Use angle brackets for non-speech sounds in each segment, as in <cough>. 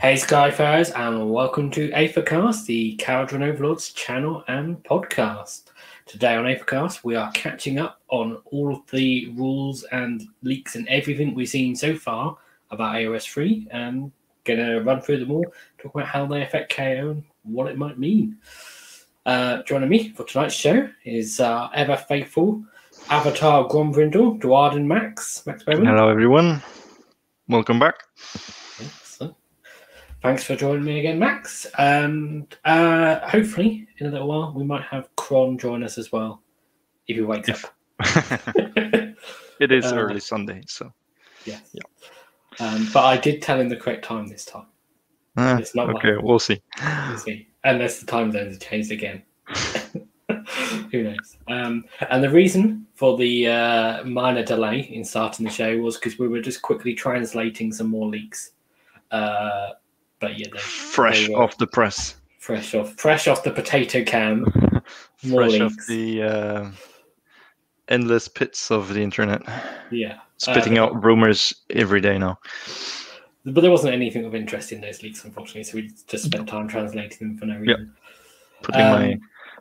Hey Skyfarers, and welcome to Aethercast, the Kharadron Overlords channel and podcast. Today on Aethercast, we are catching up on all of the rules and leaks and everything we've seen so far about AOS 3 and gonna run through them all, talk about how they affect KO and what it might mean. Uh, joining me for tonight's show is uh, ever faithful Avatar Grombrindle, Duard and Max. Max Bowman. Hello, everyone. Welcome back. Thanks for joining me again, Max. And uh, hopefully, in a little while, we might have Kron join us as well if he wakes If- up. <laughs> it is Uh, early Sunday, so Yes. Yeah. Um, but I did tell him the correct time this time. Ah, It's not okay. We'll see. We'll see. Unless the time zones have changed again. <laughs> Who knows? Um, and the reason for the uh, minor delay in starting the show was because we were just quickly translating some more leaks. Uh, but yeah, they Fresh they off the press, fresh off, fresh off the potato can. <laughs> More fresh off the uh, endless pits of the internet, Yeah, spitting Uh, out rumors every day now. but there wasn't anything of interest in those leaks, unfortunately. So we just spent time translating them for no Yeah. reason. Putting Um, my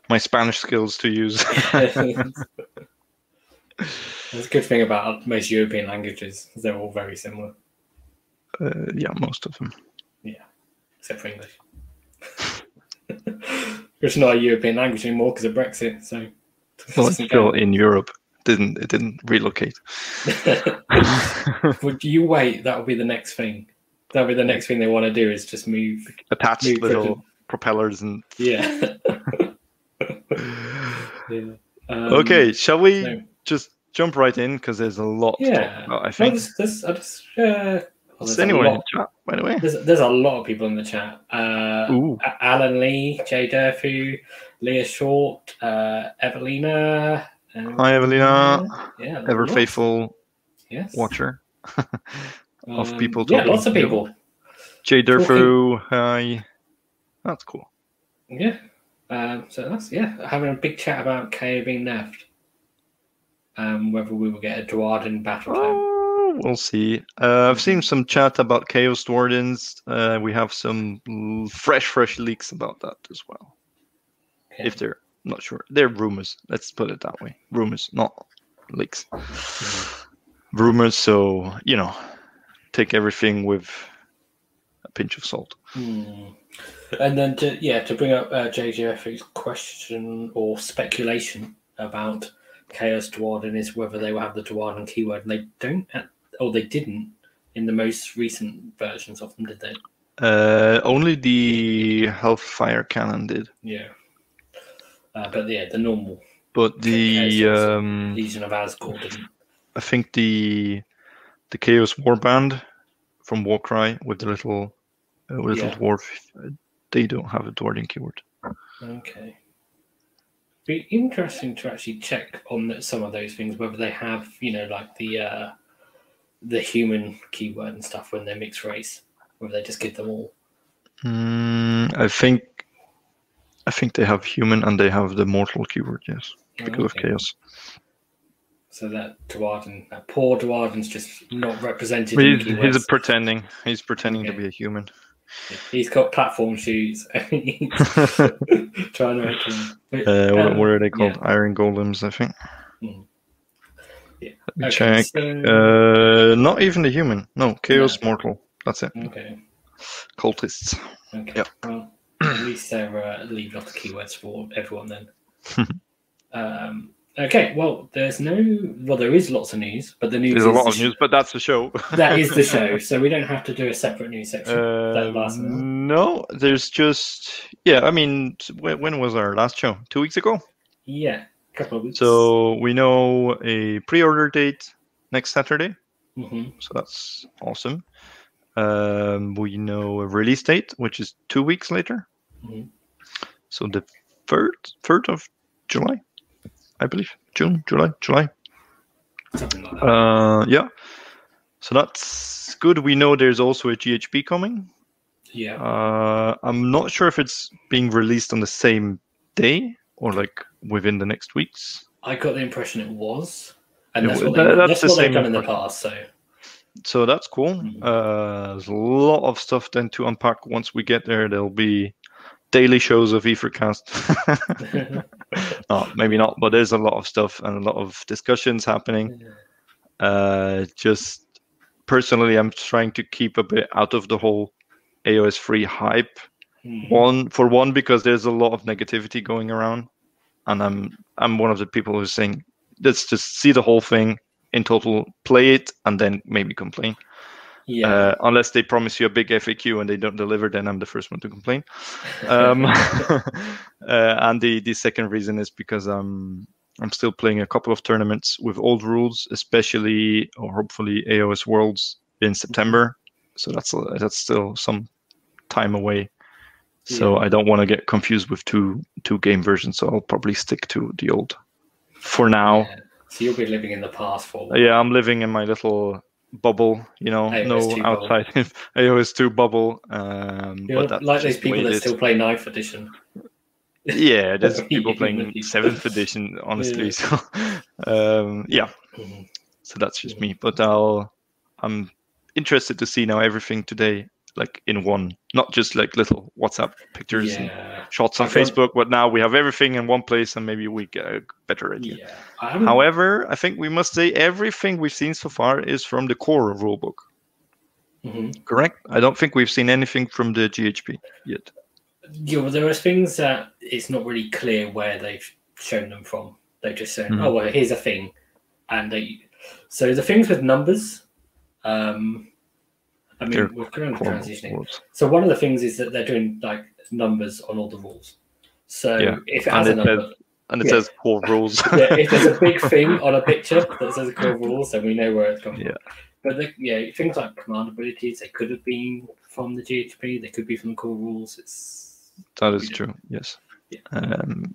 my Spanish skills to use. <laughs> <laughs> That's a good thing about most European languages; they're all very similar, uh, yeah, most of them. Except for English, <laughs> is not a European language anymore because of Brexit. So, Well, it's <laughs> still in Europe. Didn't it didn't relocate? <laughs> would you wait? That will be the next thing. That'll be the next thing they want to do is just move. Attached Move little Britain. propellers and. Yeah. yeah. Um, okay, shall we just jump right in because there's a lot to Yeah. talk about. I think. there's, there's, I just, uh, well, Is there's a anyone in the chat, by the way? There's, there's a lot of people in the chat. Uh, Alan Lee, Jay Durfu, Leah Short, uh, Evelina. um, Hi, Evelina, Yeah, ever lots. faithful yes. watcher. <laughs> of Um, people Yeah, lots of people. Jay Durfu, hi. That's cool. Yeah. Um, so that's yeah, having a big chat about KO being nerfed. Um, whether we will get a Duardin battletome. Oh, we'll see. Uh, I've seen some chat about Chaos Duardin. Uh, we have some fresh, fresh leaks about that as well. Yeah. If they're not sure, they're rumors. Let's put it that way. Rumors, not leaks. Rumors. So you know, take everything with a pinch of salt. Hmm. And then to yeah, to bring up uh, JJF's question or speculation about Chaos Duardin is whether they will have the Duardin keyword, and they don't, at, or they didn't in the most recent versions of them, did they? Uh, only the Hellfire Cannon did, Yeah. Uh, but yeah, the normal but the um, Legion of Azgorh didn't. I think the the Chaos Warband from Warcry with the little uh, with Yeah. little dwarf, they don't have a dwarven keyword. Okay. Be interesting to actually check on some of those things whether they have, you know, like the uh, the human keyword and stuff when they're mixed race, whether they just give them all. Mm, I think I think they have human and they have the mortal keyword. Yes, because of Okay. chaos. So that Duardin, that poor Duardin's just not represented. He's, keywords. he's pretending. He's pretending to be a human. he's got platform shoes. <laughs> Uh, <laughs> trying to make him. What, um, what are they called? Iron golems, I think. Mhm. Yeah. Okay, check. so- Uh, not even the human. No, chaos mortal. That's it. okay. Cultists. Okay. Yep. Well, at least they're uh, leaving off the keywords for everyone then. <laughs> um, okay. Well, there's no. Well, there is lots of news, but the news There's is a lot of news, but that's the show. <laughs> that is the show, <laughs> so we don't have to do a separate news section. Um, no, there's just yeah. I mean, when was our last show? Two weeks ago. Yeah, a couple of weeks. So we know a pre-order date next Saturday. Mhm. So that's awesome. Um, we know a release date, which is two weeks later. Mhm. So the third, third of July, I believe. June, July, July. something like that. Uh, yeah. So that's good. We know there's also a GHB coming. yeah. Uh, I'm not sure if it's being released on the same day or like within the next weeks. I got the impression it was, and It that's wa- what, they, that- that's that's the same done in the past. So so that's cool. Mhm. Uh, there's a lot of stuff then to unpack. Once we get there, there'll be daily shows of Aethercast. <laughs> <laughs> no, maybe not, but there's a lot of stuff and a lot of discussions happening. Uh, just personally, I'm trying to keep a bit out of the whole AOS free hype. Mhm. One for one because there's a lot of negativity going around, and I'm I'm one of the people who's saying let's just see the whole thing in total, play it, and then maybe complain. Yeah. Uh, unless they promise you a big FAQ and they don't deliver, then I'm the first one to complain. <laughs> Um, <laughs> uh, and the the second reason is because I'm I'm still playing a couple of tournaments with old rules, especially or hopefully AOS Worlds in September. So that's that's still some time away. So Yeah. I don't want to get confused with two two game versions. So I'll probably stick to the old for now. Yeah. So you'll be living in the past for. Yeah, I'm living in my little bubble, you know, AOS2 no bubble. outside <laughs> AOS2 bubble. Um, You're but that's like those just the way people that still play Ninth Edition. Yeah, there's <laughs> people playing seventh edition, honestly. Yeah. So, um, yeah, Mhm. so that's just me. But I'll, I'm interested to see now everything today, like in one, not just like little WhatsApp pictures and shots on got- Facebook, but now we have everything in one place, and maybe we get a better idea. Yeah. I However, I think we must say everything we've seen so far is from the core rulebook. Mhm. Correct? I don't think we've seen anything from the GHB yet. Yeah, well, there are things that it's not really clear where they've shown them from. They're just saying, Mhm. "Oh, well, here's a thing," and they. So the things with numbers, um, I mean, They're we're Core transitioning. rules. So one of the things is that they're doing like numbers on all the rules. So Yeah. if it And has a it number, And it Yeah. says core rules. <laughs> yeah, if there's a big <laughs> thing on a picture that says core rules, then we know where it's coming Yeah. from. But the, yeah, things like command abilities, they could have been from the GHB, they could be from the core rules. It's That is true. Yes. Yeah. Um,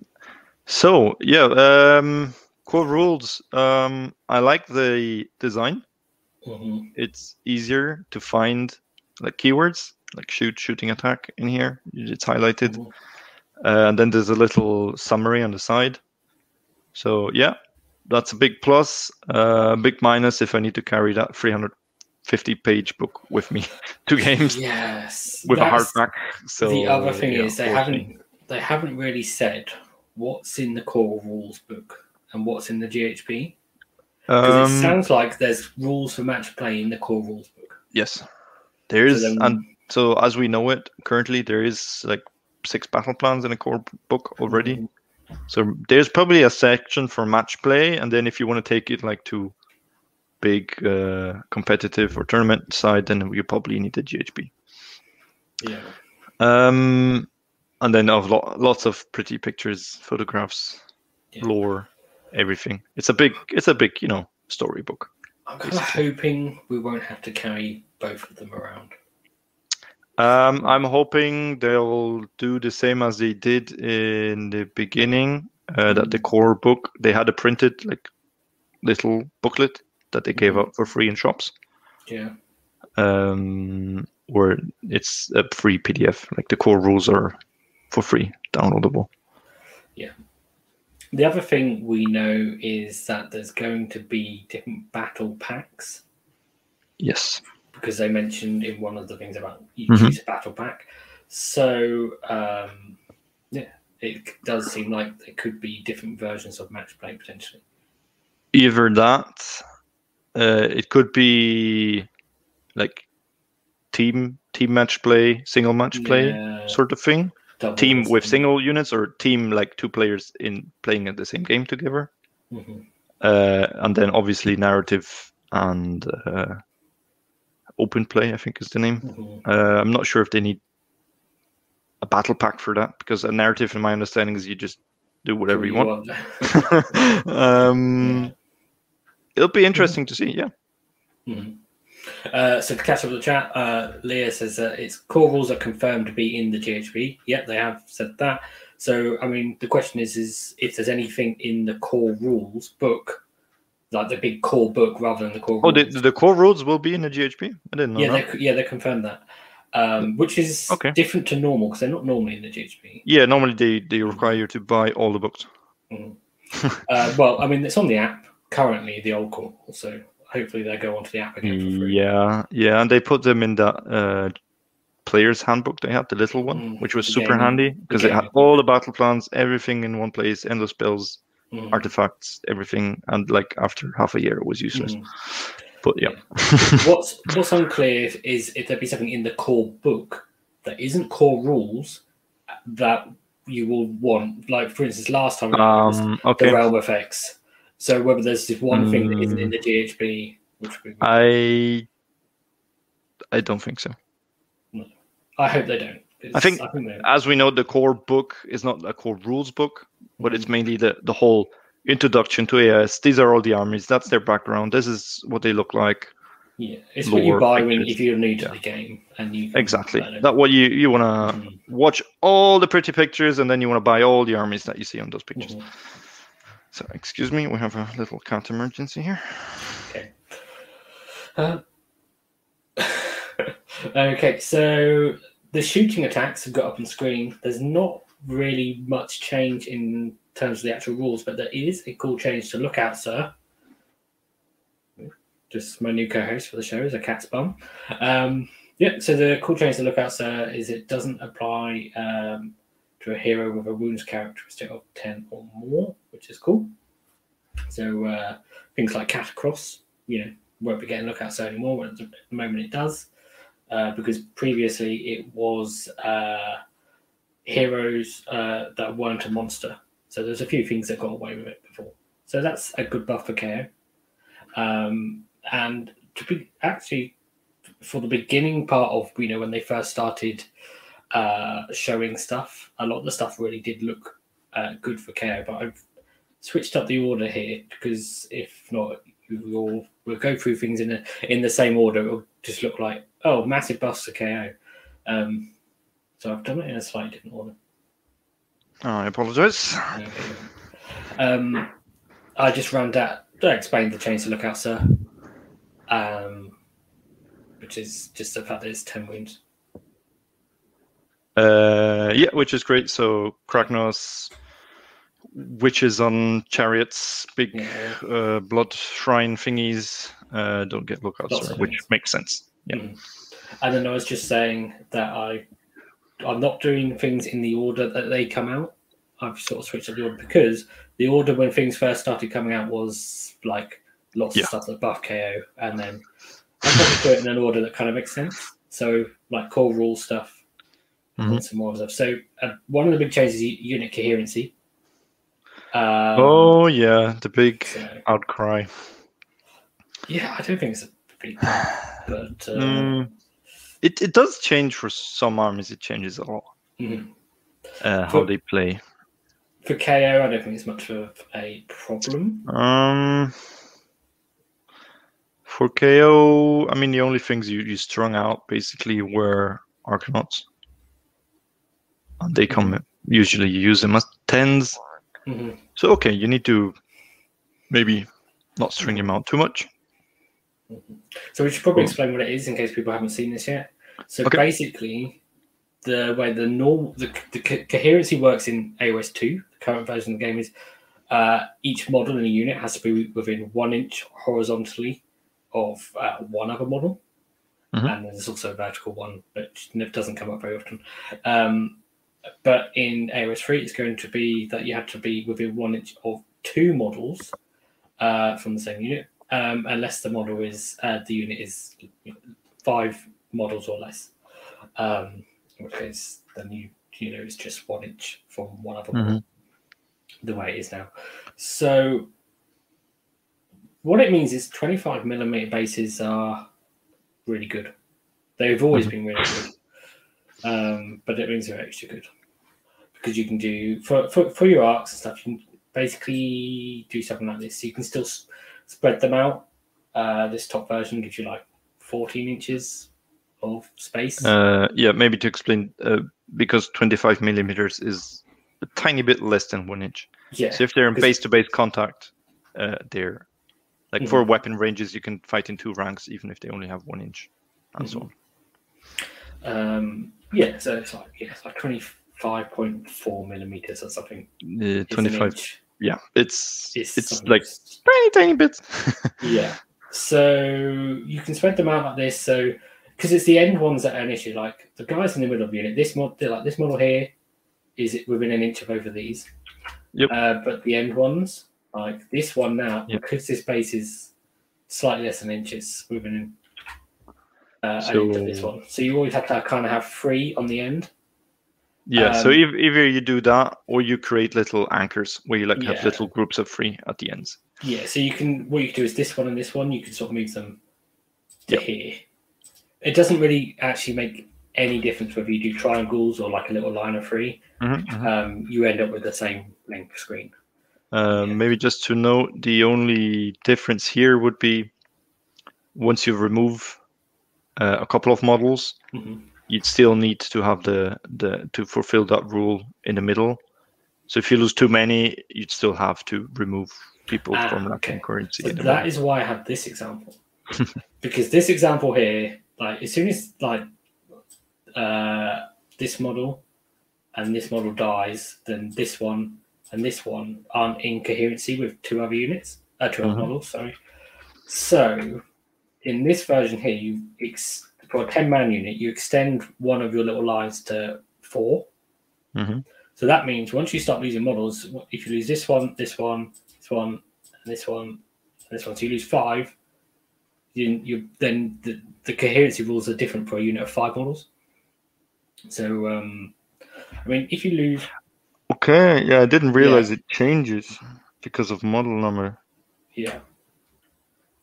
so yeah, um, core rules. Um, I like the design. Mhm. It's easier to find like keywords, like shoot, shooting, attack in here. It's highlighted, Mhm. uh, and then there's a little summary on the side. So yeah, that's a big plus. Uh, big minus if I need to carry that 350 page book with me <laughs> to games Yes. with a hardback. So the other thing yeah, is they haven't they haven't really said what's in the core rules book and what's in the GHB. Because Um, it sounds like there's rules for match play in the core rules book. Yes, there is, So then- and so as we know it currently, there is like six battle plans in a core book already. Mhm. So there's probably a section for match play, and then if you want to take it like to big uh, competitive or tournament side, then you probably need the GHB. Yeah. Um, and then of lo- lots of pretty pictures, photographs, Yeah. lore, everything. It's a big, it's a big, you know, storybook. I'm kind of hoping we won't have to carry both of them around. Um, I'm hoping they'll do the same as they did in the beginning. Uh, that the core book they had a printed like little booklet that they gave Mhm. out for free in shops. Yeah. Um, where it's a free PDF. Like the core rules are for free, downloadable. The other thing we know is that there's going to be different battle packs Yes. because they mentioned in one of the things about you Mhm. choose a battle pack. So um, yeah, it does seem like there could be different versions of match play potentially. Either that, uh, it could be like team team match play, single match play Yeah, sort of thing. Doubles team with and- single units or team like two players in playing at the same game together Mhm. uh, and then obviously narrative and uh, open play i think is the name Mhm. uh, i'm not sure if they need a battle pack for that because a narrative in my understanding is you just do whatever you want <laughs> um, <laughs> it'll be interesting to see yeah Mhm. Uh, so to catch up with the chat, uh, Leah says that its core rules are confirmed to be in the GHB. Yep, they have said that. So I mean, the question is, is if there's anything in the core rules book, like the big core book, rather than the core. oh the, rules. the core rules will be in the ghb i didn't know yeah, that they, yeah, they confirmed that, um, which is Okay. different to normal because they're not normally in the GHB. yeah normally they, they require you to buy all the books Uh, well, I mean, it's on the app currently, the old core. So hopefully they'll go onto the app again for free. Yeah, yeah, and they put them in the uh, player's handbook. They had the little one, Mm, which was super gaming- handy because it had all the battle plans, everything in one place, endless spells, Mm, artifacts, everything. And like after half a year, it was useless. mm. But yeah, <laughs> what's what's unclear is if there be something in the core book that isn't core rules that you will want. Like for instance, last time um, the okay. realm effects. So whether there's this one thing that isn't in Mm. the GHB, which we, I I don't think so. I hope they don't. I think- I think As we know, the core book is not a core rules book, but it's mainly the the whole introduction to AS. These are all the armies. That's their background. This is what they look like. yeah, it's what you buy when if you're new to Yeah. the game and you Exactly. That what you you wanna Mhm, watch all the pretty pictures, and then you wanna buy all the armies that you see on those pictures. mhm. So excuse me, we have a little cat emergency here. Uh, <laughs> okay, so the shooting attacks have got up on screen. There's not really much change in terms of the actual rules, but there is a cool change to look out, sir. Just my new co-host for the show is a cat's bum. Um, yeah, so the cool change to look out, sir, is it doesn't apply um, to a hero with a wounds characteristic of ten or more, which is cool. So uh, things like Katakros, you know, won't be getting lookouts anymore. But at the moment, it does uh, because previously it was uh, heroes uh, that weren't a monster. So there's a few things that got away with it before. So that's a good buff for KO. Um, and to be actually for the beginning part of you know when they first started uh, showing stuff, a lot of the stuff really did look uh, good for KO. But I've switched up the order here because if not, we'll we'll go through things in a, in the same order. It'll just look like oh, massive buffs to KO. Um, so I've done it in a slightly different order. I apologize. Okay. Um, I just ran that. I explained the change to look out, sir. Um, which is just the fact that it's ten wounds. Uh, yeah, which is great. So Kragnos, witches on chariots, big Yeah. uh, blood shrine thingies. Uh, don't get lookouts, sorry, which makes sense. Yeah. Mm. And then I was just saying that I, I'm not doing things in the order that they come out. I've sort of switched up the order because the order when things first started coming out was like lots Yeah. of stuff that buff KO, and then I probably do it in an order that kind of makes sense. So like core rule stuff, Mhm. some more stuff. So uh, one of the big changes is unit coherency. Um, oh yeah, the big so- outcry. yeah, I don't think it's a big, <sighs> but uh, Mm, it it does change for some armies. It changes a lot mhm. uh, how For- they play. for KO, I don't think it's much of a problem. Um, for KO, I mean the only things you, you strung out basically were Arkanauts. They come usually you use them as tens. Mhm. So okay, you need to maybe not string them out too much. So we should probably Cool. explain what it is in case people haven't seen this yet. So Okay. basically, the way the normal the, the co- coherency works in AOS two, the current version of the game is uh, each model in a unit has to be within one inch horizontally of uh, one other model, Mhm. and there's also a vertical one, but it doesn't come up very often. Um, but in AOS three, it's going to be that you have to be within one inch of two models uh, from the same unit, um, unless the model is uh, the unit is five models or less. Um, in which case, then you you know it's just one inch from one other model, the way it is now. So, what it means is 25 millimeter bases are really good. They've always Mhm. been really good, um, but it means they're extra good because you can do for, for for your arcs and stuff. You can basically do something like this. So You can still s- spread them out. Uh, this top version gives you like 14 inches of space. Uh, yeah, maybe to explain uh, because 25 millimeters is a tiny bit less than one inch. yeah, So if they're in base-to-base contact, uh, they're like for weapon ranges, you can fight in two ranks even if they only have one inch, and so on. um, yeah. So it's like yeah, it's like 25.4 millimeters or something. Uh, 25. Yeah, it's It's, it's like tiny tiny bits. <laughs> yeah. So you can spread them out like this. So because it's the end ones that are an issue. Like the guys in the middle of the unit, this mod, like this model here, is it within an inch of over these. Yep. Uh, but the end ones, like this one now, Yep. because this base is slightly less than inches within uh, So- of this one. So you always have to kind of have three on the end. Yeah. so Um, if, either you do that or you create little anchors where you like have little groups of three at the ends. Yeah, so you can what you can do is this one and this one. You can sort of move them to Yep. here. It doesn't really actually make any difference whether you do triangles or like a little line of 3 Mhm, Um, you end up with the same length screen. Um, Yeah. Maybe just to note, the only difference here would be once you remove uh, a couple of models, Mhm. you'd still need to have the the to fulfill that rule in the middle. So if you lose too many, you'd still have to remove people Ah, from okay. lacking currency. So that is why I have this example. <laughs> because this example here, like as soon as like uh, this model and this model dies, then this one and this one aren't in coherency with two other units, uh, 2 other Mhm. models. Sorry. So in this version here, you ex- for a ten man unit, you extend one of your little lines to 4 Mhm. So that means once you start losing models, if you lose this one, this one, this one, and this one, and this one, so you lose five. You, you then the, the coherency rules are different for a unit of five models. So, um, I mean, if you lose, Okay, yeah, I didn't realize it changes because of model number. yeah,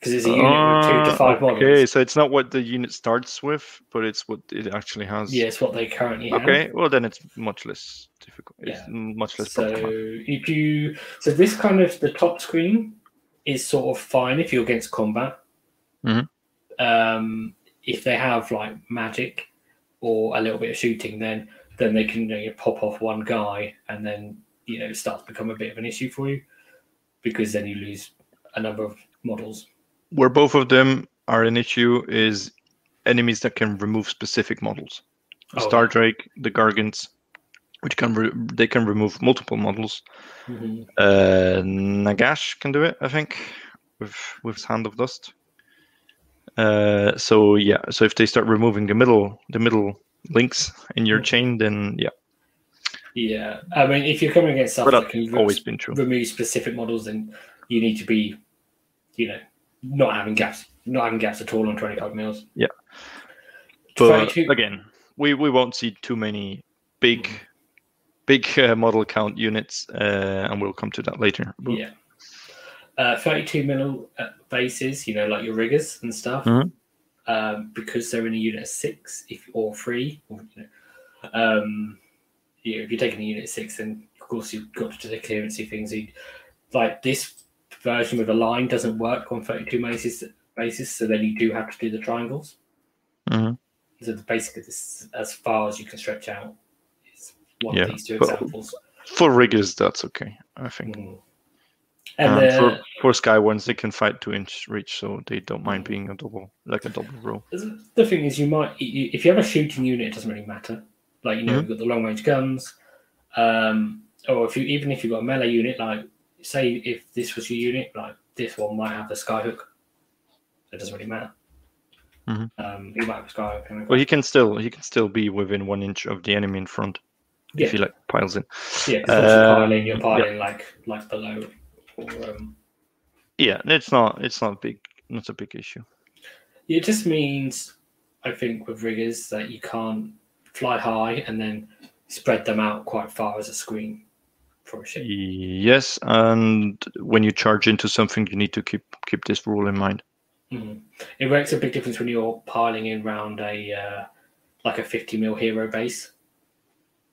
because it's a unit with two to Ah, five Okay, models. so it's not what the unit starts with, but it's what it actually has. Yeah, it's what they currently have. Okay, well then it's much less difficult. It's Yeah. much less So if you so this kind of the top screen is sort of fine if you're against combat. Mhm. Um, if they have like magic or a little bit of shooting, then then they can you know, pop off one guy and then you know it starts to become a bit of an issue for you because then you lose a number of models. Where both of them are an issue is enemies that can remove specific models. Oh, Star Drake, the Gargants, which can re- they can remove multiple models. Mhm. Uh, Nagash can do it, I think, with with his Hand of Dust. Uh, so yeah, so if they start removing the middle the middle links in your Mhm. chain, then yeah, Yeah, I mean, if you're coming against stuff but that can re- always been true. remove specific models, then you need to be, you know, not having gaps, not having gaps at all on 25 mils. Yeah. But 32 again, we, we won't see too many big big uh, model count units, uh, and we'll come to that later. But yeah. Uh, 32 mil uh, bases, you know, like your riggers and stuff, Mhm. um, because they're in a unit of six if or three, or, you know, um, you if you're taking a unit six, then of course you've got to do the clearancy things. You, like this version with a line doesn't work on 32 bases, bases, so then you do have to do the triangles. Mhm. So basically, this as far as you can stretch out is one Yeah, of these two examples. for riggers, that's okay, I think. Mhm. And And the, for for sky ones, they can fight two inch reach, so they don't Mm. mind being a double like a double row. the thing is, you might if you have a shooting unit, it doesn't really matter. Like you know, Mhm. you've got the long range guns, um, or if you even if you've got a melee unit, like say if this was your unit, like this one might have the skyhook. So it doesn't really matter. Mhm. Um, you might have a skyhook. And Well, he can still he can still be within one inch of the enemy in front yeah, if he like piles in. yeah. 'cause once you're piling, you're yeah. piling like like below. Or, um, Yeah, it's not it's not big not a big issue. it just means, I think, with riggers that you can't fly high and then spread them out quite far as a screen Yes, and when you charge into something, you need to keep keep this rule in mind. Mhm. It makes a big difference when you're piling in around a uh, like a 50 mil hero base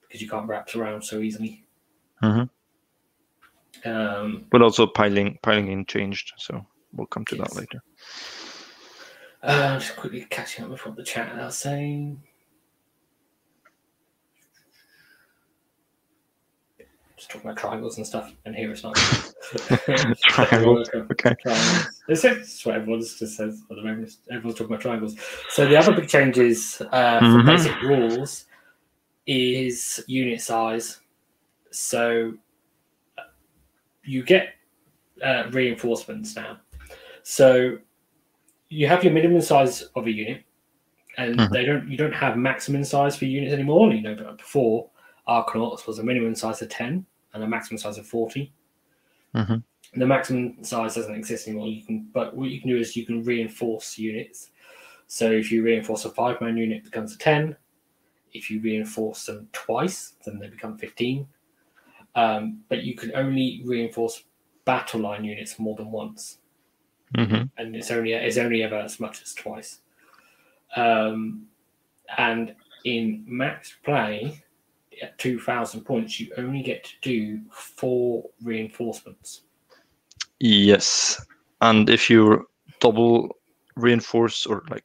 because you can't wrap around so easily. Mhm. Um, But also piling piling in changed, so we'll come to that later. uh, just quickly catching up with what the chat are saying. Just talking about triangles and stuff, and here it's not. <laughs> Triangles, Okay. triangles. It's, it's what everyone just says at the moment. Everyone's talking about triangles. So the other big changes uh, for Mhm. basic rules is unit size. So you get uh, reinforcements now. So you have your minimum size of a unit, and Mhm. they don't you don't have maximum size for units anymore. You know, but before Arkanauts was a minimum size of ten and a maximum size of 40 Mhm. The maximum size doesn't exist anymore. You can, but what you can do is you can reinforce units. So if you reinforce a five man unit, it becomes a ten. If you reinforce them twice, then they become fifteen. Um, but you can only reinforce battle line units more than once hmm and it's only it's only ever as much as twice. Um, and in max play at two thousand points, you only get to do four reinforcements. Yes, and if you double reinforce or like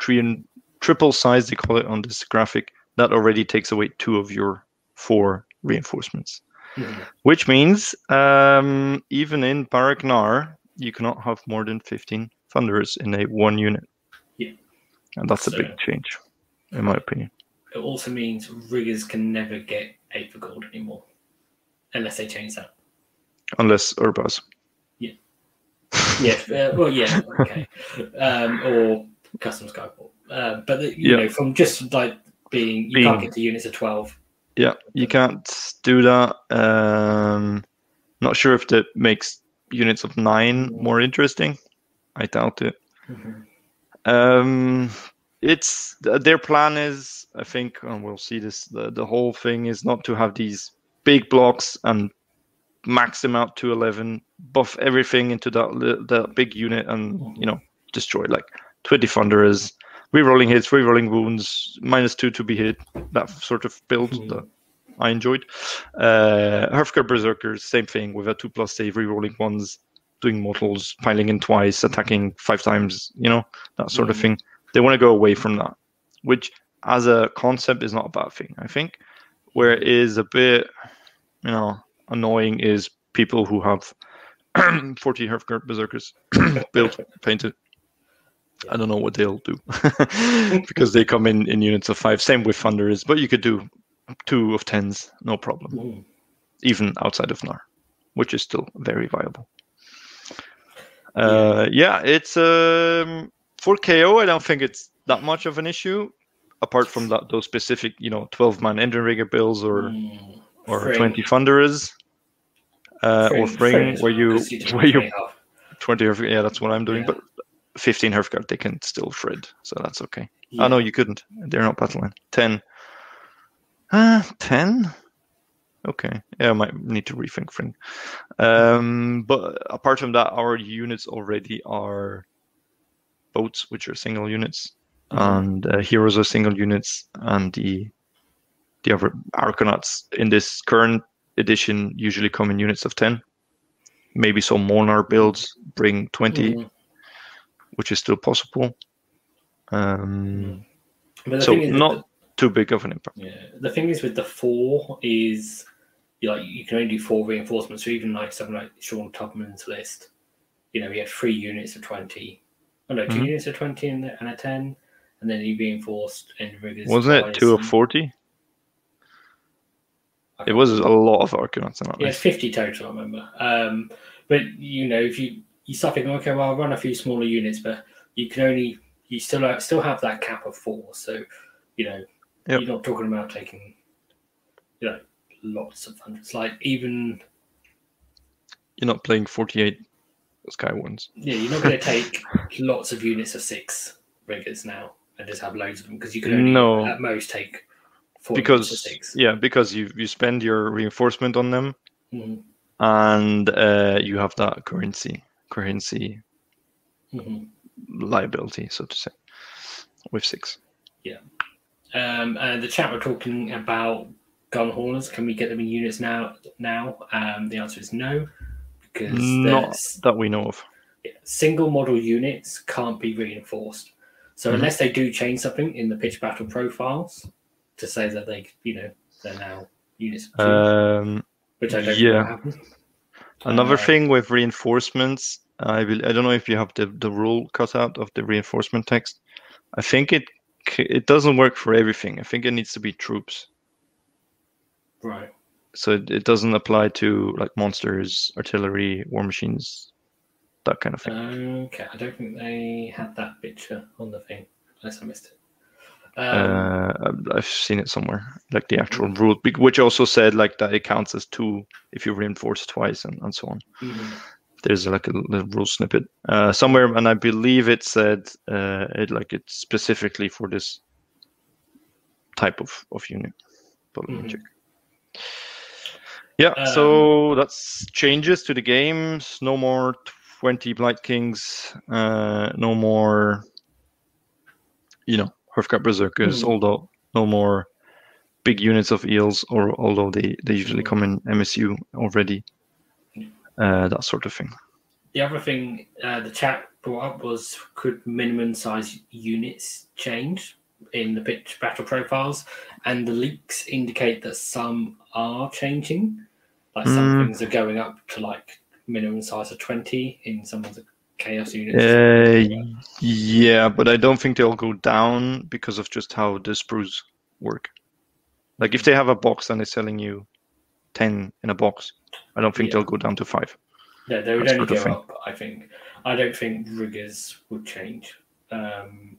three and triple size, they call it on this graphic, that already takes away two of your four reinforcements. Mhm. Which means um, even in Barak-Nar, you cannot have more than 15 Thunderers in a one unit. Yeah. And that's a big change, in my opinion. It also means riggers can never get eight for gold anymore, unless they change that. Unless Urbaz. Yeah, uh, well, yeah, okay, um, or custom Skyport. Uh, but the, you Yeah. know, from just like being, you Being- can't get to units of twelve. Yeah, you can't do that. Um, not sure if that makes units of nine more interesting. I doubt it. Mhm. Um, it's their plan is, I think, and we'll see this. The, the whole thing is not to have these big blocks and max them out to eleven, buff everything into that that big unit, and you know destroy like twenty thunderers, rerolling hits, rerolling wounds, minus two to be hit, that sort of build Mhm. that I enjoyed. Uh, Hearthguard Berserkers, same thing with a two plus save, rerolling ones, doing mortals, piling in twice, attacking five times, you know, that sort of Mhm. thing. They want to go away from that, which as a concept is not a bad thing, I think. Where it is a bit, you know, annoying is people who have <clears throat> 40 Hearthguard Berserkers <coughs> built, painted. I don't know what they'll do <laughs> because they come in in units of five. Same with Thunderers, but you could do two of tens, no problem Mhm. even outside of NAR, which is still very viable. Uh, yeah, it's um, for KO. I don't think it's that much of an issue, apart from that those specific, you know, twelve man Endrinrigger bills or Mm. or Thryng. twenty thunders, uh, or Thryng- Thryng, Thryng where you well, 'cause can where you twenty. Hearth- Yeah, that's what I'm doing. Yeah. But fifteen Hearthguard they can still shred, so that's okay. Yeah. Oh no, you couldn't. They're not battle line. Ten. Uh, ten. Okay. Yeah, I might need to rethink thing. Um, but apart from that, our units already are boats, which are single units, Mhm. and uh, heroes are single units, and the the other Arkanauts in this current edition usually come in units of ten. Maybe some Mhornar builds bring 20 Mhm. which is still possible. Um, But so not too big of an impact. Yeah, the thing is with the four is you like you can only do four reinforcements. So even like something like Sean Tubman's list, you know, he had three units of twenty. Oh no, 2 Mhm. units of twenty and, and a ten, and then he reinforced and riggers. Wasn't it twice two of forty? It was a lot of arguments. in that Yeah, list. fifty total. I remember. Um, but you know, if you you start thinking, okay, well, I'll run a few smaller units, but you can only you still have, still have that cap of four. So you know, Yep. you're not talking about taking you know lots of hundreds. Like even You're not playing forty-eight Sky ones. yeah, you're not going <laughs> to take lots of units of six riggers now and just have loads of them because you can only No. at most take four because six. yeah, because you you spend your reinforcement on them, Mhm, and uh, you have that currency currency mhm. liability, so to say, with six. Um, and the chat were talking about gun haulers. Can we get them in units now? Now, um, the answer is no, because Not that we know of. single model units can't be reinforced. So Mhm. unless they do change something in the pitch battle profiles to say that they, you know, they're now units, Um, which I don't yeah. Another Uh, thing with reinforcements, I will. I don't know if you have the, the rule cut out of the reinforcement text. I think it it doesn't work for everything. I think it needs to be troops, Right. So it, it doesn't apply to like monsters, artillery, war machines, that kind of thing. Okay, I don't think they had that picture on the thing, unless I missed it. Um, uh, I've seen it somewhere, like the actual rule, which also said like that it counts as two if you reinforce twice and, and so on. mhm. There's like a little rule snippet uh, somewhere, and I believe it said uh, it like it's specifically for this type of of unit. But let me Mhm. check. Yeah, Um, so that's changes to the games. No more 20 Blight Kings. Uh, no more, you know, Hearthguard Berserkers. Mm. Although no more big units of eels, or although they they usually come in MSU already. Uh, that sort of thing. The other thing uh, the chat brought up was could minimum size units change in the pitch battle profiles, and the leaks indicate that some are changing. Like some Mm. things are going up to like minimum size of twenty in some of the chaos units. Uh, yeah, but I don't think they'll go down because of just how the sprues work. Like if they have a box and they're selling you 10 in a box, I don't think Yeah. they'll go down to five. Yeah, they would That only go thing. up. I think. I don't think riggers would change. Um,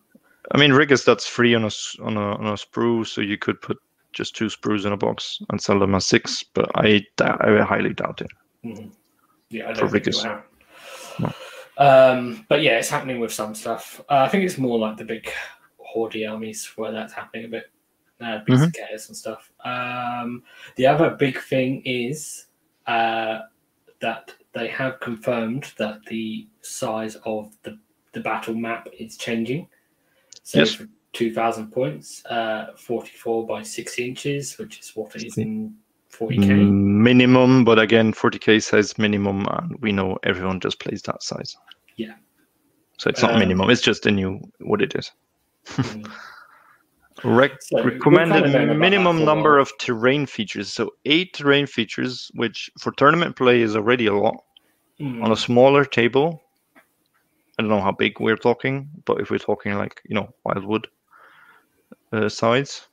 I mean, riggers that's free on a on a on a sprue, so you could put just two sprues in a box and sell them as six. But I I highly doubt it. mhm. Yeah, I don't think it riggers. will happen. Um, but yeah, it's happening with some stuff. Uh, I think it's more like the big Horde armies where that's happening a bit. Uh, big Mhm. chaos and stuff. Um, the other big thing is uh, that they have confirmed that the size of the, the battle map is changing. So Yes. For 2,000 points, uh, 44 by 6 inches, which is what it is in 40k. Mm, Minimum, but again, 40k says minimum, and we know everyone just plays that size. Yeah. So it's not Um, minimum; it's just a new what it is. Mm. <laughs> Rec- So, recommended kind of known about that minimum number of terrain features. So eight terrain features, which for tournament play is already a lot. Mm. On a smaller table, I don't know how big we're talking, but if we're talking like you know wildwood uh, size,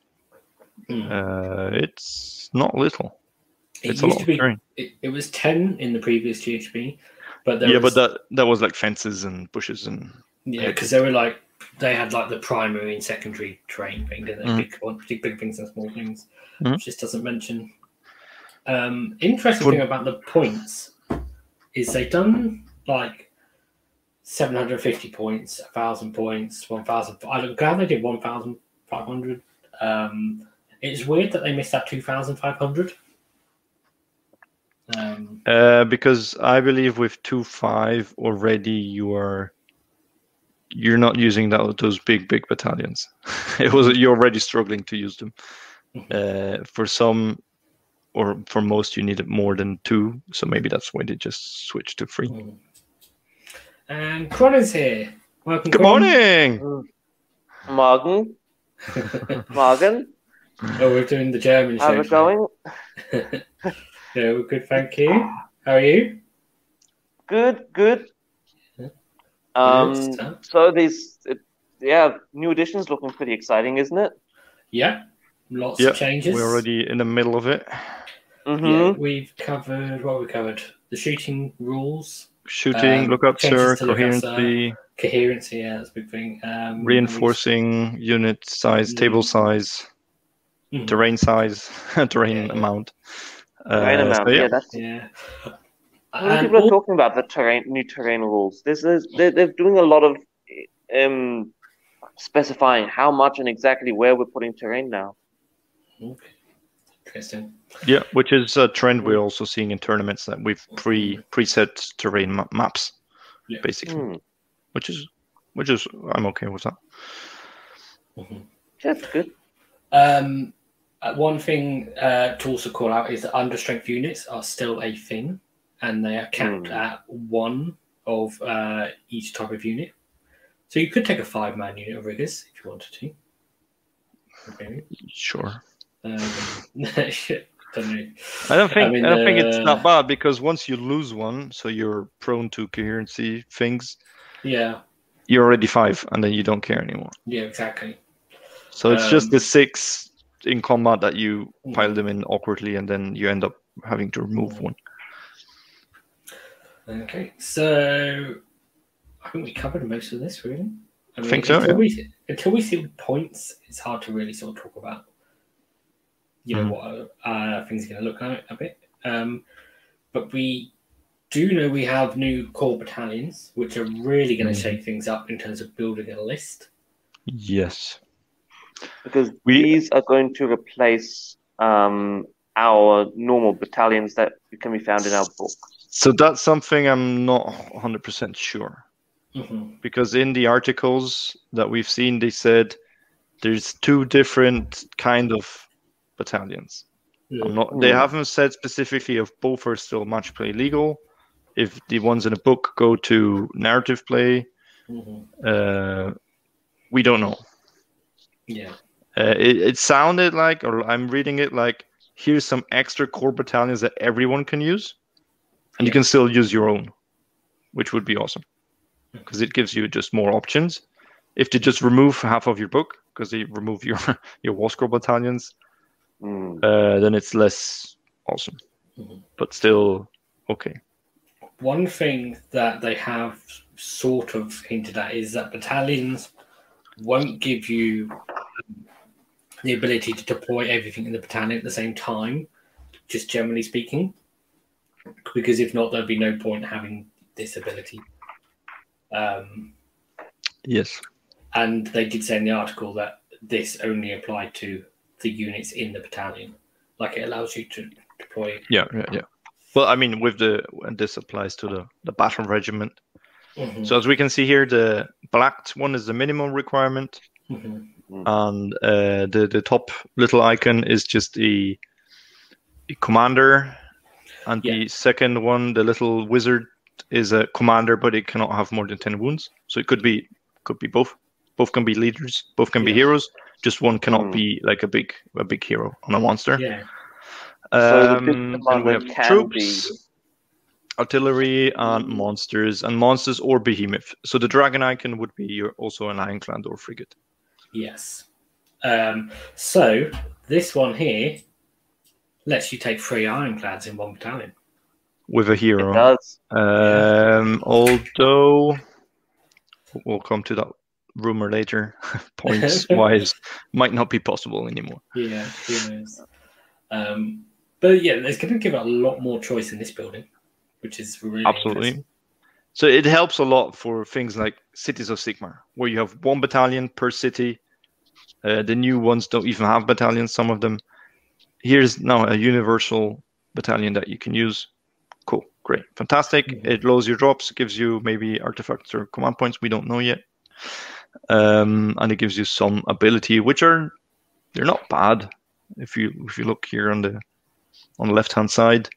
Mm. uh, it's not little. It it's a lot to of be terrain. it, it was 10 in the previous GHB, but there Yeah, was, but that that was like fences and bushes and yeah, because they were like they had like the primary and secondary terrain thing, didn't they? Mhm. Big, big, things and small things. Mhm. Which just doesn't mention. Um, interesting thing about the points is they've done like 750 points, 1,000 points, 1,000. I'm glad they did 1,500. Um, it's weird that they missed that 2,500. Um, Uh, because I believe with two five already you are you're not using that those big big battalions. <laughs> it was you're already struggling to use them. Uh, for some or for most you need more than two, so maybe that's why they just switched to three. Mm. And Cron is here. Welcome, Good Cron. morning. Morgen, <laughs> Morgen, Oh, we're doing the German show. how's it going? <laughs> yeah, we're good, thank you. How are you? Good, good. Good Um, stuff. so these, it, yeah, new editions looking pretty exciting, isn't it? Yeah, lots Yeah, of changes. We're already in the middle of it. Mm-hmm. Yeah, we've covered what have we covered. The shooting rules, Shooting, Um, lookup, changes sir, to lookup, sir. coherency, coherency. Yeah, that's a big thing. Um, reinforcing unit size, table size, Mhm. terrain size, <laughs> terrain Yeah. amount. Terrain Uh, amount, so yeah. yeah. that's. Yeah. Many And people are talking about the terrain, new terrain rules. This is they're, they're doing a lot of um specifying how much and exactly where we're putting terrain now. Okay. Interesting. Yeah, which is a trend we're also seeing in tournaments that we've pre preset terrain ma- maps, Yeah. basically, Hmm. which is which is I'm okay with that. Mhm. That's good. Um, uh, one thing uh, to also call out is that understrength units are still a thing, and they are capped Hmm. at one of uh, each type of unit. So you could take a five-man unit of riggers if you wanted to. Okay. Sure. Um, <laughs> shit, don't. I don't think I, mean, don't think it's uh, that bad because once you lose one, so you're prone to coherency things, Yeah, you're already five, and then you don't care anymore. yeah, exactly. So it's just Um, the six in combat that you pile them in awkwardly, and then you end up having to remove one. Okay, so I think we covered most of this really. I Think so, Until, yeah. we, until we see points, it's hard to really sort of talk about. You know Mhm. what uh, things are going to look like a bit. Um, but we do know we have new core battalions, which are really going to Mhm. shake things up in terms of building a list. Yes. because We- these are going to replace um, our normal battalions that can be found in our book. So that's something I'm not 100% sure hmm because in the articles that we've seen, they said there's two different kind of battalions. I'm not, they Hmm. haven't said specifically if both are still match play legal, if the ones in the book go to narrative play. hmm Uh, we don't know. Yeah. Uh, it, it sounded like, or I'm reading it like, here's some extra core battalions that everyone can use, and you can still use your own, which would be awesome because it gives you just more options. If they just remove half of your book, because they remove your <laughs> your war scroll battalions, Mm. uh, then it's less awesome, Mhm. but still okay. One thing that they have sort of hinted at is that battalions won't give you um, the ability to deploy everything in the battalion at the same time, just generally speaking. Because if not, there'd be no point having this ability. Um, Yes. and they did say in the article that this only applied to the units in the battalion. Like it allows you to deploy. Yeah, yeah, yeah. Well, I mean, with the and this applies to the the battle regiment. Mhm, So as we can see here, the black one is the minimum requirement. mhm. and uh, the the top little icon is just a, a commander, and the second one, the little wizard, is a commander, but it cannot have more than ten wounds. So it could be could be both. Both can be leaders. Both can be heroes. Just one cannot Hmm. be like a big a big hero on a monster. Yeah. So the Um, big and we have can troops, artillery, and monsters, and monsters or behemoth. So the dragon icon would be your, also an ironclad or frigate. Yes. Um, so this one here lets you take three ironclads in one battalion. with a It hero. does. Um, although we'll come to that rumor later. <laughs> Points <laughs> wise, might not be possible anymore. Yeah, who knows? Um, but yeah, it's going to give it a lot more choice in this building, which is really Absolutely. So it helps a lot for things like cities of Sigmar, where you have one battalion per city. Uh, the new ones don't even have battalions. Some of them. Here's now a universal battalion that you can use. Cool, great, fantastic. It lowers your drops, gives you maybe artifacts or command points. We don't know yet. Um, and it gives you some ability, which are they're not bad. If you if you look here on the on the left hand side,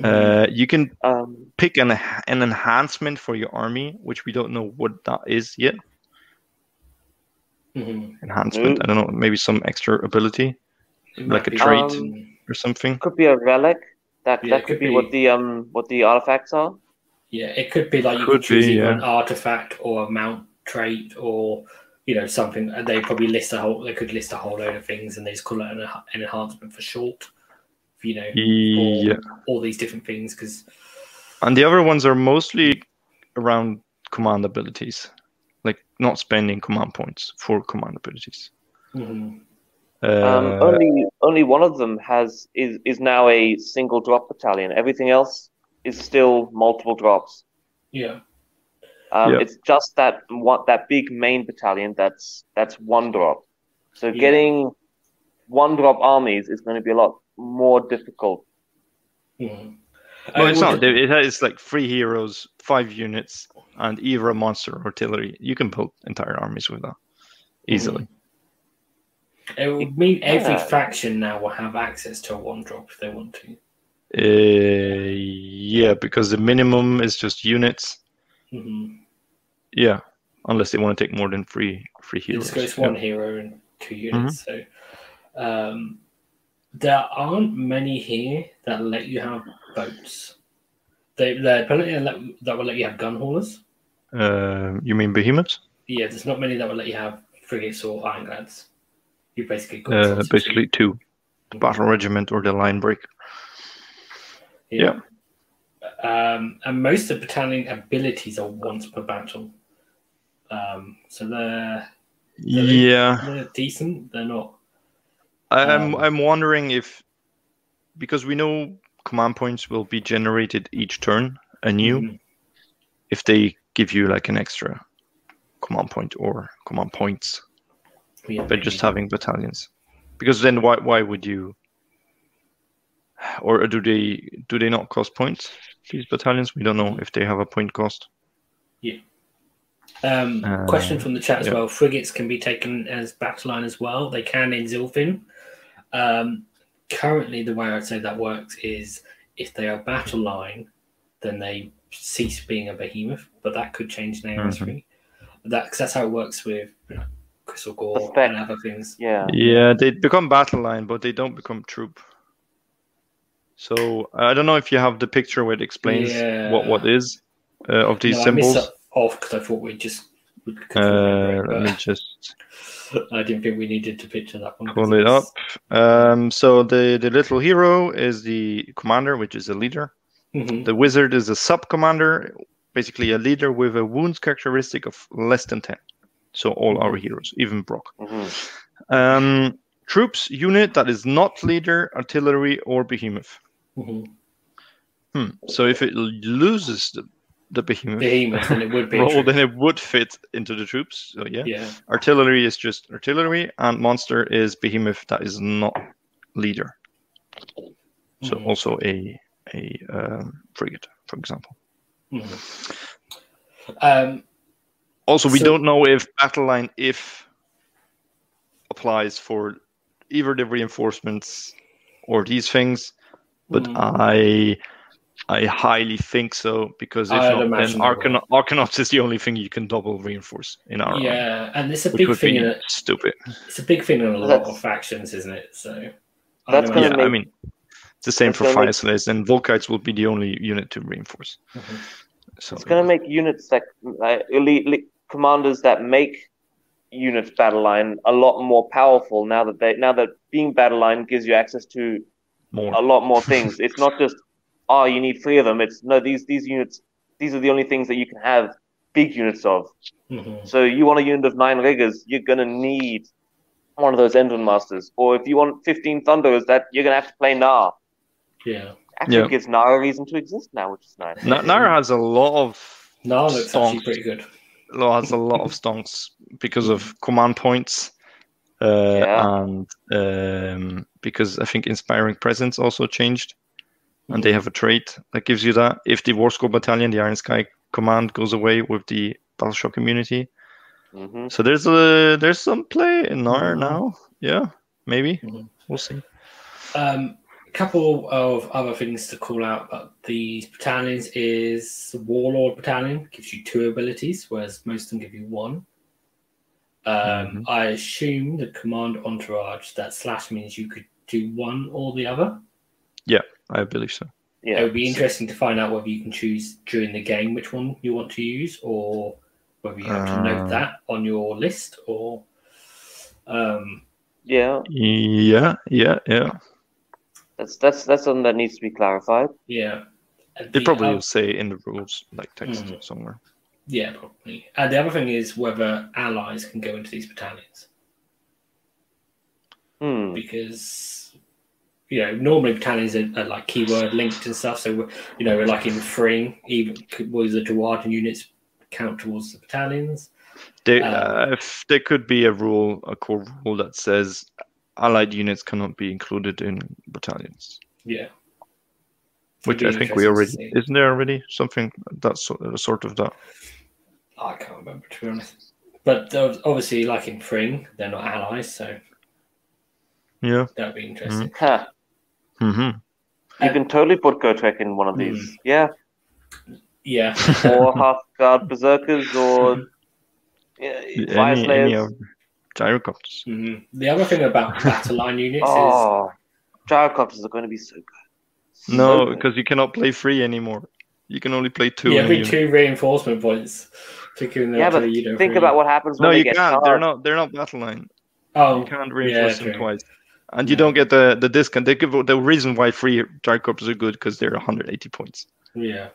Mhm. uh, you can Um, pick an an enhancement for your army, which we don't know what that is yet. Mhm. Enhancement, Mm. I don't know, maybe some extra ability It Like a trait. um, or something. could be a relic. That Yeah, that could could be, what the um what the artifacts are. yeah, it could be like you Could could choose be, yeah. an artifact or a mount trait or you know something. They probably list a whole. They could list a whole load of things, and they just call it an, an enhancement for short. You know, Yeah, all these different things because and the other ones are mostly around command abilities, like not spending command points for command abilities. mhm. Um, Uh, only only one of them has is is now a single drop battalion. Everything else is still multiple drops. yeah, Um, Yeah. It's just that one that big main battalion that's that's one drop. So Yeah. getting one drop armies is going to be a lot more difficult. mhm. no, Uh, it's not. It has like three heroes, five units, and either a monster or artillery. You can build entire armies with that easily. It would mean every Yeah. faction now will have access to a one drop if they want to. Uh, yeah, because the minimum is just units. Mm-hmm. Yeah, unless they want to take more than three three It heroes. just goes Yeah. one hero and two units. So um, there aren't many here that let you have boats. They, plenty that, that will let you have gun haulers. Uh, you mean behemoths? Yeah, there's not many that will let you have frigates or ironclads. You basically got Uh, basically two, two. battle regiment or the line break. yeah. Um, and most of the battalion abilities are once per battle. Um, so they're, they're Yeah, they're decent. They're not. I'm Um, I'm wondering if because we know command points will be generated each turn anew. Mhm. if they give you like an extra command point or command points Yeah, by just having battalions because then why why would you or do they do they not cost points these battalions we don't know if they have a point cost Um, Uh, question from the chat as yeah. well. Frigates can be taken as battle line as well. They can in Zilfin. Um, currently, the way I'd say that works is if they are battle line, then they cease being a behemoth. But that could change in AOS3. That, 'cause that's how it works with you know, Gristlegore spec. and other things. Yeah. yeah they become battle line but they don't become troop so i don't know if you have the picture where it explains what what is uh, of these no, I missed symbols that off because I thought we just. We could uh, remember let me just <laughs> I didn't think we needed to picture that one. pull it up um, so the the little hero is the commander which is a leader Mhm. The wizard is a sub commander, basically a leader with a wounds characteristic of less than 10. So all our heroes, even Brokk. hmm Um, troops unit that is not leader, artillery, or behemoth. Mhm. Hmm. So if it loses the, the behemoth, Behemoth, then it would be. <laughs> troop. then it would fit into the troops. So yeah. Yeah. Artillery is just artillery, and monster is behemoth that is not leader. So Mhm. also a a um, frigate, for example. Mhm. Um, Also, we So- don't know if battle line if applies for either the reinforcements or these things, but Mm. I I highly think so because if I'd not, then imagine Arkanauts is the only thing you can double reinforce in our army, yeah, and it's a big thing. In a, stupid. it's a big thing in a lot That's- of factions, isn't it? So I'd That's Yeah, imagine- I mean, it's the same for gonna fire make- and Vulkites will be the only unit to reinforce. Mhm. So It's going to make units that like, elite, elite commanders that make units battle line a lot more powerful now that they now that being battle line gives you access to more. a lot more <laughs> things. it's not just oh you need three of them. It's no these these units these are the only things that you can have big units of. Mhm. So you want a unit of nine riggers, you're gonna need one of those engine masters. Or if you want fifteen thunderers, that you're gonna have to play Nar. yeah. Actually Yeah. gives Nar a reason to exist now, which is nice. Na- Nara has a lot of No, looks actually pretty good. Law has a lot of stonks because of command points uh, Yeah. and um, because I think inspiring presence also changed and they have a trait that gives you that if the war scroll battalion the iron sky command goes away with the battle shock immunity hmm so there's a there's some play in Nar Mhm. now yeah maybe Mhm. we'll see Um, a couple of other things to call out about these battalions is Warlord Battalion gives you two abilities, whereas most of them give you one. Um, Mhm. I assume the command entourage that slash means you could do one or the other. I believe so It would be interesting to find out whether you can choose during the game which one you want to use, or whether you have to Uh. note that on your list, or um, Yeah. yeah yeah yeah That's that's that's something that needs to be clarified. yeah. And they the probably oth- will say in the rules like text Mhm. somewhere Yeah, probably. And the other thing is whether allies can go into these battalions Hmm. because you know normally battalions are, are like keyword linked and stuff. So we're, you know, we're like in Thryng even was the Duardin units count towards the battalions. There, Um, uh, if there could be a rule, a core rule that says allied units cannot be included in battalions, Yeah, which I think we already isn't there already something that sort, uh, sort of that. I can't remember to be honest. But uh, obviously, like in Thryng, they're not allies, so Yeah. that would be interesting. Huh. Hmm You can totally put Gotrek in one of these. Yeah. Yeah, Or half guard berserkers or yeah, fire Any, slayers. any of gyrocopters. Mhm. the other thing about battle line units is oh, gyrocopters are going to be so good. So No, because you cannot play free anymore. You can only play two. yeah, in a every unit. two reinforcement points. Particularly yeah, but you don't think about what happens when No, they you get can't. They're not. They're not battle line. Oh, You can't reinforce them true. twice, and you Yeah. don't get the the discount. They give the reason why free dark gyrocopters are good because they're 180 points. Yeah.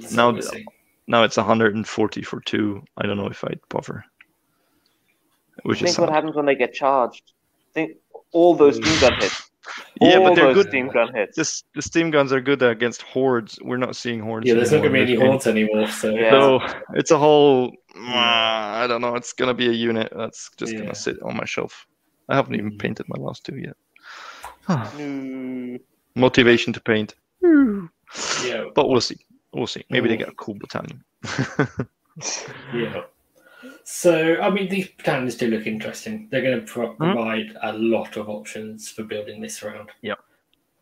So Now we'll the- see. Now it's 140 for two. I don't know if I'd bother. Which is Think what sad. happens when they get charged. I Think all those steam gun hits. <laughs> yeah, all but they're good. steam gun hits. This, the steam guns are good against hordes. We're not seeing hordes. Yeah, there's not going to be any anymore. hordes anymore. So Yeah. So it's a whole. I don't know. It's gonna be a unit that's just Yeah. gonna sit on my shelf. I haven't even Mhm. painted my last two yet. No. Motivation to paint, yeah, but we'll see. We'll see. Maybe they get a cool battalion. <laughs> yeah. So I mean, these battalions do look interesting. They're going to pro- Hmm? provide a lot of options for building this around. Yeah.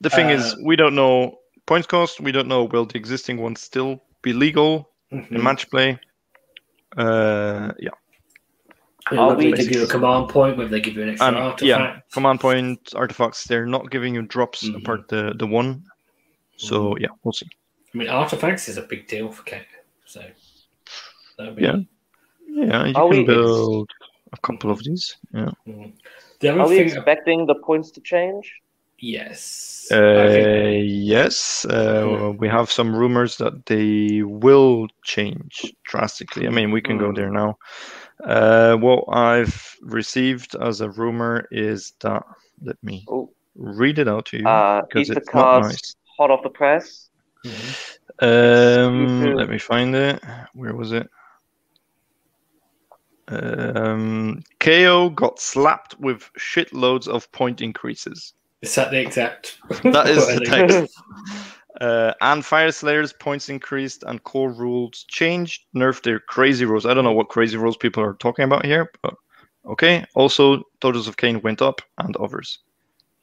The thing Uh, is, we don't know points cost. We don't know will the existing ones still be legal in Mhm. match play. Uh, yeah, Yeah, Are whether we- they give you a command point, whether they give you an extra and artifact. yeah, command point artifacts. They're not giving you drops Mhm. apart the the one. So Mhm. yeah, we'll see. I mean, artifacts is a big deal for Kate. So be, Yeah. Yeah, you Are can we- build a couple of these. Yeah. Mm. The other Are we thing, expecting the points to change? Yes, I think- Uh, yes, uh, we have some rumors that they will change drastically. I mean, we can go Hmm. there now. Uh, what I've received as a rumor is that let me Oh, read it out to you uh, because Easter it's not nice. hot off the press. Mhm. Um, let me find it. Where was it? Um, KO got slapped with shitloads of point increases. Is that the exact? <laughs> That is the wording? <laughs> text. Uh, and Fyreslayers points increased and core rules changed, nerfed their crazy rules. I don't know what crazy rules people are talking about here, but okay. Also, Daughters of Khaine went up and others,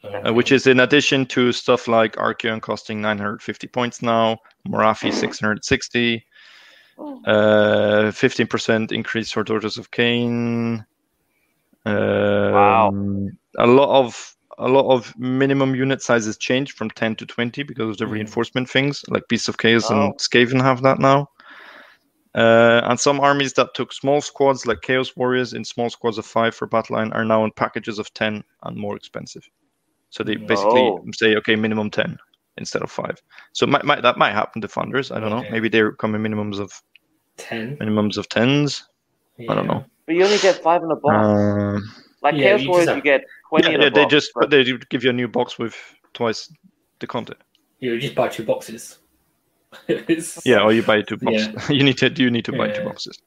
uh, which is in addition to stuff like Archaon costing 950 points now, Morathi 660, uh, 15% increase for Daughters of Khaine. Um, A lot of a lot of minimum unit sizes changed from 10 to 20 because of the Mhm. reinforcement things, like Beasts of Chaos Oh. and Skaven have that now. Uh, and some armies that took small squads, like Chaos Warriors, in small squads of five for battle line, are now in packages of 10 and more expensive. So they basically Oh. say, okay, minimum 10 instead of five. So might, might, that might happen to funders. I don't know. Maybe they're coming minimums of ten. minimums of tens. I don't know. But you only get five in a box. Um, like yeah, Chaos Warriors, have- you get twenty yeah, in yeah, a they box. just but- they give you a new box with twice the content. You just buy two boxes. <laughs> Yeah, or you buy two boxes. Yeah. <laughs> you need to you need to buy two boxes,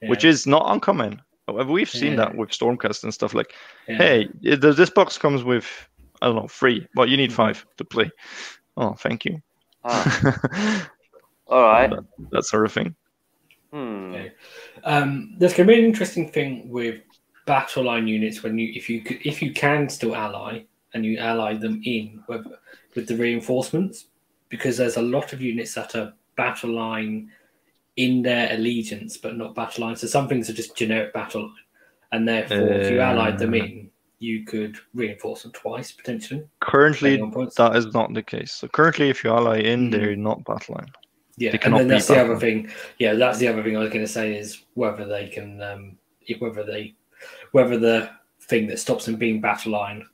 yeah, which is not uncommon. However, We've seen that with Stormcast and stuff like, yeah. hey, this box comes with I don't know three, but you need Mhm. five to play. Oh, thank you. Ah, <laughs> all right. that, that sort of thing. Hmm. Okay. Um, there's going to be an interesting thing with battle line units when you if you if you can still ally and you ally them in with, with the reinforcements because there's a lot of units that are battle line in their allegiance but not battle line. So some things are just generic battle line, and therefore if you allied them Uh. in, you could reinforce them twice potentially. Currently, depending on points. that is not the case. So currently, if you ally in, Mhm. they're not battle line. Yeah, and then that's the other battle. thing. Yeah, that's the other thing I was going to say is whether they can, um, if whether they, whether the thing that stops them being battle line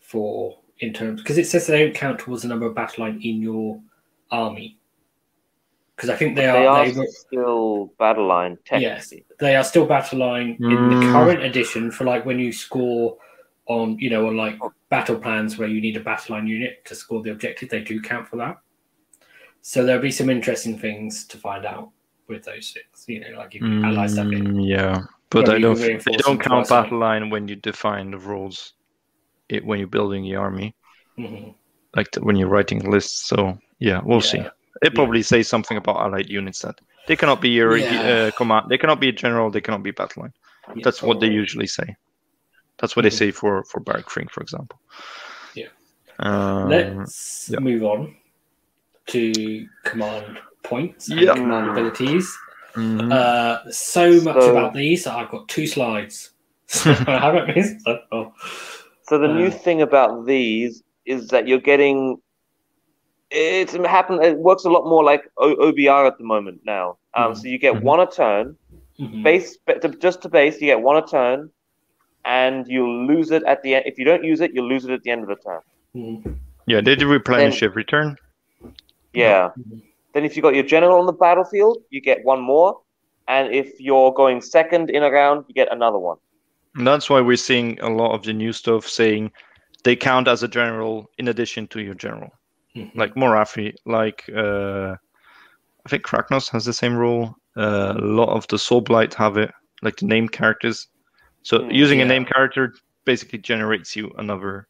for in terms because it says they don't count towards the number of battle line in your army. Because I think they They are, are they, were- still battle line Yes. they are still battle line in the Mm. current edition for like when you score on you know on like battle plans where you need a battle line unit to score the objective they do count for that so there'll be some interesting things to find out with those six. you know like if you ally stuff in Mm, yeah, but Whether I don't. can They don't count twice battle line when you define the rules. It, when you're building the army, Mhm. like the, when you're writing lists. So yeah, we'll see. Yeah. It probably says something about allied units that they cannot be your Yeah. uh, command. They cannot be a general. They cannot be battle line. Yeah, That's what they usually say. That's what they Mhm. say for for Barak-Thryng, for example. Yeah. Um, let's yeah. move on to command points and Yeah. command abilities mhm. uh so much So- about these that i've got two slides <laughs> so i haven't missed that oh. So the new Uh, thing about these is that you're getting it's happen. It works a lot more like o- OBR at the moment now. Um, Mhm. So you get Mhm. one a turn, Mhm. base just to base. You get one a turn, and you lose it at the end. If you don't use it, you lose it at the end of the turn. Mhm. yeah, did you replenish every turn. Yeah. Mhm. Then if you got your general on the battlefield, you get one more, and if you're going second in a round, you get another one. And that's why we're seeing a lot of the new stuff saying they count as a general in addition to your general. Mhm. Like Morathi, like uh, I think Kragnos has the same rule. Uh, a lot of the Soul Blight have it, like the name characters. So Mm, using a name character basically generates you another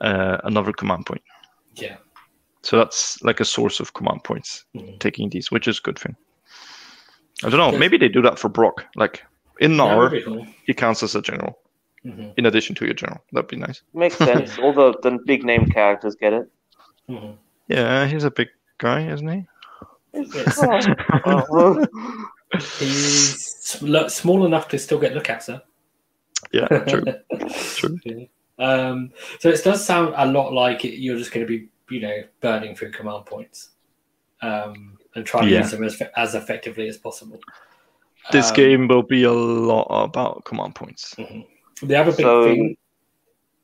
uh, another command point. yeah. So that's like a source of command points Mhm. taking these, which is a good thing. I don't know. Yes. Maybe they do that for Brokk. Like in That Nar, cool. he counts as a general Mhm. in addition to your general. That'd be nice. Makes <laughs> sense. All the, the big name characters get it. Mhm. Yeah, he's a big guy, isn't he? Oh. <laughs> He's small enough to still get look at, sir. yeah, true. <laughs> True. Um, so it does sound a lot like it, you're just going to be, you know, burning through command points um, and trying to use them as, as effectively as possible. This Um, game will be a lot about command points. mhm. The other big So- thing,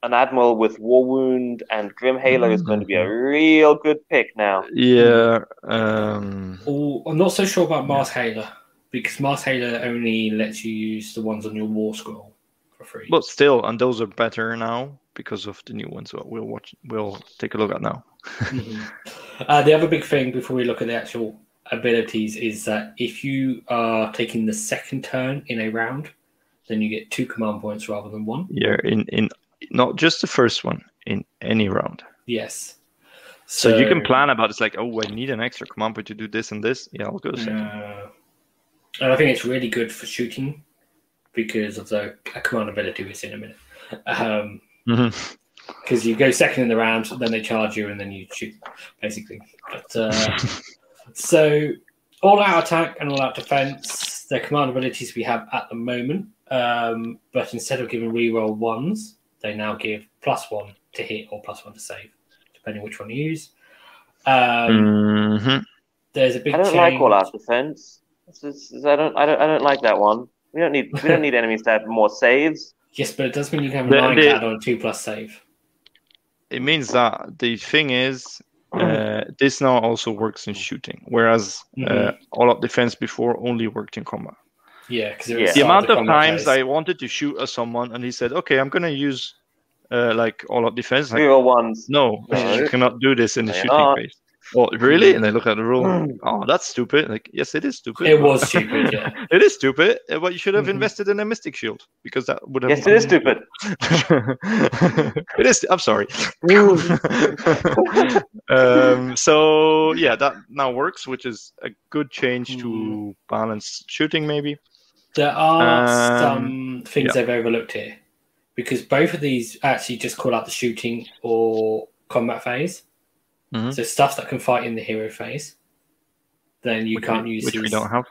An admiral with War Wound and Grim Halo is going to be a real good pick now. Yeah. Um, oh, I'm not so sure about Mars Hailer because Mars Hailer only lets you use the ones on your war scroll for free. but still, and those are better now because of the new ones. So we'll watch. We'll take a look at now. Mhm. Uh, the other big thing before we look at the actual abilities is that if you are taking the second turn in a round, then you get two command points rather than one. Yeah, in in not just the first one, in any round. Yes. So, you can plan about it's like, oh, I need an extra command point to do this and this. Yeah, I'll go second. Uh, and I think it's really good for shooting because of the a command ability we see in a minute. Um, Mhm. Because you go second in the round, then they charge you, and then you shoot, basically. But uh, <laughs> so all out attack and all out defense, the command abilities we have at the moment. Um, but instead of giving reroll ones, they now give plus one to hit or plus one to save, depending which one you use. Um, Mhm. There's a big I don't change. like all out defense. It's just- I don't. I don't. I don't like that one. We don't need. We don't <laughs> need enemies to have more saves. Yes, but it does mean you can have a The- nine the- card on a two plus save. It means that the thing is, uh, this now also works in shooting, whereas uh, Mhm. all out defense before only worked in combat. Yeah, because Yeah. the amount of times I wanted to shoot at someone and he said, "Okay, I'm gonna use uh, like all out defense." Like, Zero ones. no, No. you cannot do this in the Why shooting not? phase. Oh, really? And I look at the rule. Oh, that's stupid. Like, yes, it is stupid. It was stupid, yeah. <laughs> it is stupid, uh, but you should have Mhm. invested in a mystic shield because that would have. Yes, it is stupid. <laughs> it is. I'm sorry. <laughs> um, so yeah, that now works, which is a good change Mm. to balance shooting, maybe. There are Um, some things yeah. they've overlooked here because both of these actually just call out the shooting or combat phase. Mhm. So stuff that can fight in the hero phase, then you which can't we, use which we don't have.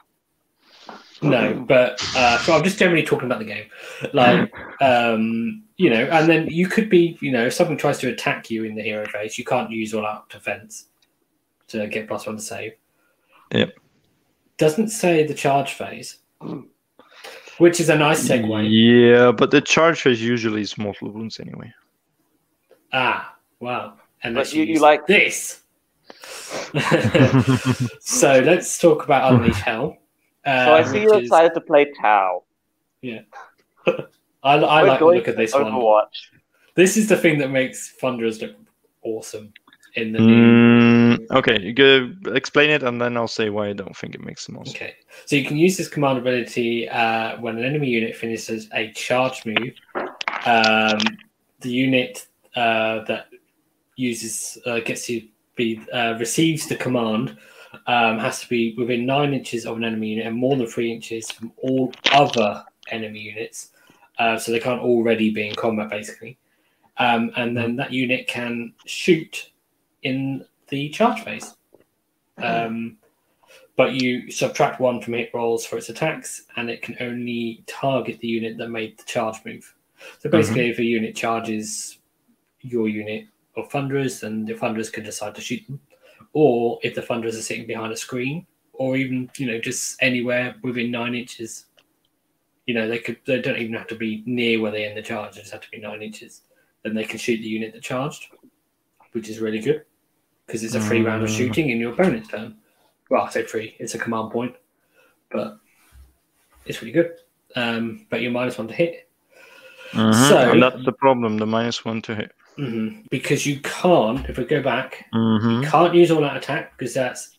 No, but uh, so I'm just generally talking about the game, like <laughs> um, you know, and then you could be, you know, if someone tries to attack you in the hero phase, you can't use all out defense to get plus one to save. Yep. Doesn't say the charge phase, which is a nice segue. Yeah, but the charge phase usually is mortal wounds anyway. Ah, wow. Unless But you- you like- this. <laughs> so let's talk about Unleash Hell. Uh, <laughs> So I see you which is- excited to play Tau. Yeah. <laughs> I, I like the look at to this one. Overwatch. This is the thing that makes Thunderers look awesome in the new. Mm, okay, you go explain it, and then I'll say why I don't think it makes the most. Okay, so you can use this command ability uh, when an enemy unit finishes a charge move. Um, the unit uh, that uses uh, gets to be uh, receives the command um, has to be within nine inches of an enemy unit and more than three inches from all other enemy units. Uh, so they can't already be in combat, basically. Um, and then that unit can shoot in the charge phase. Um, but you subtract one from hit rolls for its attacks, and it can only target the unit that made the charge move. So basically, if a unit charges your unit of Thunderers, then the Thunderers can decide to shoot them. Or if the Thunderers are sitting behind a screen, or even you know just anywhere within nine inches, you know they could they don't even have to be near where they end the charge; they just have to be nine inches. Then they can shoot the unit that charged, which is really good. because it's a free round of Mm. shooting in your opponent's turn. Well, I say free, it's a command point, but it's really good. Um, but you're minus one to hit. Mhm. So- and that's the problem. The minus one to hit. Hmm Because you can't, if we go back, hmm can't use all out attack because that's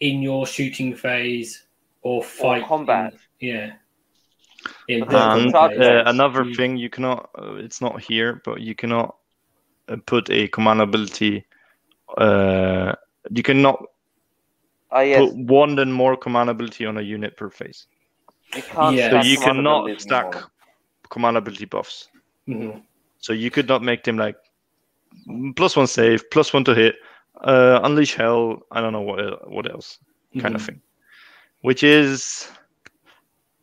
in your shooting phase or fight. combat. in- yeah. In And, vertical And Charge phase. uh, another You- thing, you cannot. Uh, it's not here, but you cannot uh, put a command ability. Uh, you cannot Oh yes, put one and more command ability on a unit per phase. you. Yeah. So you cannot stack anymore. command ability buffs. Mhm. So you could not make them like plus one save, plus one to hit, uh, unleash hell. I don't know what what else kind of Mhm. thing, which is,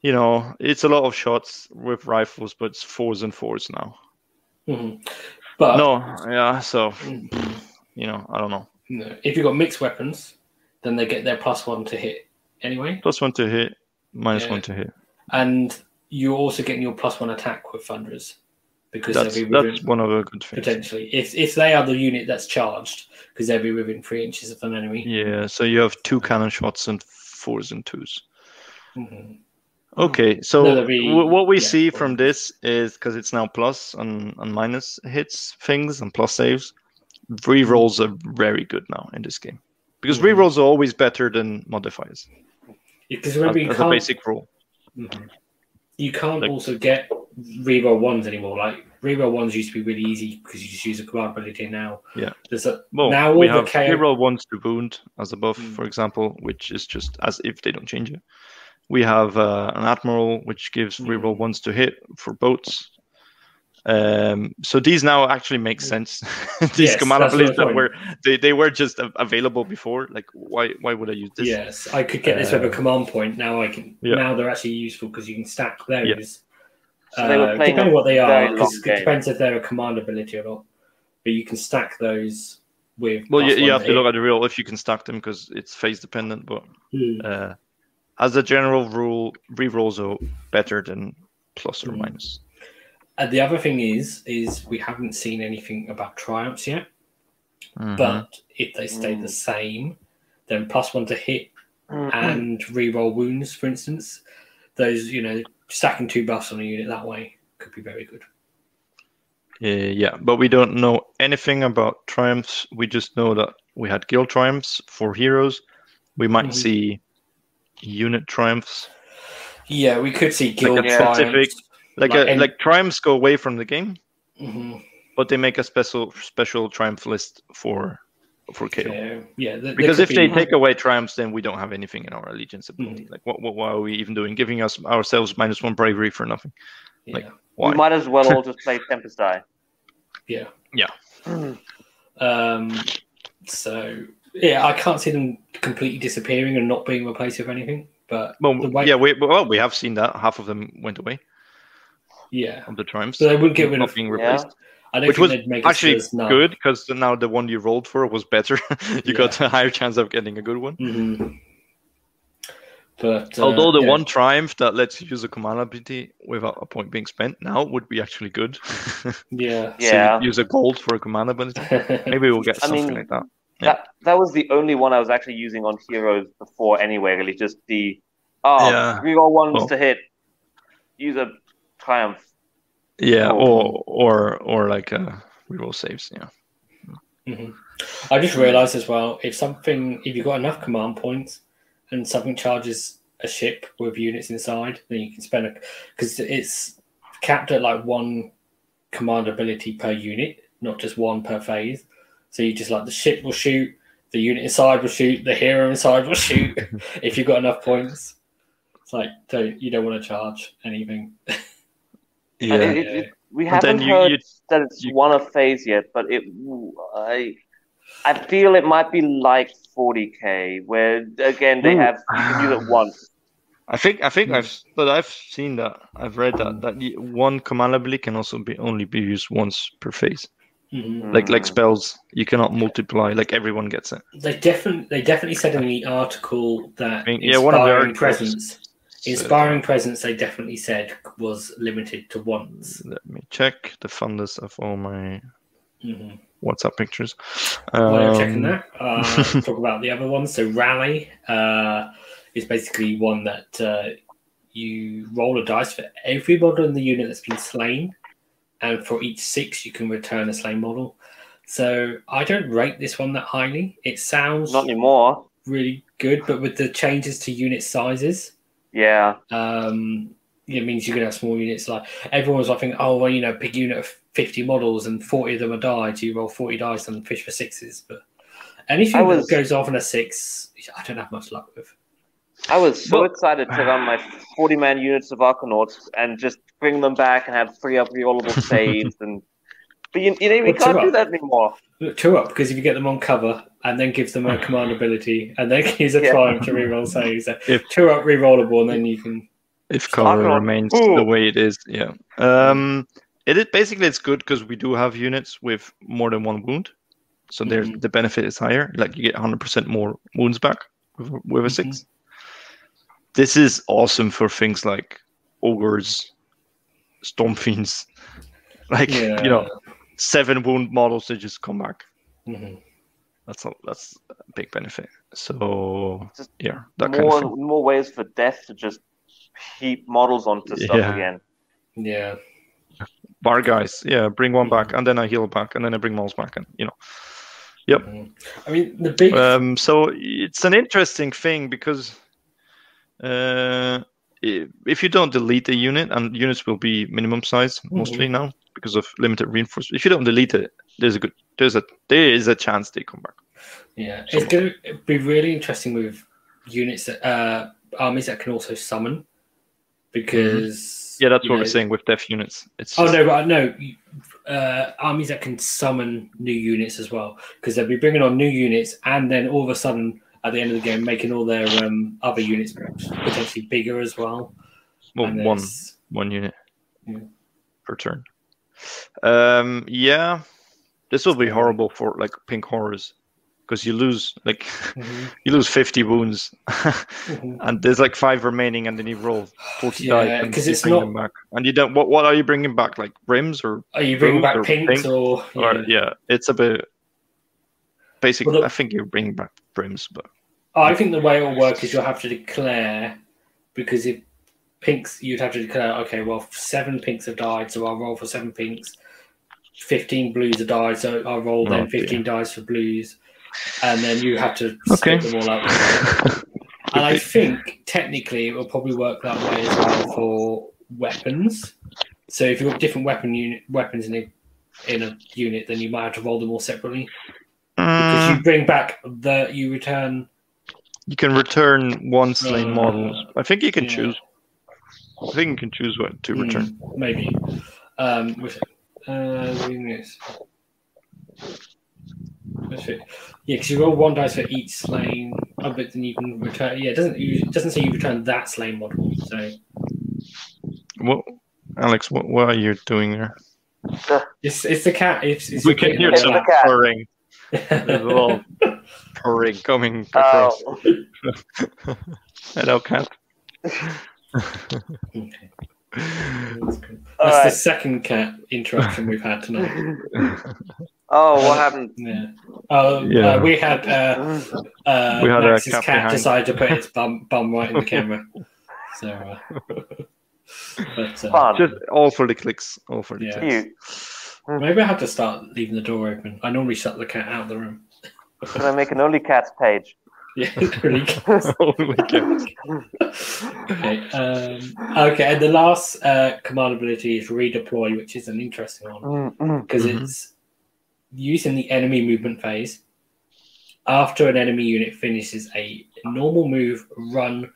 you know, it's a lot of shots with rifles, but it's fours and fours now. Mhm. But no, yeah. So Mhm. you know, I don't know. No. If you've got mixed weapons, then they get their plus one to hit anyway. Plus one to hit, minus Yeah. one to hit. And you're also getting your plus one attack with Thunderers because That's they'll be that's one of the good things. potentially. If, if they are the unit that's charged, because they'll be within three inches of an enemy. Yeah. So you have two cannon shots and fours and twos. Mhm. Okay, so No, be- w- what we yeah, see from this is because it's now plus and, and minus hits things and plus saves, rerolls are very good now in this game because Mhm. rerolls are always better than modifiers Because as, remember, you as a can't, basic rule. Mhm. You can't Like- also get reroll ones anymore. Like reroll ones used to be really easy because you just use a command ability now. Yeah. There's a, Well, now we have chaos. reroll ones to wound as a buff, Mm. for example, which is just as if they don't change it. We have uh, an admiral which gives Mm. reroll ones to hit for boats. Um, so these now actually make sense. <laughs> these Yes, command that's abilities that were they, they were just available before. Like why why would I use this? Yes, I could get this with a Uh, command point. Now I can. yeah. Now they're actually useful because you can stack those. So they were Uh, playing depending a what they are, because it depends if they're a command ability or not. But you can stack those with. Well, you, you have to hit. look at the real if you can stack them because it's phase dependent. But Hmm. uh, as a general rule, rerolls are better than plus or Mm. minus. And the other thing is, is we haven't seen anything about triumphs yet. Mhm. But if they stay Mm. the same, then plus one to hit Mm. and reroll wounds, for instance, those you know stacking two buffs on a unit that way could be very good. Uh, yeah, but we don't know anything about triumphs. We just know that we had guild triumphs for heroes. We might Mhm. see unit triumphs, Yeah, we could see guild a triumphs. Specific- like Like a, any- like triumphs go away from the game, Mhm. but they make a special special triumph list for for KO. Yeah, yeah. there- there Because could if they be- take away triumphs, then we don't have anything in our allegiance ability. Mhm. Like, what, what, what are we even doing? Giving us ourselves minus one bravery for nothing? like- Why? We might as well all <laughs> just play Tempest Die. yeah. Yeah. Um, so yeah, I can't see them completely disappearing and not being replaced with anything. But Well, way, yeah, we, well, we have seen that half of them went away yeah. of the triumphs, So they wouldn't get rid of. being Yeah. replaced. I don't Which think was they'd make it Actually, as none. good because now the one you rolled for was better. <laughs> you Yeah. got a higher chance of getting a good one. Mhm. But uh, Although the yeah. one triumph that lets you use a command ability without a point being spent now would be actually good. <laughs> yeah, So Yeah. use a gold for a command ability. <laughs> Maybe we'll get I something mean, like that. Yeah. That that was the only one I was actually using on heroes before anyway. Really, just the oh, Yeah. reroll ones Well- to hit. Use a triumph. Yeah, Oh. or or or like uh, reroll saves. Yeah. Mhm. I just realised as well if something if you've got enough command points and something charges a ship with units inside, then you can spend a because it's capped at like one command ability per unit, not just one per phase. So you just like the ship will shoot, the unit inside will shoot, the hero inside will shoot <laughs> if you've got enough points. It's like don't you don't want to charge anything. <laughs> And Yeah. it- it- it- we And haven't you- heard you- that it's you- one a phase yet, but it I I feel it might be like 40k, where again they Ooh. have you can use it <sighs> once. I think I think Hmm. I've but I've seen that I've read that that one command ability can also be only be used once per phase. Mhm. Like like Mm. spells, you cannot multiply. Like everyone gets it. They definitely they definitely said in the article that I mean, yeah, one of the articles presence said- inspiring presence they definitely said was limited to once. Let me check the fundus of all my hmm WhatsApp pictures. While you're checking Um, that, uh, <laughs> talk about the other ones. So rally uh, is basically one that uh, you roll a dice for every model in the unit that's been slain, and for each six you can return a slain model. So I don't rate this one that highly. It sounds Not anymore. really good, but with the changes to unit sizes, Yeah. um, it means you can have small units. Like everyone was like, thinking, oh well, you know, big unit of fifty models and forty of them are died. You roll forty dice and fish for sixes. But anything was- that goes off on a six, I don't have much luck with. I was so Well- excited to run my 40 man units of Arkanauts and just bring them back and have three up rerollable saves. and But you, you know, we Well, can't do up. that anymore. Two up because if you get them on cover and then gives them a <laughs> command ability and then <laughs> use a Yeah. triumph to reroll saves, so If- two up rerollable and then you can. if cover remains Ooh. the way it is, yeah. Um, it is basically it's good because we do have units with more than one wound, so there's Mhm. the benefit is higher. Like you get 100% more wounds back with, with a 6 This is awesome for things like ogres, storm fiends, <laughs> like Yeah. you know, seven wound models that just come back. Mhm. That's a that's a big benefit. So Just yeah, that kind more of more ways for death to just heap models onto stuff Yeah. again. Yeah. bar guys. Yeah, bring one back, and then I heal back, and then I bring models back, and you know. Yep. I mean, the big. Um, so it's an interesting thing because uh, i- if you don't delete a unit, and units will be minimum size mostly now because of limited reinforcement. If you don't delete it, there's a good there's a there is a chance they come back. Yeah, it's going to be really interesting with units that uh, armies that can also summon, because Yeah, that's what know- we're saying with death units. It's Oh just- no, but no, uh, armies that can summon new units as well, because they'll be bringing on new units, and then all of a sudden at the end of the game, making all their um, other units potentially bigger as well. well, one one unit Yeah. per turn. Um, yeah, this will be horrible for like pink horrors because you lose like Mhm, <laughs> you lose 50 wounds mhm. and there's like five remaining and then you roll 40 Yeah, dice and 'cause it's not- back and you don't what, what are you bringing back like brims or Are you bringing back or pinks pink? or? or yeah it's a bit basically Well, i think you're bringing back brims but I think the way it'll work is you'll have to declare because if pinks, you'd have to declare, okay, well, seven pinks have died, so I'll roll for seven pinks. Fifteen blues have died, so I'll roll Oh, then dear. fifteen dice for blues, and then you have to Okay. them all up. <laughs> and I think technically it will probably work that way as well for weapons. So if you've got different weapon unit weapons in a in a unit, then you might have to roll them all separately because Mm, you bring back the you return you can return one slain Uh, model i think you can yeah. choose i think you can choose what to Mm, return maybe. Um, with, uh, units. That's. Yeah, because you roll one dice for each slain. Oh, but then you can return. Yeah, it doesn't it doesn't say you return that slain model. So what alex what, what are you doing there it's it's the cat. It's, it's we can hear It's some cat. purring There's a little purring coming Oh, across hello cat Okay. That's, good. All the second cat interruption we've had tonight. <laughs> oh, what happened? Yeah. Oh, Yeah. Uh, we had uh, uh, We had a Max's cat cat, decide to put its <laughs> bum, bum right in the camera. So, uh, <laughs> but, uh, Fun. just all for the clicks all for the Yeah. clicks maybe I have to start leaving the door open. I normally shut the cat out of the room. Can I make an <laughs> <laughs> only cats page? Yeah, really. Only cats. okay. Um, okay, and the last uh, command ability is redeploy, which is an interesting one. Mm-mm. because Mhm. it's using the enemy movement phase. After an enemy unit finishes a normal move, run,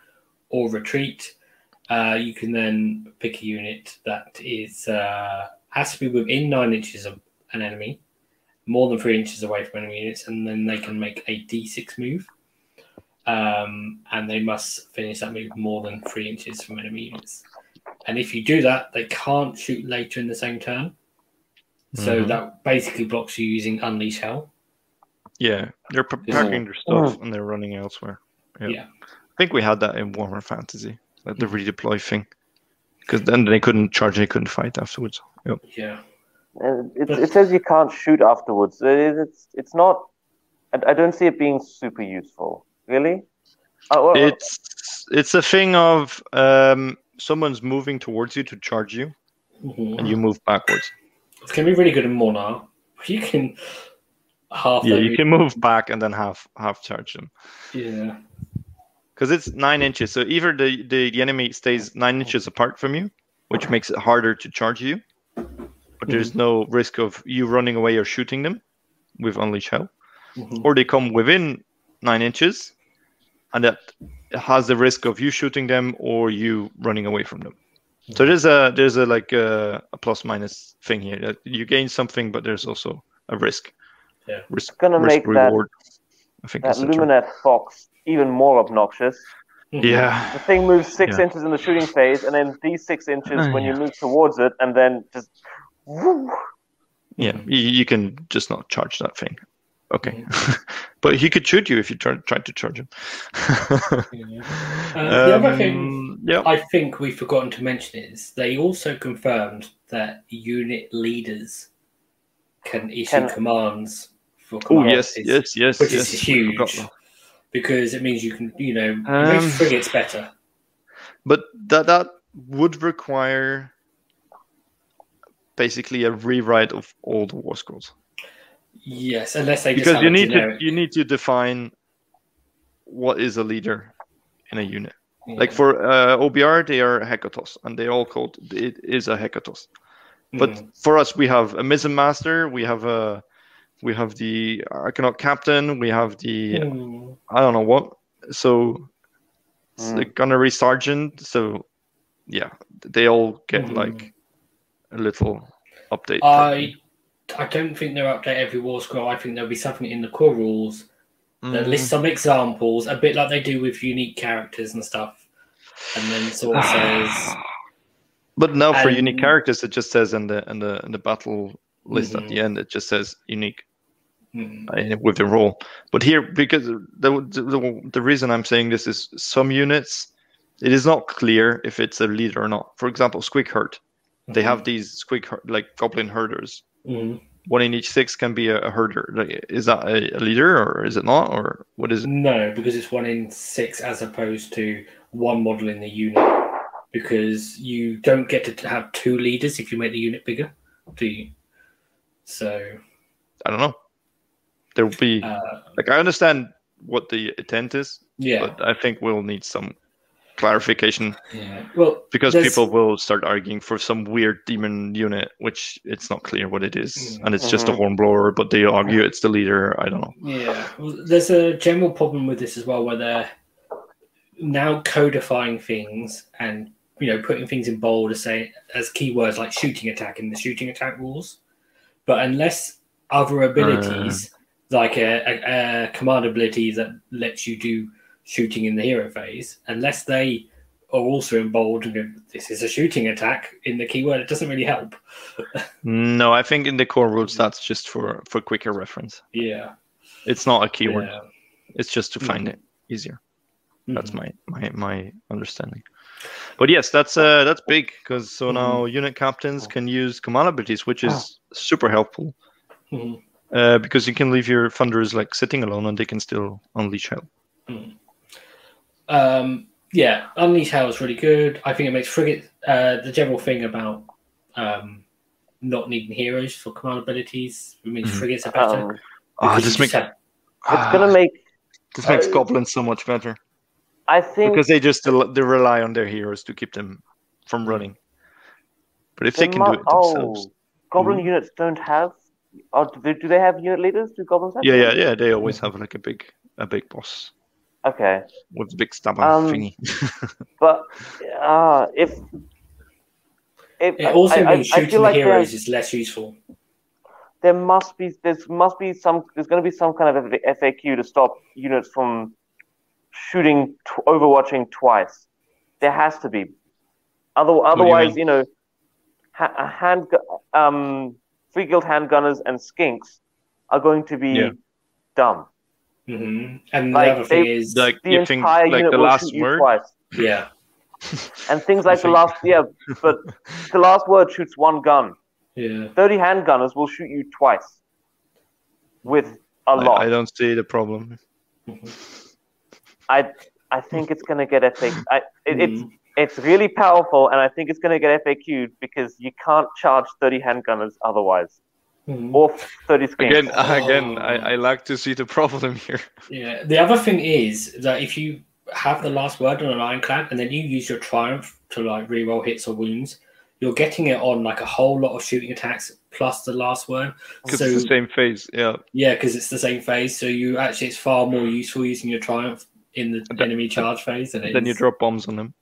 or retreat, uh, you can then pick a unit that is uh, has to be within nine inches of an enemy, more than three inches away from enemy units, and then they can make a D6 move. Um, and they must finish that move more than three inches from enemy units. And if you do that, they can't shoot later in the same turn. So Mhm. that basically blocks you using Unleash Hell. Yeah, they're p- packing their stuff and they're running elsewhere. Yeah. Yeah. I think we had that in Warhammer Fantasy, like the redeploy thing, because then they couldn't charge, they couldn't fight afterwards. Yep. Yeah. And it, it says you can't shoot afterwards. It- It's it's not. I, I don't see it being super useful. Really? Uh, well, It's it's a thing of um, someone's moving towards you to charge you, Mhm. and you move backwards. It's going to be really good in Mhornar. You can half. Yeah, you can move back and then half half charge them Yeah. because it's nine inches. So either the, the the enemy stays nine inches apart from you, which makes it harder to charge you, but there's no risk of you running away or shooting them with unleash hell, Mhm. or they come within nine inches, and that has the risk of you shooting them or you running away from them. So there's a there's a like a, a plus minus thing here that you gain something, but there's also a risk. Yeah. Risk, gonna risk make that- reward. I think that that's the term. Lumineth Fox even more obnoxious. Mhm. Yeah. The thing moves six Yeah. inches in the shooting phase, and then these six inches Uh, when yeah. you move towards it, and then just. Woo. Yeah, you, you can just not charge that thing. Okay, Mm-hmm. <laughs> but he could shoot you if you try, tried to charge him. Yeah. <laughs> Uh, the other thing Um, yeah, I think we've forgotten to mention is they also confirmed that unit leaders can issue Can- commands for oh yes, yes, yes, which yes. is huge because it means you can, you know, it Um, makes frigates better. But that that would require basically a rewrite of all the war scrolls Yes, unless they because you need generic, to you need to define what is a leader in a unit. yeah. Like for uh, OBR, they are Hekatos, and they all called it is a Hekatos. But Mhm. for us, we have a mission master, we have a we have the Arkanaut captain, we have the Mm. I don't know what. So it's Mm. the gunnery sergeant. So yeah, they all get Mhm. like a little update. I I don't think they'll update every war scroll. I think there'll be something in the core rules that Mm. lists some examples, a bit like they do with unique characters and stuff, and then sort of says, <sighs> But now for And- unique characters, it just says in the in the in the battle list at Mhm. the end, it just says unique hmm, uh, with the role. But here, because the, the the reason I'm saying this is some units, it is not clear if it's a leader or not. For example, Squig Herd, they have these Squig like Goblin herders. Mhm. One in each six can be a, a herder. Like, is that a, a leader or is it not, or what is it? No, because it's one in six as opposed to one model in the unit. Because you don't get to have two leaders if you make the unit bigger, do you? So, I don't know. There will be uh, like I understand what the intent is, yeah, but I think we'll need some clarification yeah. Well, because there's- people will start arguing for some weird demon unit, which it's not clear what it is, Mm. and it's just a Mhm. hornblower, but they argue it's the leader. I don't know. Yeah, well, there's a general problem with this as well, where they're now codifying things and you know putting things in bold as say as keywords like shooting attack in the shooting attack rules. But unless other abilities like a, a, a command ability that lets you do shooting in the hero phase, unless they are also involved in this is a shooting attack in the keyword, it doesn't really help. No, I think in the core rules that's just for for quicker reference. Yeah, It's not a keyword. Yeah. It's just to find Mhm. it easier. That's Mhm. my my my understanding. But yes, that's uh that's big because so now unit captains can use command abilities, which is super helpful. Mhm. Uh, because you can leave your funders like sitting alone and they can still unleash hell. Um, yeah, Unleash Hell is really good. I think it makes frigate uh, the general thing about um, not needing heroes for command abilities. It means Mhm. frigates are better. Ah, because this you makes just have- it's gonna make. this makes uh, goblins so much better I think because they just they rely on their heroes to keep them from running. But if they there can do it themselves, Oh, goblin Mhm. units don't have. Oh, do they, do they have unit leaders? Do goblins have? yeah, yeah, yeah, they always have like a big a big boss Okay, with a big stabber Um, thingy. <laughs> but uh, if if It also I, I, means I shooting feel like heroes is less useful. there must be there's must be some there's going to be some kind of FAQ to stop units from shooting t- overwatching twice. There has to be. Other, do you otherwise, you, know, ha- a hand um, Freeguild handgunners and skinks are going to be Yeah. dumb. Hmm And Like, the other thing is, Like The you think entire like unit the will last shoot you word. twice. yeah, And things like the last, yeah, <laughs> but the last word shoots one gun. Yeah. 30 handgunners will shoot you twice with a lot. I, I don't see the problem. I I think it's going to get FAQ. I, it, It's Mm. it's really powerful, and I think it's going to get FAQ'd because you can't charge 30 handgunners otherwise, Mhm. or 30 skinks. Again, again, I, I like to see the problem here. Yeah. The other thing is that if you have the last word on a an ironclad and then you use your triumph to like reroll hits or wounds, you're getting it on like a whole lot of shooting attacks plus the last word. Because So it's the same phase. Yeah. yeah, because it's the same phase, so you actually it's far more useful using your triumph in the Then- enemy charge phase than it Then you drop bombs on them.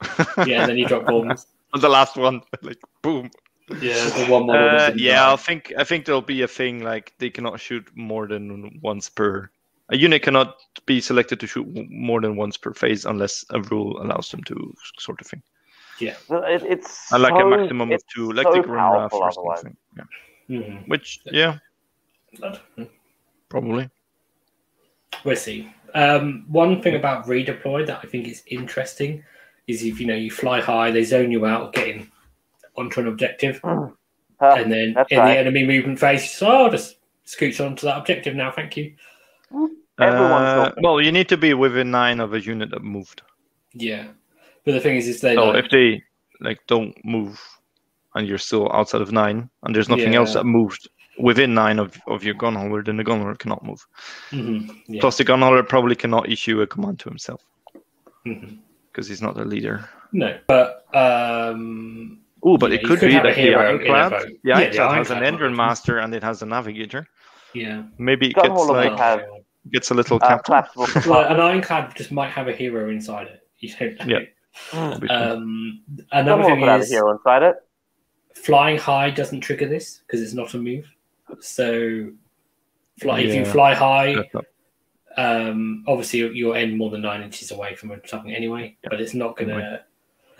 Yeah, then you drop <laughs> bombs. on the last one, <laughs> like boom. Yeah, <laughs> one model. Uh, yeah. I think I think there'll be a thing like they cannot shoot more than once per. A unit cannot be selected to shoot more than once per phase unless a rule allows them to, sort of thing. Yeah, Well, It, it's And like so, a maximum of two, like so the Grim Wrath or something. Yeah. Mhm. Which, yeah, probably. We'll see. Um, one thing about redeploy that I think is interesting is if you know you fly high, they zone you out getting onto an objective, Huh, and then that's in right. the enemy movement phase, you say, oh, I'll just scooch onto that objective now. Thank you. Uh, well, you need to be within nine of a unit that moved. Yeah, but the thing is, is they So like, if they like don't move, and you're still outside of nine, and there's nothing else that moved within nine of, of your gunhauler, then the gunhauler cannot move. Mhm, yeah, Plus, the gunhauler probably cannot issue a command to himself mhm. because he's not a leader. no, but um, Oh, but Yeah, it could could be that the hero in a ironclad, Yeah, the ironclad has an ironclad engine master and it has a navigator. yeah, Maybe it gets like have- gets a little Uh, captain. collapsible. <laughs> well, an ironclad just might have a hero inside it. You don't know. Yeah. Um, another Gunhauler thing could have a is hero inside it. flying high doesn't trigger this because it's not a move. So, fly, if you fly high, um, obviously you'll- you'll end more than nine inches away from something anyway. But it's not gonna,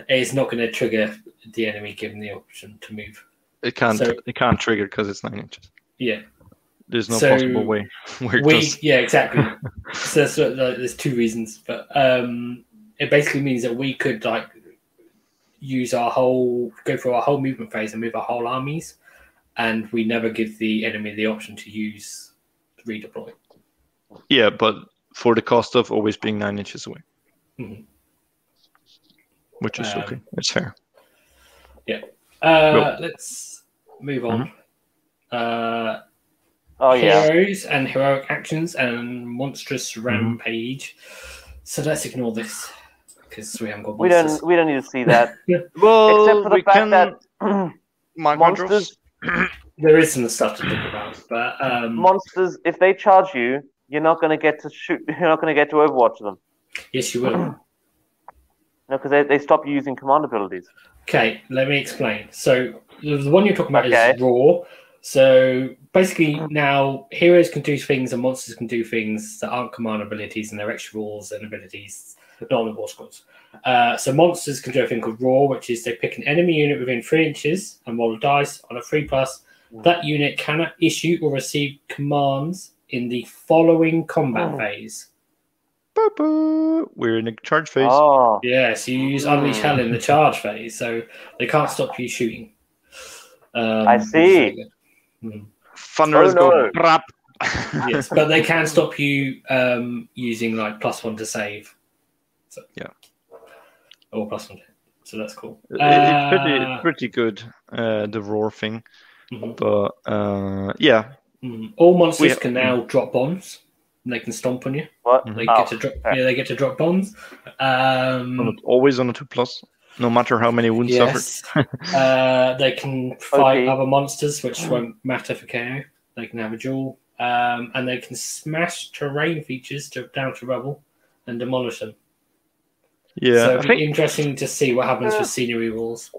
it's not gonna trigger the enemy given the option to move. it can't. so- it can't trigger because it's nine inches. Yeah, There's no So, possible way <laughs> we yeah exactly. <laughs> so, there's two reasons, but um, it basically means that we could like use our whole go through our whole movement phase and move our whole armies, and we never give the enemy the option to use redeploy. Yeah, but for the cost of always being nine inches away, Mhm. Which is Um, okay. It's fair. Yeah. Uh, Cool. Let's move on. Uh, Oh yeah. Heroes and heroic actions and monstrous rampage. So let's ignore this because we haven't got Monsters. We don't we don't need to see that. <laughs> Well, Except for the we fact can that monsters. monsters There is some stuff to think about, but um, monsters if they charge you, you're not gonna get to shoot you're not gonna get to overwatch them. yes, you will. <clears throat> No, because they, they stop you using command abilities. Okay, let me explain. So the one you're talking about Okay. is raw. So basically, now heroes can do things and monsters can do things that aren't command abilities and they're extra rules and abilities, not on the war scrolls. Uh, so monsters can do a thing called raw, which is they pick an enemy unit within three inches and roll a dice on a three plus. That unit cannot issue or receive commands in the following combat Oh. phase. Boo-boo. We're in a charge phase. Oh, Yeah, so you use Unleash Hell in the charge phase, so they can't stop you shooting. Um, I which is see. really good. Hmm. Thunderers Oh, no. brap. Yes, but they can stop you um, using like plus one to save. So, Yeah. Or plus one. to- So that's cool. It- it's pretty, Uh, it's pretty good. Uh, the roar thing, mhm, but uh, yeah, mhm. All monsters We- can now drop bombs. And they can stomp on you. what? They Oh, get to drop. okay. Yeah, they get to drop bombs. Um, on a- always on a two plus, no matter how many wounds suffered. Yes. uh, they can fight Okay. other monsters, which won't matter for KO. They can have a duel. Um, and they can smash terrain features to, down to rubble and demolish them. Yeah, so I it'll be think interesting to see what happens Yeah. with scenery walls.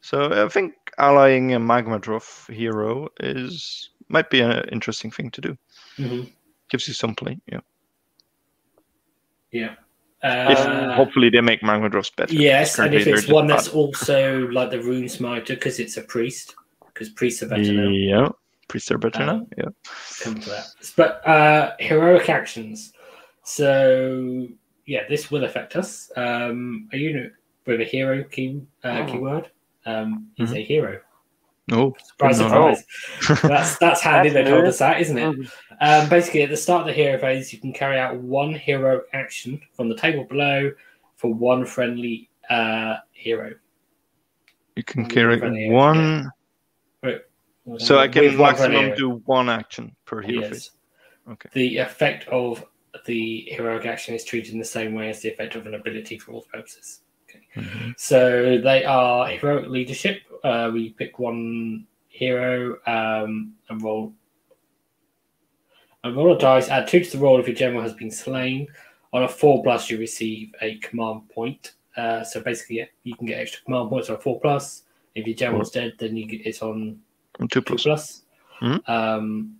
so. I think allying a Magmadroth hero is might be an interesting thing to do. Mhm. Gives you some play. Yeah, Yeah. if Uh, hopefully they make Magmadroths better. yes, and if it's one bad. that's also like the rune smiter because it's a priest, because priests are better now. Yeah, priests are better Um, now. Yeah. come to that. But uh, heroic actions. So yeah, this will affect us. Um, a unit with a hero key uh, Oh. keyword um, is Mhm. a hero. No. Surprise, surprise. <laughs> that's that's handy. That's they told new. us that, isn't it? Um, basically, at the start of the hero phase, you can carry out one hero action from the table below for one friendly uh, hero. You can With carry one hero. So I can With one maximum do one action per hero Yes. phase. Okay. The effect of the heroic action is treated in the same way as the effect of an ability for all purposes. Mhm. So they are heroic leadership. Uh, we pick one hero um, and roll. And roll a dice. Add two to the roll if your general has been slain. On a four plus, you receive a command point. Uh, so basically, yeah, you can get extra command points on a four plus. If your general's dead, then you get it's on And two two plus. plus. Mhm. Um,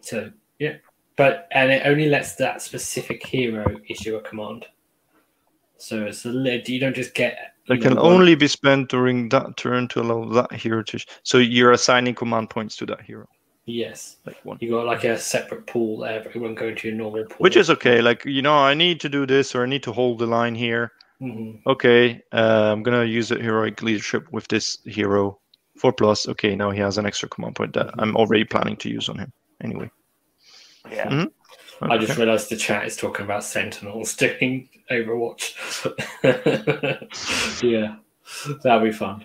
so yeah, but and it only lets that specific hero issue a command. So it's a li- you don't just get. They can know, one- only be spent during that turn to allow that hero to. So you're assigning command points to that hero, Yes, like one. you got like a separate pool there. But it won't go into your normal pool. Which is okay. Like you know, I need to do this or I need to hold the line here. Mhm. Okay, uh, I'm gonna use a heroic leadership with this hero. Four plus. Okay, now he has an extra command point that I'm already planning to use on him. Anyway. Yeah. Mhm. I just realised the chat is talking about Sentinels doing Overwatch. <laughs> yeah, that'll be fun.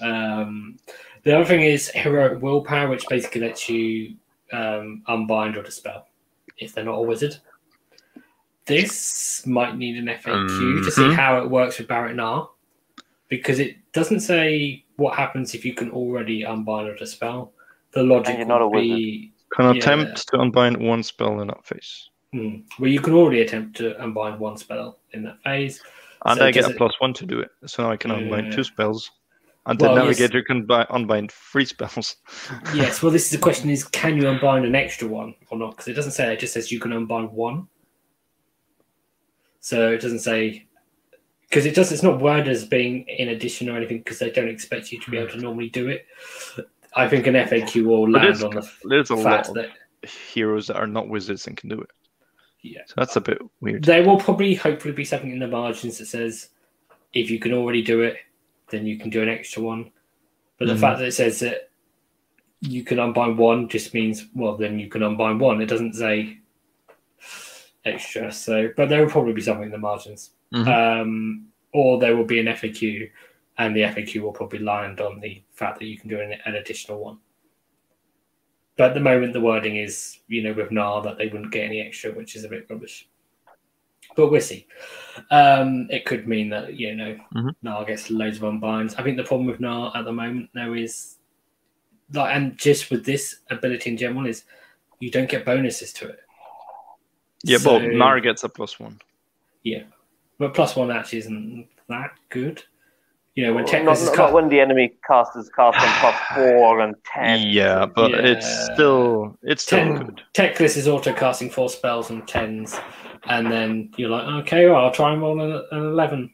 Um, the other thing is heroic willpower, which basically lets you um, unbind or dispel if they're not a wizard. This might need an FAQ to see Mhm. how it works with Barak-Nar, because it doesn't say what happens if you can already unbind or dispel. The logic you're not a would be Can Yeah. attempt to unbind one spell in that phase. Hmm. Well, you can already attempt to unbind one spell in that phase. And So I get a it- plus one to do it. So now I can unbind Yeah. two spells. And Well, the yes. navigator can bi- unbind three spells. <laughs> Yes. Well, this is the question: is can you unbind an extra one or not? Because it doesn't say. It just says you can unbind one. So it doesn't say because it does. It's not worded as being in addition or anything because they don't expect you to be able to normally do it. I think an FAQ will But land there's, on the there's a lot fact of that heroes that are not wizards and can do it. yeah, So that's a bit weird. there will probably hopefully be something in the margins that says if you can already do it, then you can do an extra one. But the Mhm. fact that it says that you can unbind one just means well then you can unbind one. It doesn't say extra. So but there will probably be something in the margins. Mhm. Um or there will be an FAQ and the FAQ will probably land on the fact that you can do an, an additional one. But at the moment the wording is, you know, with NAR that they wouldn't get any extra, which is a bit rubbish. But we'll see. Um, it could mean that, you know, Mhm. NAR gets loads of unbinds. I think the problem with NAR at the moment though is like and just with this ability in general is you don't get bonuses to it. yeah, So- but Nar gets a plus one. Yeah. But plus one actually isn't that good. You know, when Not, Tech not, is not cut, when the enemy cast is cast on plus four and ten. Yeah, but Yeah. it's still it's still Ten. good. Teclis is auto casting four spells and tens, and then you're like, okay, well, I'll try and roll an, an eleven.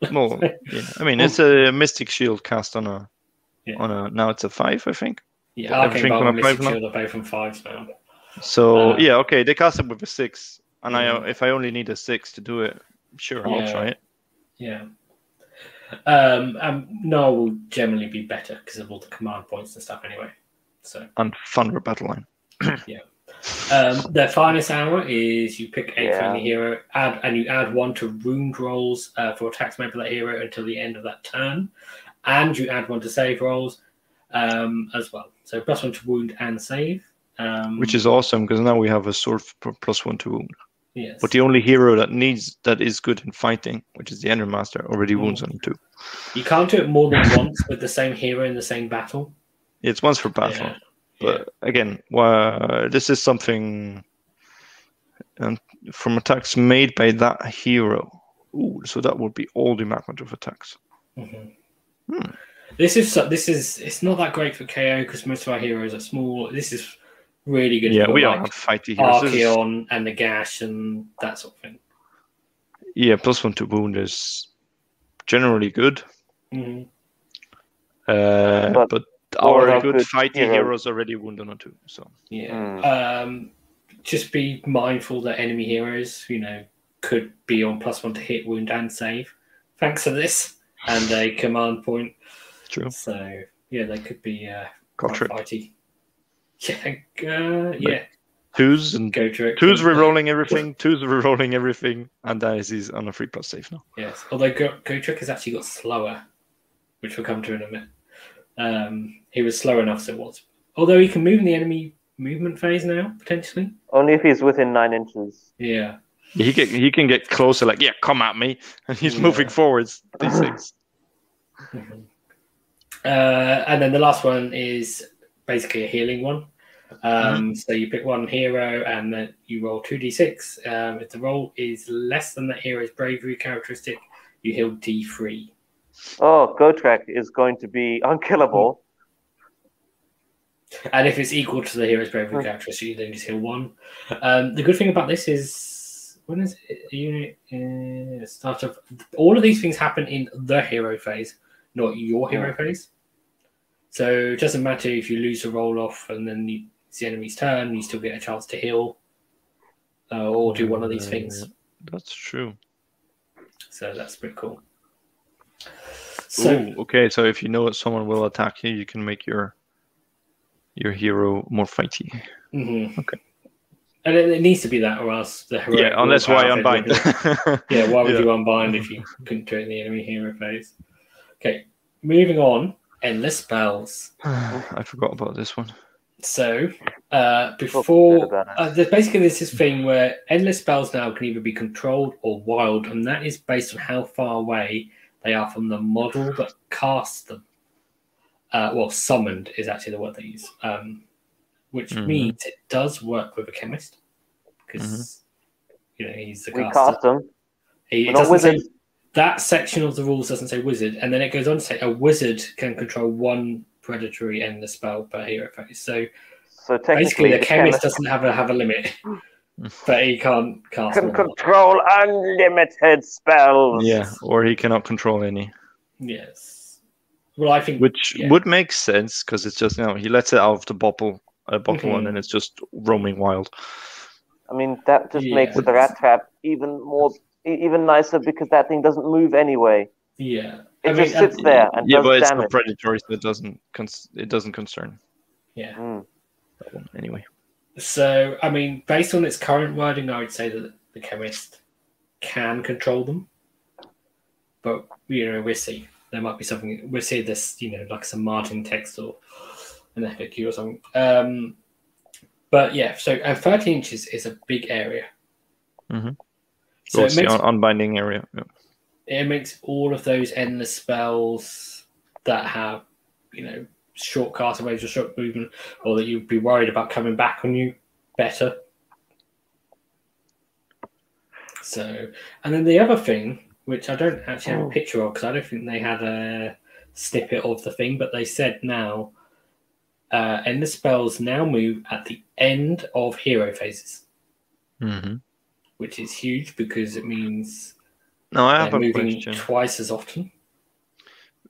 <laughs> Well, yeah. I mean, it's a Mystic Shield cast on a Yeah. on a now it's a five, I think. Yeah, But think everything Bolt from and a Mystic five now? Shield are both from fives now. So Uh, yeah, okay, they cast it with a six, and. I if I only need a six to do it, sure, I'll Yeah. try it. Yeah. Um, um, no will generally be better because of all the command points and stuff anyway. So And Thunder Battle Line. <clears throat> Yeah. Um, their finest hour is you pick a Yeah. friendly hero, add and you add one to wound rolls uh, for attacks made by that hero until the end of that turn, and you add one to save rolls um, as well. So plus one to wound and save, um, which is awesome because now we have a sword f- plus one to wound. Yes, But the only hero that needs that is good in fighting, which is the Endrinmaster, already Mm. wounds on him too. you can't do it more than once with the same hero in the same battle. It's once for battle, Yeah. but again, well, this is something and from attacks made by that hero. Ooh, so that would be all the magnitude of attacks. Mhm. Hmm. This is this is it's not that great for KO because most of our heroes are small. This is really good. Yeah, we like don't have fighty heroes. Archaon and the Gash and that sort of thing. yeah, plus one to wound is generally good. Mhm. Uh, But but, our our good good fighty heroes- heroes already wounded on two. So Yeah. Mm. Um, just be mindful that enemy heroes, you know, could be on plus one to hit, wound, and save. Thanks for this and a command point. true. So Yeah, they could be uh, quite Gotrek. fighty. <laughs> Yeah, uh, yeah. Twos and Gotrek. twos rerolling <laughs> everything. Twos rerolling everything, and Dice is on a free plus save now. Yes, although Go, Gotrek has actually got slower, which we'll come to in a minute. Um, he was slow enough, so it was. Although he can move in the enemy movement phase now, potentially. Only if he's within nine inches. Yeah. He can he can get closer, like yeah, come at me, <laughs> and he's Yeah. moving forwards. D6. Mhm. Uh, and then the last one is basically a healing one. Um, So you pick one hero and then you roll 2d6. Um, if the roll is less than that hero's bravery characteristic, you heal d3. Oh, Gotrek is going to be unkillable. <laughs> And if it's equal to the hero's bravery characteristic, you then just heal one. Um, the good thing about this is when is it? A unit uh, start of all of these things happen in the hero phase, not your hero phase. So it doesn't matter if you lose a roll off and then you, it's the enemy's turn, you still get a chance to heal uh, or do one of these things. That's true. So that's pretty cool. So Ooh, okay, so if you know that someone will attack you, you can make your your hero more fighty. mhm. Okay. And it, it needs to be that, or else the heroic yeah, unless why unbind. <laughs> Yeah, why would Yeah. you unbind if you couldn't in the enemy hero phase? Okay, moving on. Endless spells. <sighs> I forgot about this one. So, uh, before uh, there's basically there's this thing where endless spells now can either be controlled or wild, and that is based on how far away they are from the model that casts them. Uh, well, summoned is actually the word they use, um, which Mhm. means it does work with a Khemist because you know he's the We caster. cast them. He, it doesn't say that section of the rules doesn't say wizard, and then it goes on to say a wizard can control one predatory endless spell per hero phase. So So basically, the the Khemist Khemist doesn't have a have a limit, <laughs> but he can't cast can more. control unlimited spells. Yeah, or he cannot control any, Yes. Well, I think which yeah. would make sense because it's just you know he lets it out of the bottle, a bottle, Mhm. and then it's just roaming wild. I mean, that just Yeah. makes the rat trap even more, even nicer because that thing doesn't move anyway. yeah. It I mean, just sits and- there and yeah, does but it's damage. not predatory, so it doesn't cons- it doesn't concern Yeah. Mm. anyway. So, I mean, based on its current wording, I would say that the Khemist can control them. But, you know, we'll see. There might be something, we'll see this, you know, like some Martin text or an FAQ or something. Um, but yeah, so and 30 inches is a big area. Mhm. So So it it's the makes, un- unbinding area. Yeah. It makes all of those endless spells that have, you know, short cast waves or short movement, or that you'd be worried about coming back on you better. So, and then the other thing, which I don't actually have a Oh. picture of because I don't think they had a snippet of the thing, but they said now, uh, endless spells now move at the end of hero phases, hmm which is huge because it means Now I have a moving question twice as often.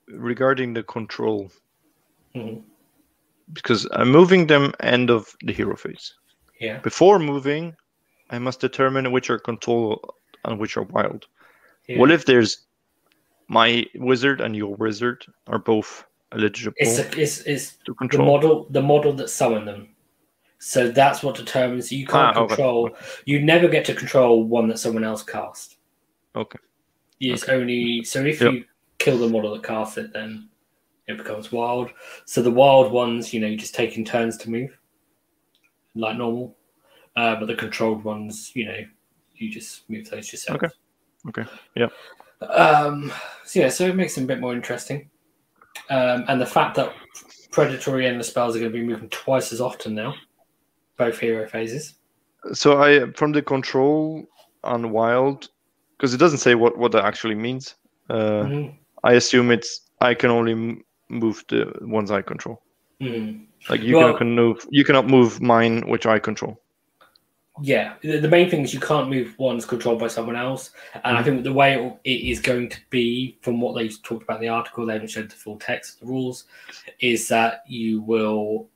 regarding the control Mhm. because I'm moving them end of the hero phase. Yeah. Before moving, I must determine which are control and which are wild. yeah. What if there's my wizard and your wizard are both eligible it's, a, it's, it's to the control? model the model that summoned them. So that's what determines you can't Ah, okay. control. You never get to control one that someone else cast. Okay. It's only so if Yep. you kill the model that casts it, then it becomes wild. So the wild ones, you know, you just taking turns to move, like normal. Uh, but the controlled ones, you know, you just move those yourself. Okay. Okay. Yeah. Um, so yeah, so it makes them a bit more interesting. Um, and the fact that predatory and the spells are going to be moving twice as often now, both hero phases. So I from the control on wild because it doesn't say what what that actually means. Uh, Mhm. I assume it's I can only move the ones I control. Mhm. Like you Well- can move you cannot move mine which I control. Yeah, the, main thing is you can't move ones controlled by someone else, and I think the way it, it is going to be, from what they talked about in the article, they haven't showed the full text of the rules, is that you will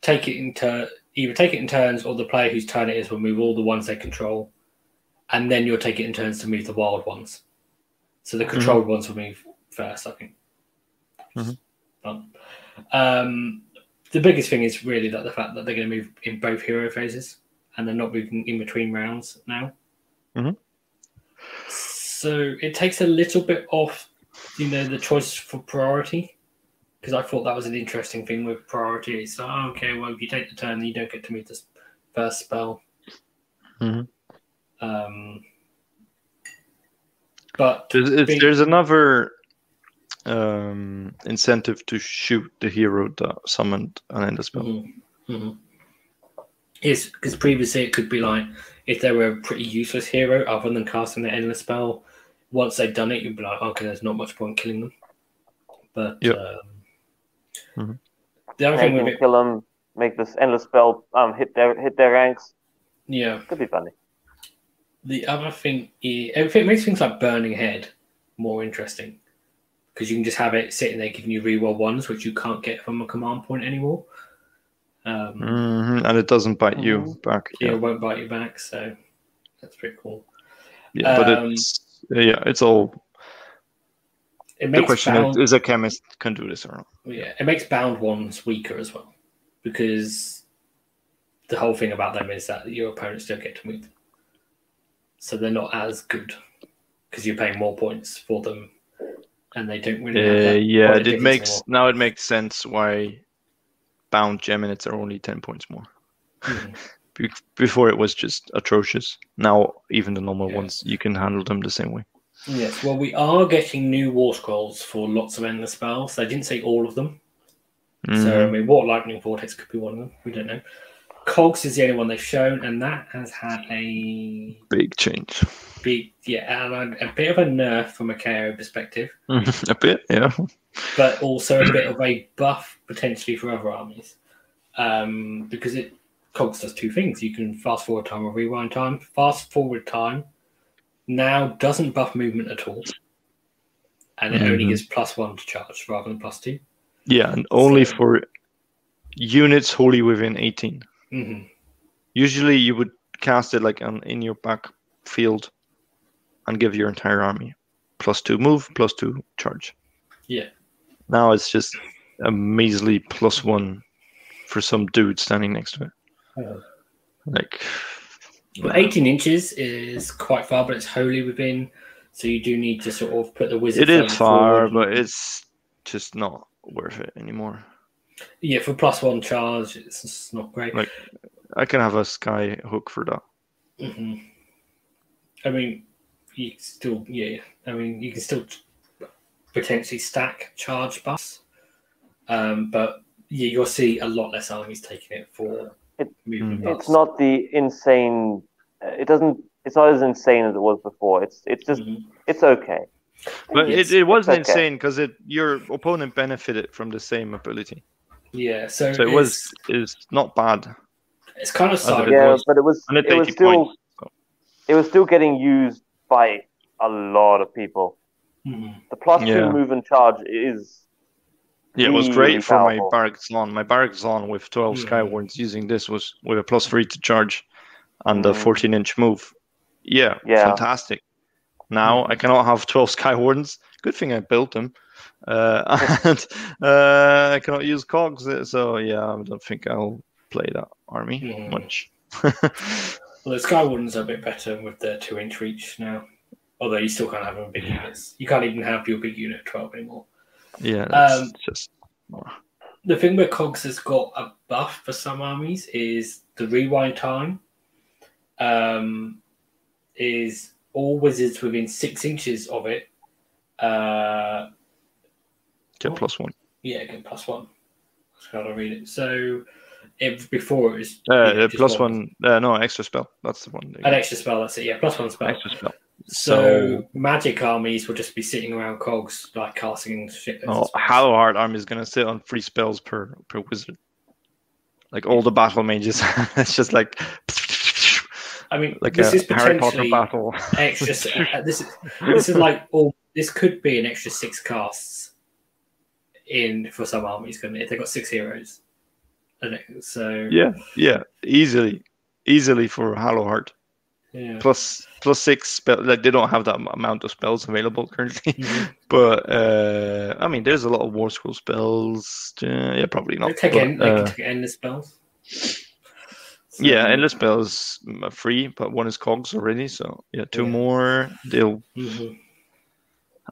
take it into either take it in turns, or the player whose turn it is will move all the ones they control, and then you'll take it in turns to move the wild ones. So the controlled ones will move first, I think. Mhm. Um, the biggest thing is really that the fact that they're going to move in both hero phases and they're not moving in between rounds now. Mhm. So it takes a little bit off, you know, the choice for priority. Because I thought that was an interesting thing with priority. It's like, oh, okay, well, if you take the turn, you don't get to move this first spell. Mhm. Um, but There's, it's- Big- there's another um, incentive to shoot the hero that summoned an end spell. Mhm, mhm. Yes, because previously it could be like if they were a pretty useless hero, other than casting the endless spell, once they've done it, you'd be like, okay, there's not much point killing them. But Yep. um, Mhm. the other Make thing with them it, kill them, make this endless spell um hit their hit their ranks. yeah, Could be funny. The other thing is, it makes things like Burning Head more interesting because you can just have it sitting there giving you reroll ones, which you can't get from a command point anymore. Um, Mhm, And it doesn't bite you Mhm. back. yeah, Yeah, it won't bite you back, so that's pretty cool. yeah but Um, it's yeah, it's all. It The question bound, is, is a Khemist can do this or not? yeah, it makes bound ones weaker as well because the whole thing about them is that your opponents don't get to move, them. So they're not as good because you're paying more points for them, and they don't really. have Uh, yeah, it makes anymore. now it makes sense why bound geminids are only ten points more. <laughs> Be- Before it was just atrocious. Now even the normal ones you can handle them the same way. Yes, well, we are getting new war scrolls for lots of endless spells. They didn't say all of them, so I Mhm. mean, Warp Lightning Vortex could be one of them. We don't know. Cogs is the only one they've shown, and that has had a Big change. big, yeah, and a, a bit of a nerf from a KO perspective, <laughs> a bit, yeah. but also a bit of a buff potentially for other armies, um, because it Cogs does two things: you can fast forward time or rewind time. Fast forward time now doesn't buff movement at all, and it only Mhm. gives plus one to charge rather than plus two. Yeah, and only So- for units wholly within 18. Hmm Usually you would cast it like on in your back field and give your entire army plus two move, plus two charge. Yeah. Now it's just a measly plus one for some dude standing next to it. Oh. Like Well, 18 inches is quite far, but it's wholly within. So you do need to sort of put the wizard. it is far, forward. but it's just not worth it anymore. Yeah, for plus one charge, it's just not great. Like- I can have a sky hook for that. hmm I mean, you still, yeah. I mean, you can still potentially stack charge bus, um, but yeah, you'll see a lot less armies taking it for It- movement buffs. It's not the insane. uh, It doesn't. It's not as insane as it was before. It's it's just Mhm. it's okay. But Yes, it, it wasn't okay. insane because it your opponent benefited from the same ability. Yeah, so, So it it's, was is not bad. It's kind of it side. Yeah, was- but it was it was still points. so. it was still getting used by a lot of people. Mhm. The plus Yeah. two move and charge is Yeah, it was great for my powerful. Barak-Zon. My Barak-Zon with 12 Mhm. Skywardens using this was with a plus three to charge and the Mhm. 14 inch move. Yeah, Yeah. fantastic. Now I cannot have 12 <laughs> Skywardens. Good thing I built them. Uh, <laughs> and uh, I cannot use cogs. uh, So yeah, I don't think I'll play that army much. <laughs> Well, the Sky Wardens are a bit better with their two inch reach now. Although you still can't have them big units. You can't even have your big unit 12 anymore. yeah, Um, just The thing where Cogs has got a buff for some armies is the rewind time um, is all wizards within six inches of it. Uh, get plus one. yeah, get plus one. How I read it. So if before it was Uh, yeah, uh, plus one. Uh, no, extra spell. That's the one. An extra spell, that's it. Yeah, plus one spell. Extra spell. So, So- magic armies will just be sitting around cogs, like casting shit. Oh, Hallowheart army is gonna sit on three spells per per wizard. Like all the battle mages, <laughs> it's just like I mean, like this a is Harry Potter potentially battle. extra. <laughs> uh, this is this is like all. This could be an extra six casts in for some armies. Couldn't it? If they got six heroes, so yeah, yeah, easily, easily for Hallowheart. Yeah. plus plus six spell. Like they don't have that amount of spells available currently. Mhm. <laughs> but uh, I mean, there's a lot of war scroll spells. Uh, yeah, probably They not. take but, en- they uh, endless spells. So- yeah, endless spells mm, are free, but one is cogs already. So yeah, two Yeah. more. They'll Mhm.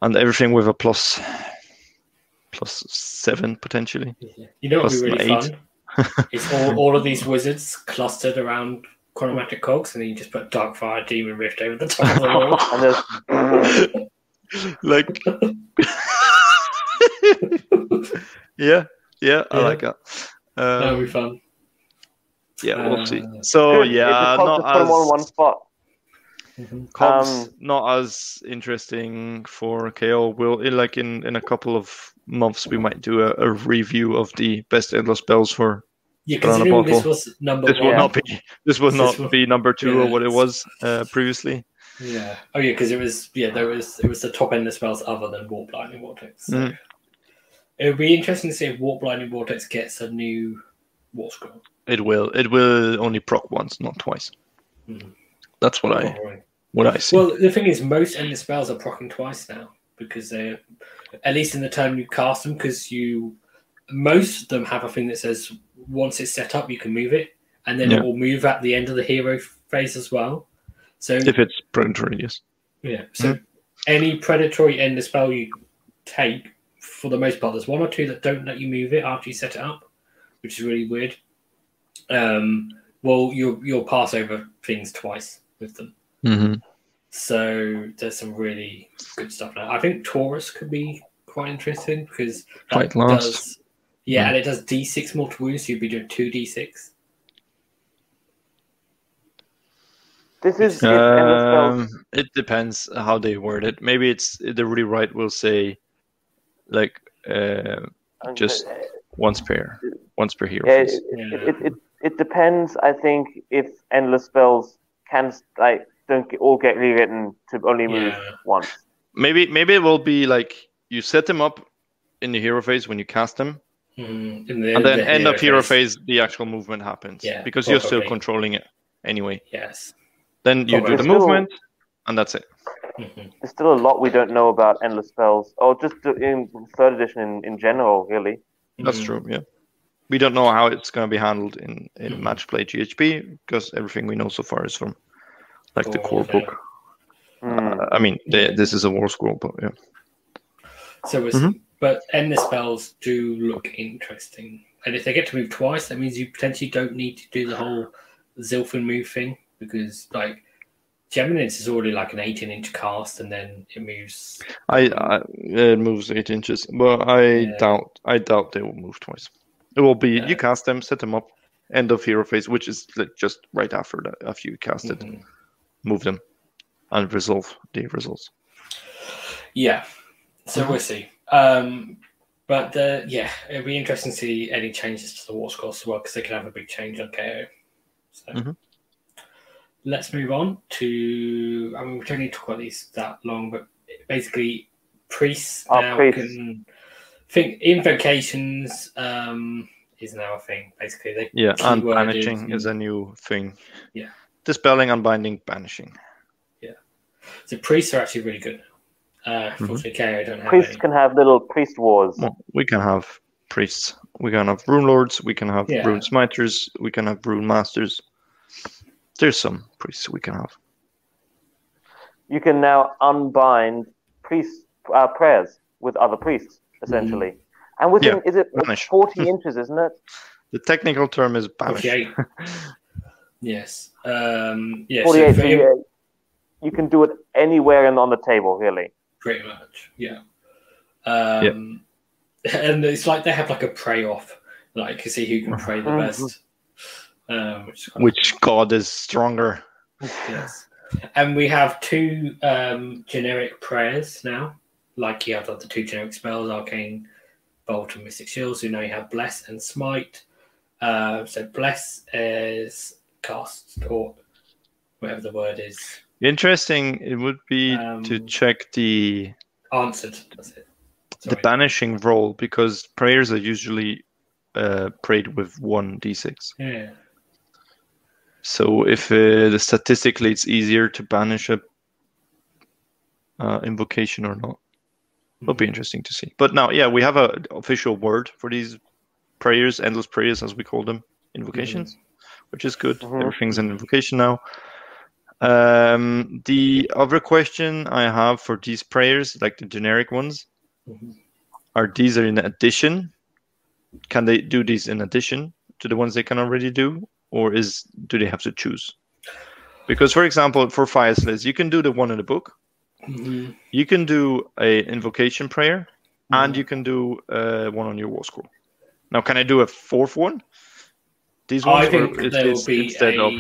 and everything with a plus plus seven potentially. Yeah. You know what would be really eight. fun? it's all, all of these wizards clustered around Chronomantic cogs, and then you just put Darkfire Demon Rift over the top of the wall. <laughs> And there's <laughs> like <laughs> yeah yeah i Yeah. like that that um, would be fun. yeah we'll see Uh, so good. yeah It's hard to not put them one spot. Mhm. cogs Um, not as interesting for ko will in like in in a couple of months we might do a, a review of the best endless spells for Yeah, Put on considering this was number this will not be this will <laughs> This not be number two yeah, or what it was uh, previously Yeah. Oh yeah, because it was yeah there was it was the top end of spells other than Warp Lightning Vortex. So. Mhm. It would be interesting to see if Warp Lightning Vortex gets a new War Scroll. it will it will only proc once not twice Mhm. that's what i Probably. what i see Well, the thing is, most endless spells are proccing twice now because they're at least in the time you cast them. Because you, most of them have a thing that says once it's set up, you can move it, and then Yeah. it will move at the end of the hero phase as well. So if it's predatory yes yeah, so any predatory end endless spell you take, for the most part, there's one or two that don't let you move it after you set it up, which is really weird. Um, well, you'll you'll pass over things twice with them. mm-hmm. So there's some really good stuff now. I think Taurus could be quite interesting because that Quite last. does yeah, and it does D6 mortal wounds. So you'd be doing two D6. This is if endless spells. Um, it depends how they word it. Maybe it's the really right will say like uh, just- the- once per once per hero. Yeah, it, Yeah. it, it, it, it depends. I think if endless spells can like don't get, all get rewritten to only move Yeah. once. Maybe maybe it will be like you set them up in the hero phase when you cast them, Mm, in the, and then the end of hero phase the actual movement happens. Yeah, because you're still controlling it anyway. Yes. Then you Probably. do the Still- movement, and that's it. Mhm. There's still a lot we don't know about endless spells, or just in third edition in, in general, really. That's Mhm. true. Yeah. We don't know how it's going to be handled in, in Mhm. match play GHB because everything we know so far is from like the Core, core yeah. book. Hmm. Uh, I mean, Yeah. the, this is a war scroll, but yeah. So, it's, Mhm. but endless spells do look interesting, and if they get to move twice, that means you potentially don't need to do the whole Zilfin move thing because, like, Geminids is already like an 18 inch cast, and then it moves. I, I it moves eight inches, but I Yeah. doubt I doubt they will move twice. It will be Yeah. you cast them, set them up, end of hero phase, which is like just right after that. After you cast it, Mhm. Move them, and resolve the results. Yeah, so we'll see. Um, but uh, yeah, it'll be interesting to see any changes to the war scroll as well because they could have a big change on KO. So Mhm. let's move on to. I mean, we don't need to talk about these that long, but basically, priests Oh, now can think invocations um, is now a thing. Basically, the Yeah, and banishing is a new thing. Yeah. Dispelling, unbinding, banishing. Yeah. So priests are actually really good. Uh, Mm-hmm. unfortunately, KO don't have Priests any. can have little priest wars. Well, we can have priests. We can have rune lords. We can have Yeah. rune smiters. We can have rune masters. There's some priests we can have. You can now unbind priest uh, prayers with other priests, essentially. And within Mm-hmm. Yeah, is it banish. forty <laughs> inches, isn't it? The technical term is banish. 48. <laughs> yes. Um, yeah, Forty-eight. So in- you, you can do it anywhere and on the table, really. pretty much. Yeah. Um, <laughs> And it's like they have like a pray off, like to see who can pray the Mhm. best. Um, which is quite Which god is stronger? yes. And we have two um, generic prayers now. Like you have the two generic spells, Arcane Bolt and Mystic Shields. You now you have Bless and Smite. Uh, so Bless is cast, or whatever the word is, Interesting. It would be to Um, check the answered. That's it. the banishing roll because prayers are usually uh, prayed with one d6. Yeah. So if uh, the statistically it's easier to banish a uh, invocation or not, it'll be interesting to see. But now, yeah, we have a official word for these prayers, endless prayers as we call them, invocations, which is good. Mhm. Everything's an invocation now. Um, the other question I have for these prayers, like the generic ones, Mhm. are these are in addition? Can they do these in addition to the ones they can already do, or is do they have to choose? Because, for example, for Fyreslayers, you can do the one in the book, Mhm. you can do a invocation prayer, and Mhm. you can do uh, one on your war scroll. Now, can I do a fourth one? These I ones, or think is there will be instead a of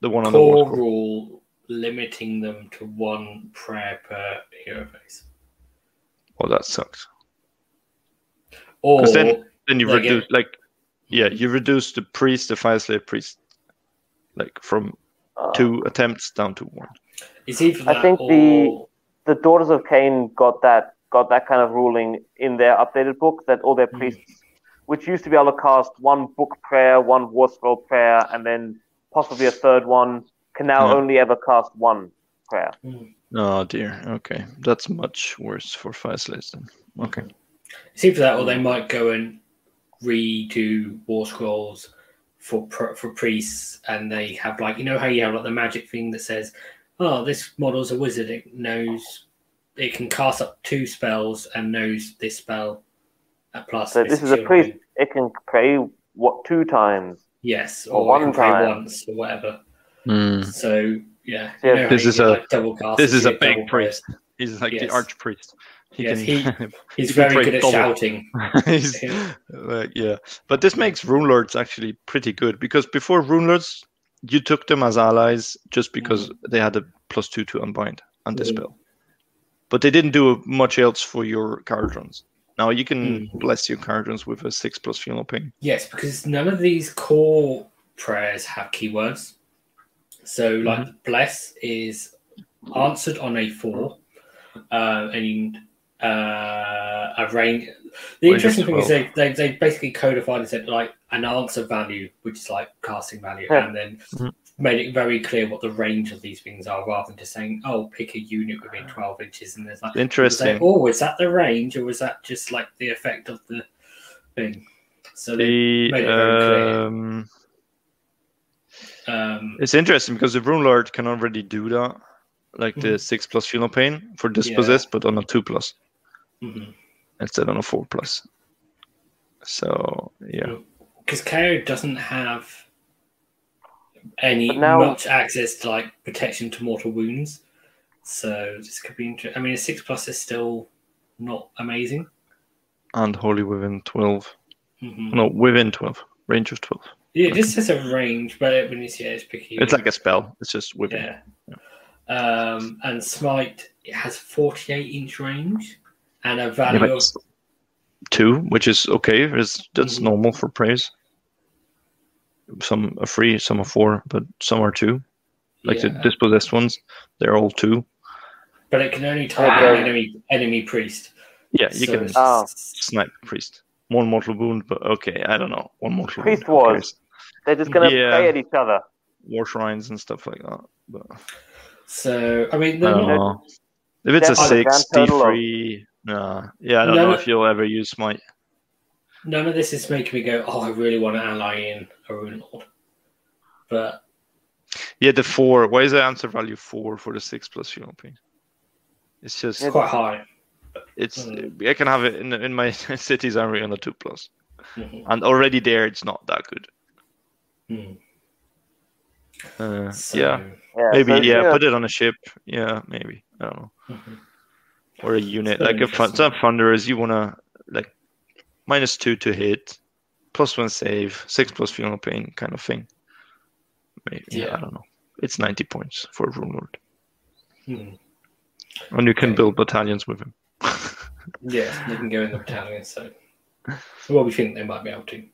the one on the war core rule limiting them to one prayer per hero phase. Well, that sucks. Or 'Cause then- Then you Like it- reduce, like, yeah, you reduce the priest, the Fyreslayer priest, like from Uh, two attempts down to one. it's either I think or the- the Daughters of Khaine got that got that kind of ruling in their updated book that all their Mhm. priests, which used to be able to cast one book prayer, one war scroll prayer, and then possibly a third one, can now Yeah. only ever cast one prayer. Hmm. Oh dear. Okay, that's much worse for Fyreslayers then. Okay. It's either that, or they might go and redo war scrolls for for priests, and they have like you know how you have like the magic thing that says, "Oh, this model's a wizard. It knows it can cast up two spells and knows this spell at plus." So this is a priest. It can pray what two times. Yes, Or or, one one can pray time. once or whatever. Hmm. So yeah, Yeah, you know how This is a- like, double cast. This is a get big double priest. He's like the Yes. arch priest. He Yes, can. He's he <laughs> can very good at double. shouting. <laughs> He's- <laughs> uh, yeah, but this makes rune lords actually pretty good because before rune lords, you took them as allies just because they had a plus two to unbind and Mm. dispel, but they didn't do much else for your Kharadrons. Now you can Mm. bless your Kharadrons with a six plus feel no pain. Yes, because none of these core prayers have keywords. So, like, Mm-hmm. bless is answered on a four, uh, and uh, a range. The Range interesting thing is they, they they basically codified and said like an answer value, which is like casting value, Yeah. and then Mhm. Made it very clear what the range of these things are, rather than just saying, "Oh, pick a unit within twelve inches," and there's like people say, Interesting. oh, is that the range, or was that just like the effect of the thing? So they The made it very clear. um, Um, it's interesting because the rune lord can already do that, like the Mhm. six plus feel no pain for dispossessed, but on a two plus. mhm. instead on a four plus. So yeah, because KO doesn't have any now- much access to like protection to mortal wounds, so this could be interesting. I mean, a six plus is still not amazing. and holy within twelve. Mhm. No, within twelve, range of twelve. Yeah, this says a range, but when you see it, it's picky. It's like a spell. It's just within. yeah. Um, and smite it has forty-eight inch range and a value but of two, which is okay. Is that's Mhm. normal for praise. Some are three, some are four, but some are two. Like the yeah, dispossessed ones, they're all two. but it can only target Okay. enemy enemy priest. Yeah, you So can Oh. snipe priest. One mortal wound, but okay, I don't know. One mortal Priest wound. who was. They're just gonna Yeah. pray at each other. war shrines and stuff like that. But So I mean, I don't not know. If it's a That's the six, D three, nah. Yeah, I don't No, know if you'll ever use smite. None of this is making me go, oh, I really want to ally in a rune lord. But Yeah, the four. Why is the answer value four for the six plus feel no pain? It's just it's quite high. it's. Mm. I can have it in in my <laughs> city's army on the two plus, Mhm. and already there it's not that good. Mhm. Uh, So, yeah, Yeah, maybe so, yeah. you know, Put it on a ship. Yeah, maybe. I don't know. mhm. Or a unit very like a fun, some thunderers. You wanna like minus two to hit, plus one save, six plus feel no pain kind of thing. Maybe, yeah. Yeah. I don't know. It's ninety points for a rune lord, Mhm. and you can Okay. build battalions with him. <laughs> Yeah, they can go in the battalion. So, well, we think they might be able to.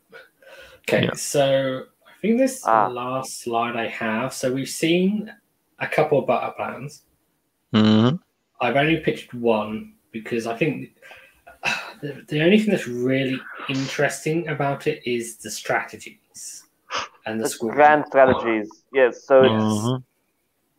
Okay, Yeah. so I think this is Ah. last slide I have. So we've seen a couple of battle plans. Mhm. I've only pitched one because I think the, the only thing that's really interesting about it is the strategies. and the It's squad. grand strategies. Yes, so it's Mhm.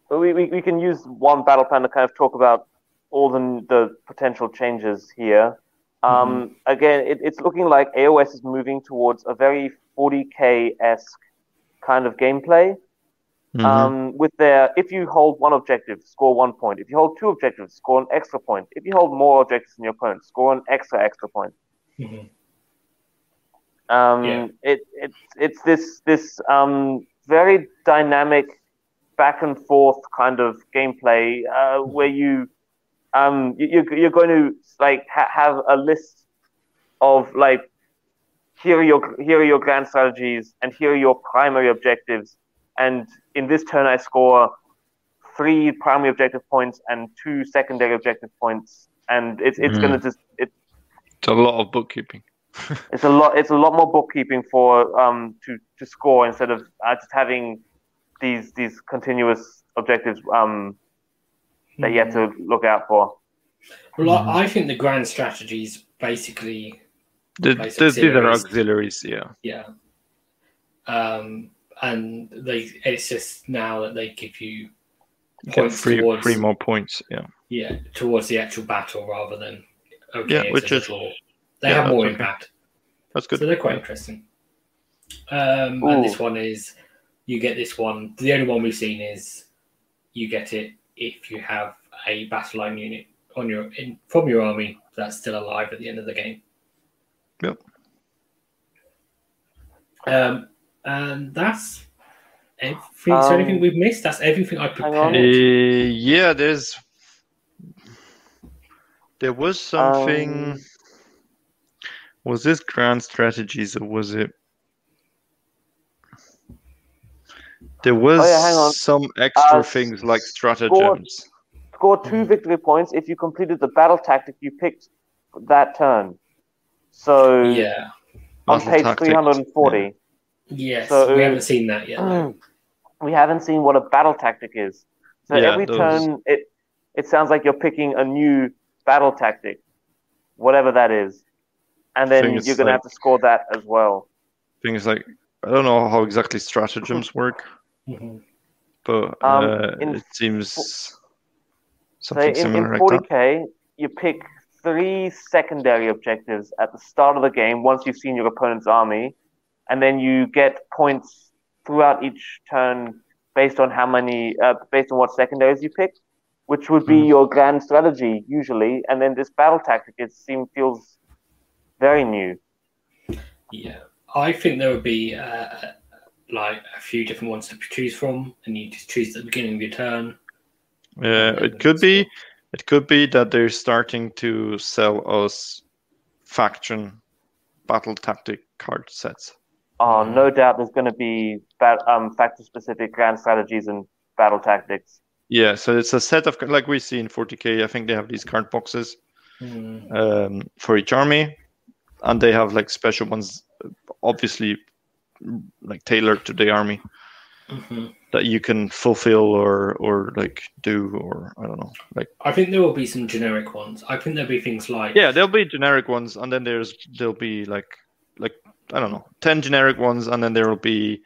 But we, we, we can use one battle plan to kind of talk about all the, the potential changes here. Um, Again, it, it's looking like AOS is moving towards a very 40k esque kind of gameplay. Mhm. Um, with their, if you hold one objective, score one point. If you hold two objectives, score an extra point. If you hold more objectives than your opponent, score an extra extra point. Mhm. Um, Yeah. it, it's it's this this um, very dynamic back and forth kind of gameplay uh, where you um, you you're, you're going to like ha- have a list of like here are your here are your grand strategies and here are your primary objectives and in this turn I score three primary objective points and two secondary objective points and it's it's Mm. gonna just it, It's a lot of bookkeeping. <laughs> it's a lot. It's a lot more bookkeeping for um to, to score instead of uh, just having these these continuous objectives um that you have to look out for. Well, I- I think the grand strategies basically, The, Basic the, these are auxiliaries, yeah. yeah. Um, and they it's just now that they give you You get points three, towards three more points, yeah. yeah towards the actual battle rather than okay, Yeah, which is- draw. They yeah, have more that's okay. impact. That's good. So they're quite interesting. Um, and this one is you get this one. The only one we've seen is you get it if you have a battle line unit on your in, from your army that's still alive at the end of the game. Yep. Um, and that's everything. Is there anything Um, we've missed? That's everything I hang prepared. Uh, yeah, there's. There was something. Um, was this grand strategies or was it? There was Oh, yeah, hang on. some extra Uh, things like score- stratagems. Score two victory points if you completed the battle tactic you picked that turn. So yeah. on Battle page tactics, three hundred and forty, Yes. So- we haven't seen that yet. though. we haven't seen what a battle tactic is. So Yeah, every those- turn, it it sounds like you're picking a new battle tactic, whatever that is, and then Thing you're going to like- have to score that as well. Things like I don't know how exactly stratagems <laughs> work, Mhm. but Um, uh, in- it seems So something in, similar in like 40k, you pick three secondary objectives at the start of the game once you've seen your opponent's army, and then you get points throughout each turn based on how many, uh, based on what secondaries you pick, which would be Mhm. your grand strategy usually. And then this battle tactic, it seems feels very new. Yeah, I think there would be uh, like a few different ones to choose from, and you just choose at the beginning of your turn. that. Uh, it could be, it could be that they're starting to sell us faction battle tactic card sets. Oh, Mhm. no doubt there's going to be bat- um, factor specific grand strategies and battle tactics. Yeah, so it's a set of like we see in 40k. I think they have these card boxes Mm. um, for each army, and they have like special ones, obviously like tailored to the army Mhm. that you can fulfill or or like do or I don't know. Like I think there will be some generic ones. I think there'll be things like yeah, there'll be generic ones, and then there's there'll be like like I don't know, ten generic ones, and then there will be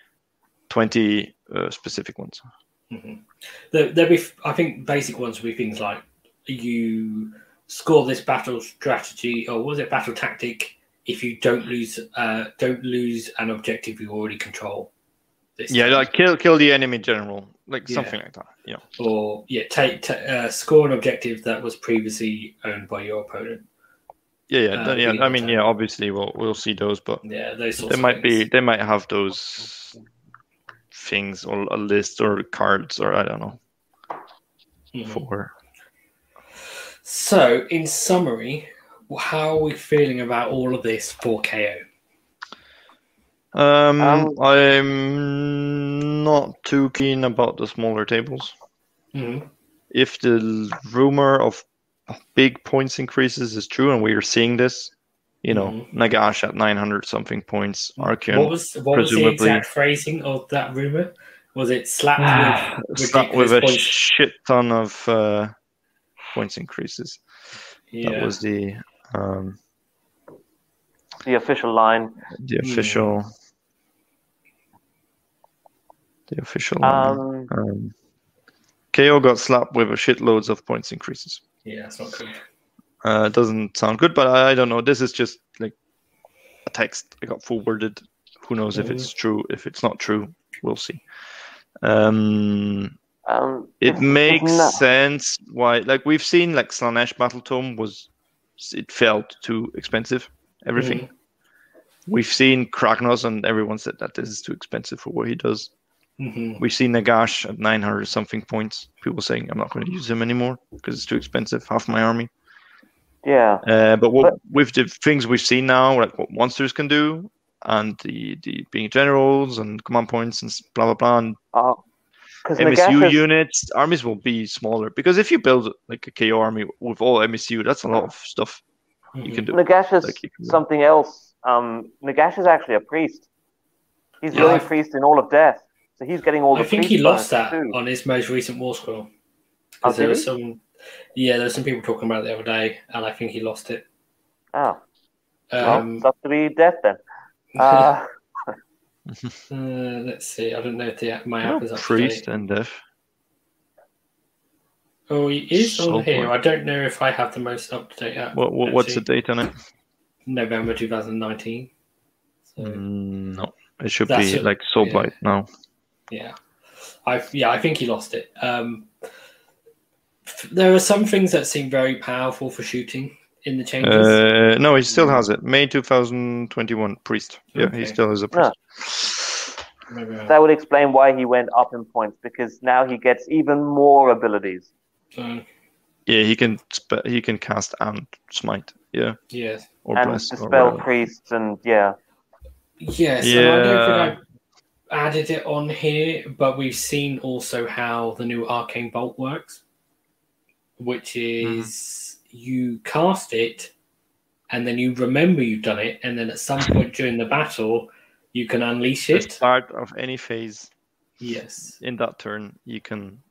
twenty uh, specific ones. Mhm. There, there'll be. I think basic ones will be things like you score this battle strategy or was it battle tactic if you don't lose uh, don't lose an objective you already control. Yeah, time. like kill kill the enemy general, like Yeah. something like that. Yeah. or yeah, take ta uh, score an objective that was previously owned by your opponent. Yeah, yeah, Uh, yeah. I mean, yeah. Obviously, we'll we'll see those, but Yeah, those they of might be they might have those things or a list or cards or I don't know Mhm. for. So, in summary, how are we feeling about all of this for KO? Um, Um, I'm not too keen about the smaller tables. Mhm. If the rumor of big points increases is true, and we are seeing this, you know, Mhm. Nagash at 900 something points, What was what was the exact phrasing of that rumor? Was it slapped <sighs> with stuck ridiculous with a points? shit ton of uh, points increases. Yeah. That was the um, The official line. the Hmm. official. The official. one. Um, Um, KO got slapped with a shitloads of points increases. Yeah, that's not good. Uh, it doesn't sound good, but I, I don't know. This is just like a text I got forwarded. Who knows if it's true? If it's not true, we'll see. Um, um, it it's- it's makes not- sense why. Like we've seen, like Slaanesh Battle Tome was it felt too expensive. Everything. Mm. We've seen Kragnos, and everyone said that this is too expensive for what he does. Hmm We've seen Nagash at 900 something points. People saying I'm not going to use him anymore because it's too expensive. Half my army. Yeah. Uh, but what But- with the things we've seen now, like what monsters can do, and the the being generals and command points and blah blah blah, and Because MSU Nagash is, units, armies will be smaller because if you build like a KO army with all MSU, that's a lot of stuff you can do. Nagash is Like can- something else. Um, Nagash is actually a priest. He's the Yeah, only priest in all of death, so he's getting all the. I think he lost that too. on his most recent war scroll. Oh, Because there did was some, yeah, there were some people talking about it the other day, and I think he lost it. Oh, well, Um, sucks to be death then. <laughs> Uh, <laughs> uh, let's see. I don't know if the, my app is up to priest date. and death. Oh, he is So on here. point. I don't know if I have the most up to date app. What, what what's the date on it? November 2019. So, Mm, no, it should That's be it, like Soul yeah. Blight now. Yeah, I yeah, I think he lost it. Um, f- there are some things that seem very powerful for shooting in the changes. Uh, no, he still has it. May 2021, priest. Yeah, Okay. he still is a priest. Maybe that would explain why he went up in points because now he gets even more abilities. so, Yeah, he can spe- he can cast and smite. Yeah, yes. or and bless. or dispel priests and yeah. Yes, and I don't Yeah. think I added it on here, but we've seen also how the new Arcane Bolt works, which mm-hmm. is you cast it and then you remember you've done it, and then at some point during the battle, you can unleash The it. start of any phase Yes. in that turn, you can.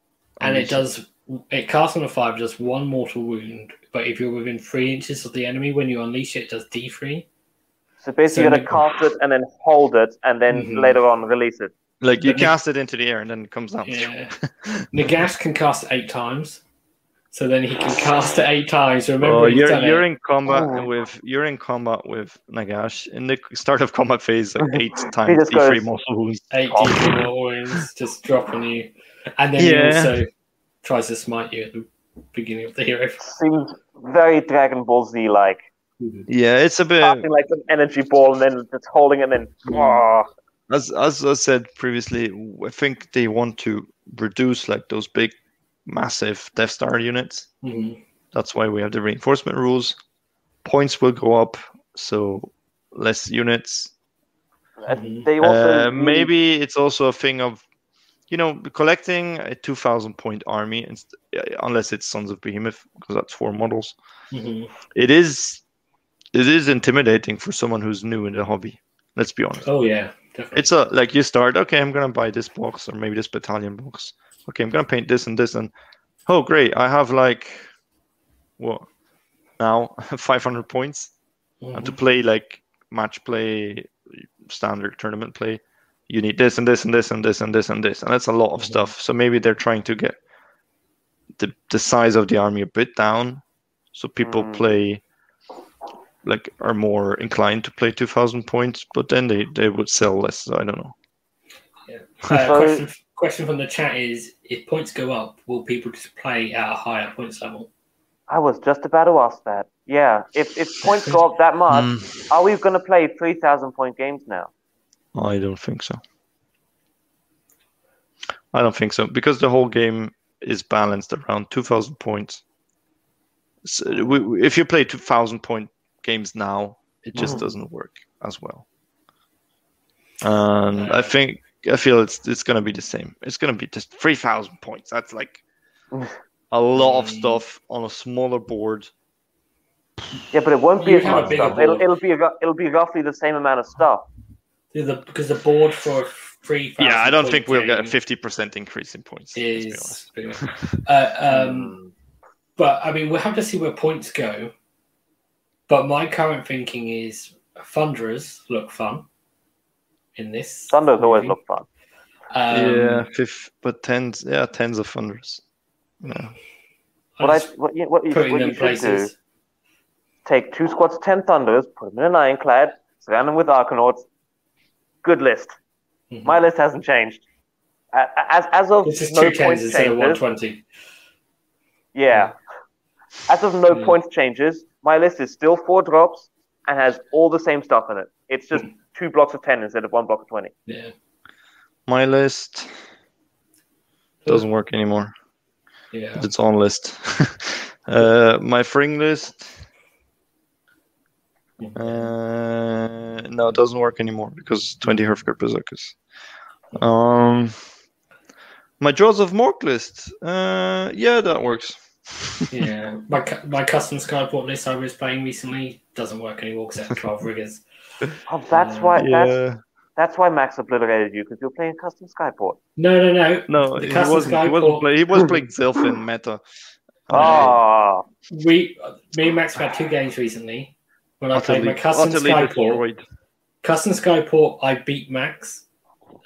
And it does, it casts on a five, just one mortal wound, but if you're within three inches of the enemy when you unleash it, it does D3. So basically, you you- gotta cast it and then hold it, and then Mhm. later on release it. Like you But cast it into the air and then it comes down. Yeah. <laughs> Nagash can cast it eight times. So then he can cast it eight times. Remember, Oh, you're you're in combat Oh. with you're in combat with Nagash in the start of combat phase like <laughs> eight He times just D3 goes- muscle wounds. eight Oh. D4 more wounds, just dropping you. And then Yeah. he also tries to smite you at the beginning of the hero. Seems very Dragon Ball Z like. Yeah, it's a bit Casting like an energy ball and then just holding it and then. Oh, as as I said previously. I think they want to reduce like those big, massive Death Star units. Mhm. That's why we have the reinforcement rules. Points will go up, so less units. Mhm. They also Uh, maybe it's also a thing of, you know, collecting a 2,000 point army, inst- uh, unless it's Sons of Behemat, because that's four models. Mhm. It is, it is intimidating for someone who's new in the hobby. Let's be honest. Oh, yeah, definitely. It's a like you start. Okay, I'm gonna buy this box or maybe this battalion box. Okay, I'm gonna paint this and this and oh great, I have like what now <laughs> 500 points and to play like match play standard tournament play you need this and this and this and this and this and this and that's a lot of Mhm. stuff so maybe they're trying to get the, the size of the army a bit down so people Mm. play like are more inclined to play 2000 points but then they they would sell less so i don't know Uh, question, question from the chat is if points go up, will people just play at a higher points level? I was just about to ask that. Yeah, if if points go up that <laughs> much, Mm, are we going to play three thousand point games now? i don't think so i don't think so because the whole game is balanced around 2000 points so we, we- if you play 2000 point games now it just Mhm. doesn't work as well and i think i feel it's it's going to be the same it's going to be just 3000 points that's like a lot of Mm. stuff on a smaller board Yeah, but it won't be You as a much stuff. It'll, board. it'll be ru- it'll be roughly the same amount of stuff. The, the- because the board for a free. yeah i don't think we'll get a 50% increase in points let's be honest. Is uh, um, <laughs> but I mean, we'll have to see where points go. But my current thinking is Thunderers look fun in this. Thunders always look fun. Um, yeah, fifth, but tens. Yeah, tens of thunders. Yeah. What I what, you- what you, what you should do take two squads 10 Thunders, put them in an ironclad, surround them with Arkanauts. Good list. Mhm. My list hasn't changed. A- a- As, as of This is no two tens points instead of one changes, twenty. yeah. As of no Yeah. points changes, my list is still four drops and has all the same stuff in it. It's just Mm. two blocks of 10 instead of one block of 20. Yeah. My list doesn't work anymore. Yeah. It's on list. <laughs> uh, my fring list. Uh, no, it doesn't work anymore because 20 Hearthguard Berserkers. Um, my Jaws of Mork list. Uh, yeah, that works. Yeah. <laughs> My my custom Skyport list I was playing recently doesn't work anymore because that's <laughs> twelve riggers. Oh, that's Yeah. why that's, yeah. that's why Max obliterated you because you're playing custom Skyport. No, no, no. No, The he custom wasn't. He wasn't, play, he was playing Zelfin meta. Ah, We, me and Max have had two games recently. When I played my custom utterly Skyport, destroyed. custom Skyport, I beat Max,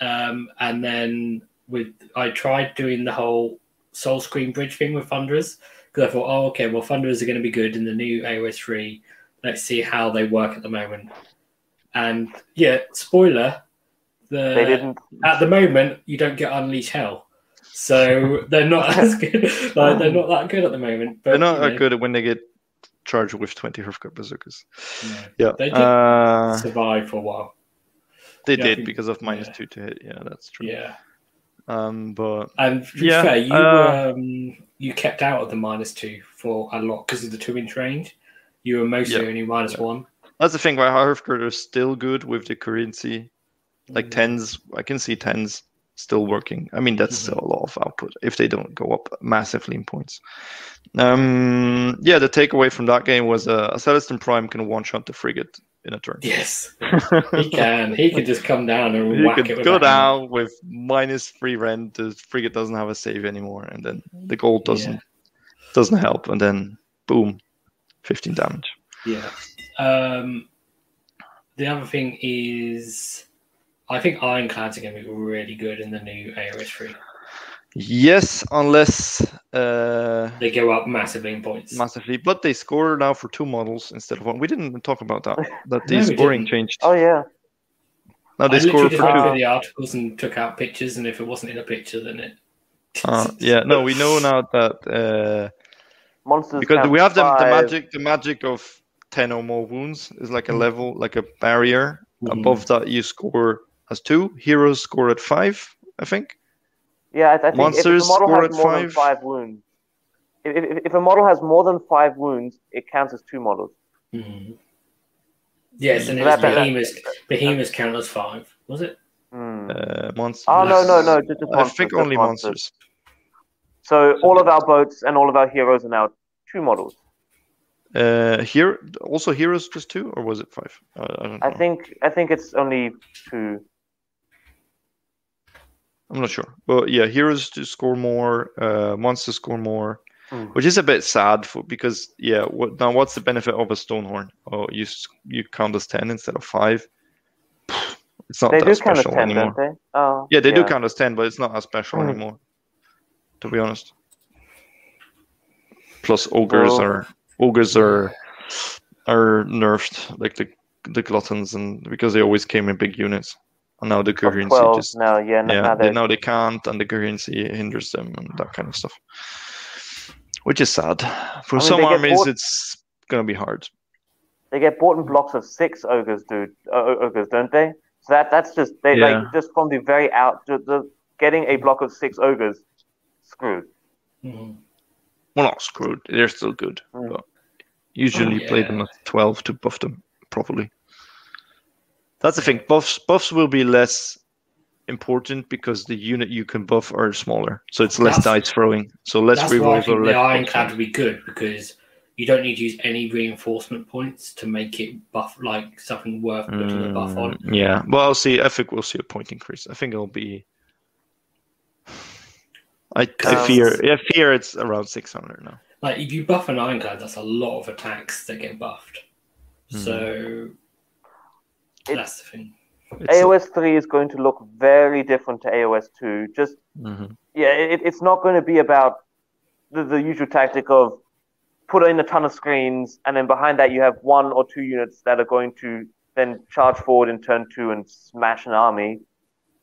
um, and then with I tried doing the whole Soulscream Bridge thing with Thunderers because I thought, oh, okay, well, Thunderers are going to be good in the new AOS three. Let's see how they work at the moment. And yeah, spoiler, the they didn't. at the moment you don't get Unleash Hell, so <laughs> they're not as good. <laughs> Like they're not that good at the moment. But They're not you that know, good when they get charged with 20 Hearthguard bazookas. no. Yeah. They did Uh, survive for a while. they yeah, did think- because of minus yeah. two to hit. Yeah, that's true. Yeah. Um, but And to be Yeah, fair, you uh, um, you kept out of the minus two for a lot because of the two inch range. You were mostly Yeah. only minus one. that's the thing. Why Hearthguard is still good with the coherency. Like Mm. tens, I can see tens still working. I mean, that's Mhm. still a lot of output if they don't go up massively in points. Um, yeah, the takeaway from that game was uh, a Celestant Prime can one shot the frigate in a turn. Yes, <laughs> he can. He could just come down and You whack it could with go a hammer. down with minus three rend. The frigate doesn't have a save anymore, and then the gold doesn't Yeah. doesn't help, and then boom, fifteen damage. Yeah. Um, the other thing is, I think Ironclads are going to be really good in the new AOS three. Yes, unless uh, They go up massively in points. massively, but they score now for two models instead of one. We didn't talk about that. That the No, scoring didn't. changed. Oh yeah, Now they I score literally for just looked two. at the articles and took out pictures, and if it wasn't in a picture, then it. Uh, yeah, no, we know now that uh, monsters. because we have the, the magic. The magic of ten or more wounds is like a Mhm. level, like a barrier. Mhm. Above that, you score as two. Heroes score at five, I think. Yeah, I, I think Monsters if a model has at more than five. five wounds, if, if, if a model has more than five wounds, it counts as two models. Mhm. Yes, and it That- was that- Behemoth's, Behemoth's count as five, was it? Hmm. Uh, monsters. Oh no, no, no, just, just I think only monsters. So all of our boats and all of our heroes are now two models. Uh, here also heroes just two, or was it five? Uh, I don't know. I think I think it's only two. I'm not sure, but yeah, heroes to score more, uh, monsters score more, Hmm. which is a bit sad for because yeah, what now? What's the benefit of a stonehorn? Oh, you you count as ten instead of five. <sighs> It's not They that do count as special ten, anymore. don't they? Oh, Yeah, they do count as ten, but it's not as special Hmm. anymore. To be honest. Plus, ogres are ogres are are nerfed like the the gluttons, and because they always came in big units, now the coherency twelve just now. Yeah, n- yeah, now they, now they can't, and the coherency hinders them, and that kind of stuff, which is sad. For I mean, some they armies, bought- it's gonna be hard. they get bought in blocks of six ogres, dude. Uh, ogres, don't they? So that that's just they Yeah. like just from the very out, the, the getting a block of six ogres, screwed. Mhm. Well, not screwed. They're still good, Mm. but usually Oh, play them at twelve to buff them properly. That's the thing. Buffs buffs will be less important because the unit you can buff are smaller, so it's less That's- dice throwing. So less That's why I rerolls or less. the. Ironclad would be good because you don't need to use any reinforcement points to make it buff like something worth putting a buff on. Mm, Yeah, well, I'll see. I think we'll see a point increase. I think it'll be. I, I fear. I fear it's around six hundred now. Like if you buff an Ironclad, that's a lot of attacks that get buffed. Hmm. So that's the thing. It's a- AOS three is going to look very different to AOS two. Just Mhm. yeah, it, it's not going to be about the, the usual tactic of put in a ton of screens and then behind that you have one or two units that are going to then charge forward in turn two and smash an army.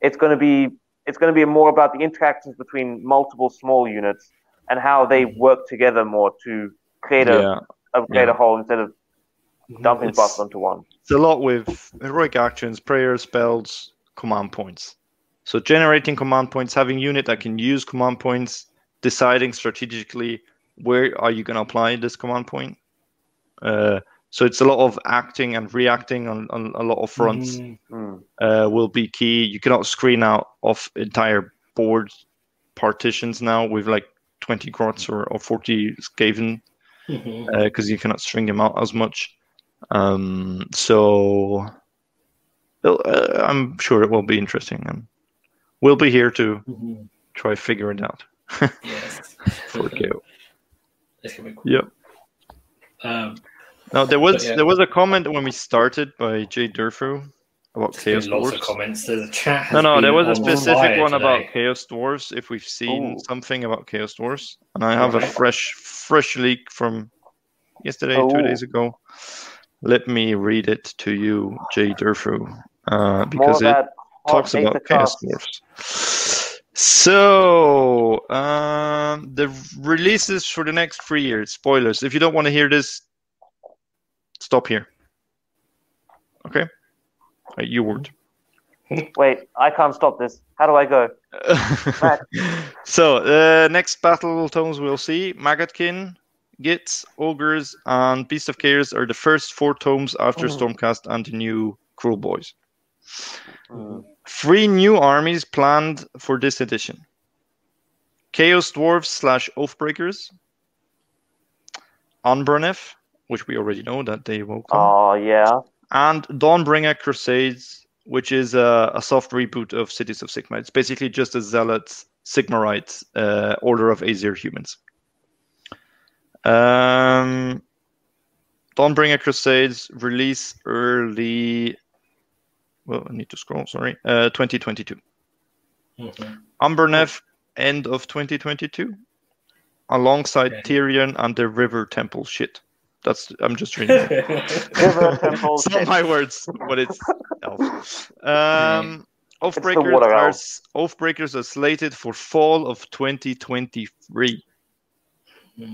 It's going to be it's going to be more about the interactions between multiple small units and how they work together more to create a, yeah, a create yeah. a whole instead of dumping It's- buffs onto one. it's a lot with heroic actions, prayers, spells, command points. So generating command points, having unit that can use command points, deciding strategically where are you going to apply this command point. Uh, so it's a lot of acting and reacting on, on a lot of fronts. Mhm. Mm. uh, will be key. You cannot screen out of entire board partitions now with like 20 grots or, or 40 Skaven because you cannot string them out as much. Um, so uh, I'm sure it will be interesting and we'll be here to Mhm. try figure it out Yes. <laughs> for KO. It's gonna be cool. Yep. Um, Now there was yeah. there was a comment when we started by Jay Durfu about there's Chaos lots of Dwarfs. comments. The chat. No, no, there was a specific one about. Chaos Dwarfs. If we've seen Ooh. something about Chaos Dwarfs, and I have a fresh, fresh leak from yesterday, two days ago. Let me read it to you, Jay Durfu, uh, because it talks about Chaos. Dwarfs. So, um, the releases for the next three years. Spoilers. If you don't want to hear this, stop here. Okay. Uh, you would. <laughs> Wait, I can't stop this. How do I go? <laughs> So uh, next battletomes we'll see Maggotkin, Gits, Ogres, and Beast of Chaos are the first four tomes after Oh. Stormcast and the new Kruleboyz. Mm. Three new armies planned for this edition: Chaos Dwarves slash Oathbreakers, Unburnef, which we already know that they will come, Oh yeah. and Dawnbringer Crusades, which is a, a soft reboot of Cities of Sigmar. It's basically just a Zealot Sigmarite uh, Order of Azyr humans. Um, Dawnbringer Crusades release early. Well, I need to scroll. Sorry, uh, 2022. Mhm. Umbernef end of 2022, alongside Okay. Tyrion and the River Temple shit. That's I'm just reading. it. <laughs> River Temple it's not my words, but it's elf. Um, Oathbreakers water are Oathbreakers are slated for fall of 2023.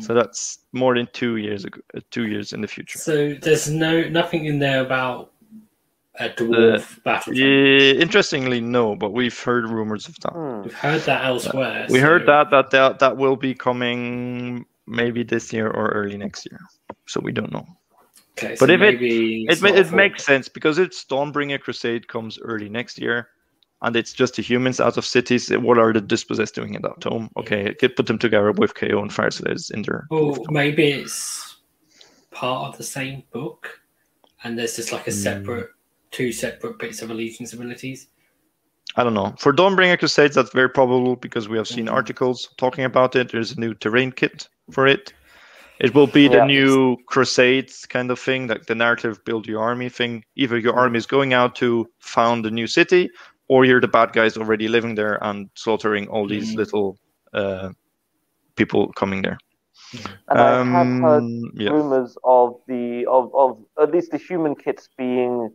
So that's more than two years ago. Uh, two years in the future. So there's no nothing in there about a dwarf battle. Yeah, interestingly, no, but we've heard rumors of that. Hmm. We've heard that elsewhere. We so- heard that, that that that will be coming maybe this year or early next year. So we don't know. Okay, but so if it- maybe It, it's it makes sense because it's Dawnbringer Crusade comes early next year, and it's just the humans out of cities. What are the dispossessed doing in that tome? Okay, it could put them together with KO and Fireslays in there. Well, maybe it's part of the same book, and there's just like a Hmm. separate, two separate bits of allegiance abilities. I don't know. For Dawnbringer Crusades, that's very probable because we have seen Mhm. articles talking about it. There's a new terrain kit for it. It will be the Yeah. new Crusades kind of thing, like the narrative build your army thing. Either your army is going out to found a new city, or you're the bad guys already living there and slaughtering all these Mhm. little uh, people coming there. And I have heard Um, yeah. rumors of the of, of at least the human kits being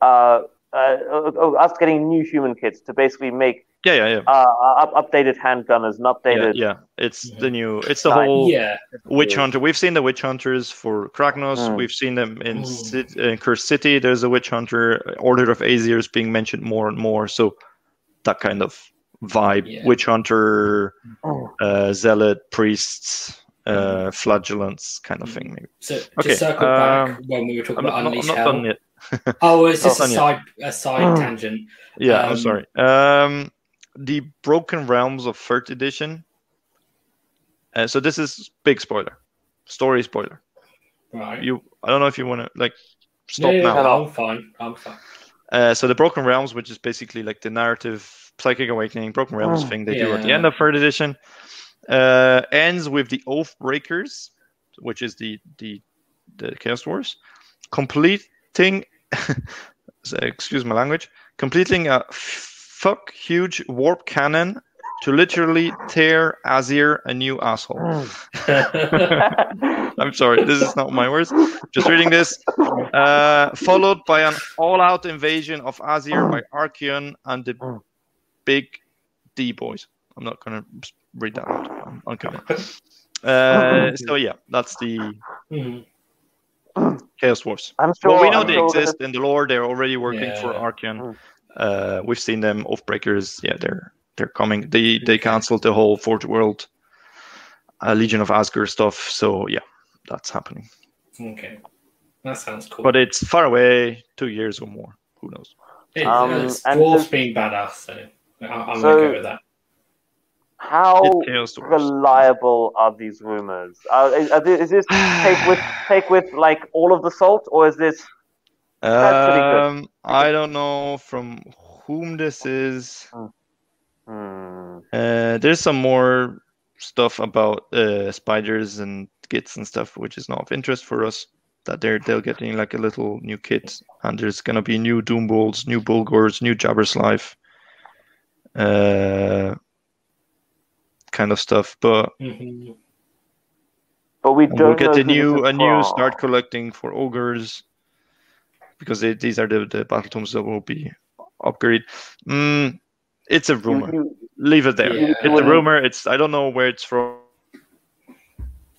uh, uh, us getting new human kits to basically make yeah, yeah, yeah, uh, updated handgunners and yeah, updated. yeah. It's Mhm. the new. It's the Nice. whole Yeah, Witch Hunter. We've seen the Witch Hunters for Kragnos. Mm. We've seen them in, Mm. Cit- in Curse City. There's a Witch Hunter. Order of Azyr is being mentioned more and more. So that kind of vibe. Yeah. Witch Hunter, Oh. uh, Zealot, Priests, uh, Flagellants kind of Mm. thing. Maybe. so to Okay, circle back um, when we were talking I'm about I'm not- Unleash I'm not Hell. <laughs> done yet. Oh, it's just Oh, a side a side Oh. tangent. Yeah, I'm Um, sorry. Um, the Broken Realms of Third Edition. Uh, so this is big spoiler, story spoiler. Right. You, I don't know if you want to like stop yeah, now. yeah, now. I'm fine. I'm fine. Uh, so the Broken Realms, which is basically like the narrative Psychic Awakening Broken Realms Oh, thing they do at the end of third edition, uh, ends with the Oath Breakers, which is the the the Chaos Dwarfs, completing. <laughs> excuse my language. completing a fuck huge warp cannon to literally tear Azyr a new asshole. <laughs> I'm sorry, this is not my words. Just reading this. Uh, followed by an all-out invasion of Azyr by Archaon and the big D boys. I'm not gonna read that out. I'm, I'm. <laughs> Uh, so yeah, that's the Mhm. Chaos Dwarfs. I'm sure. well, we know I'm they sure exist in the lore. They're already working for Yeah. Archaon. Uh, we've seen them Oathbreakers. Yeah, they're they're coming. They they canceled the whole Forge World uh, Legion of Azgorh stuff. So yeah, that's happening. Okay, that sounds cool. But it's far away, two years or more. Who knows? It, Um, it's and dwarfs the- being badass, so I, I'm So- gonna go with that. How It's Chaos Dwarfs. reliable are these rumors? Uh, is, is this take with take with like all of the salt, or is this? That's pretty good. Um, I don't know from whom this is. Hmm. Uh, there's some more stuff about uh, spiders and kits and stuff, which is not of interest for us. That they're they're getting like a little new kit, and there's gonna be new Doom Bulls, new Bullgors, new Jabberslythe, uh, kind of stuff. But Mhm. But we don't we'll get a new a new start collecting for ogres because they, these are the the battle tomes that will be upgraded. Mm, it's a You- rumor. you- Leave it there. Yeah. It's a rumor. It's I don't know where it's from.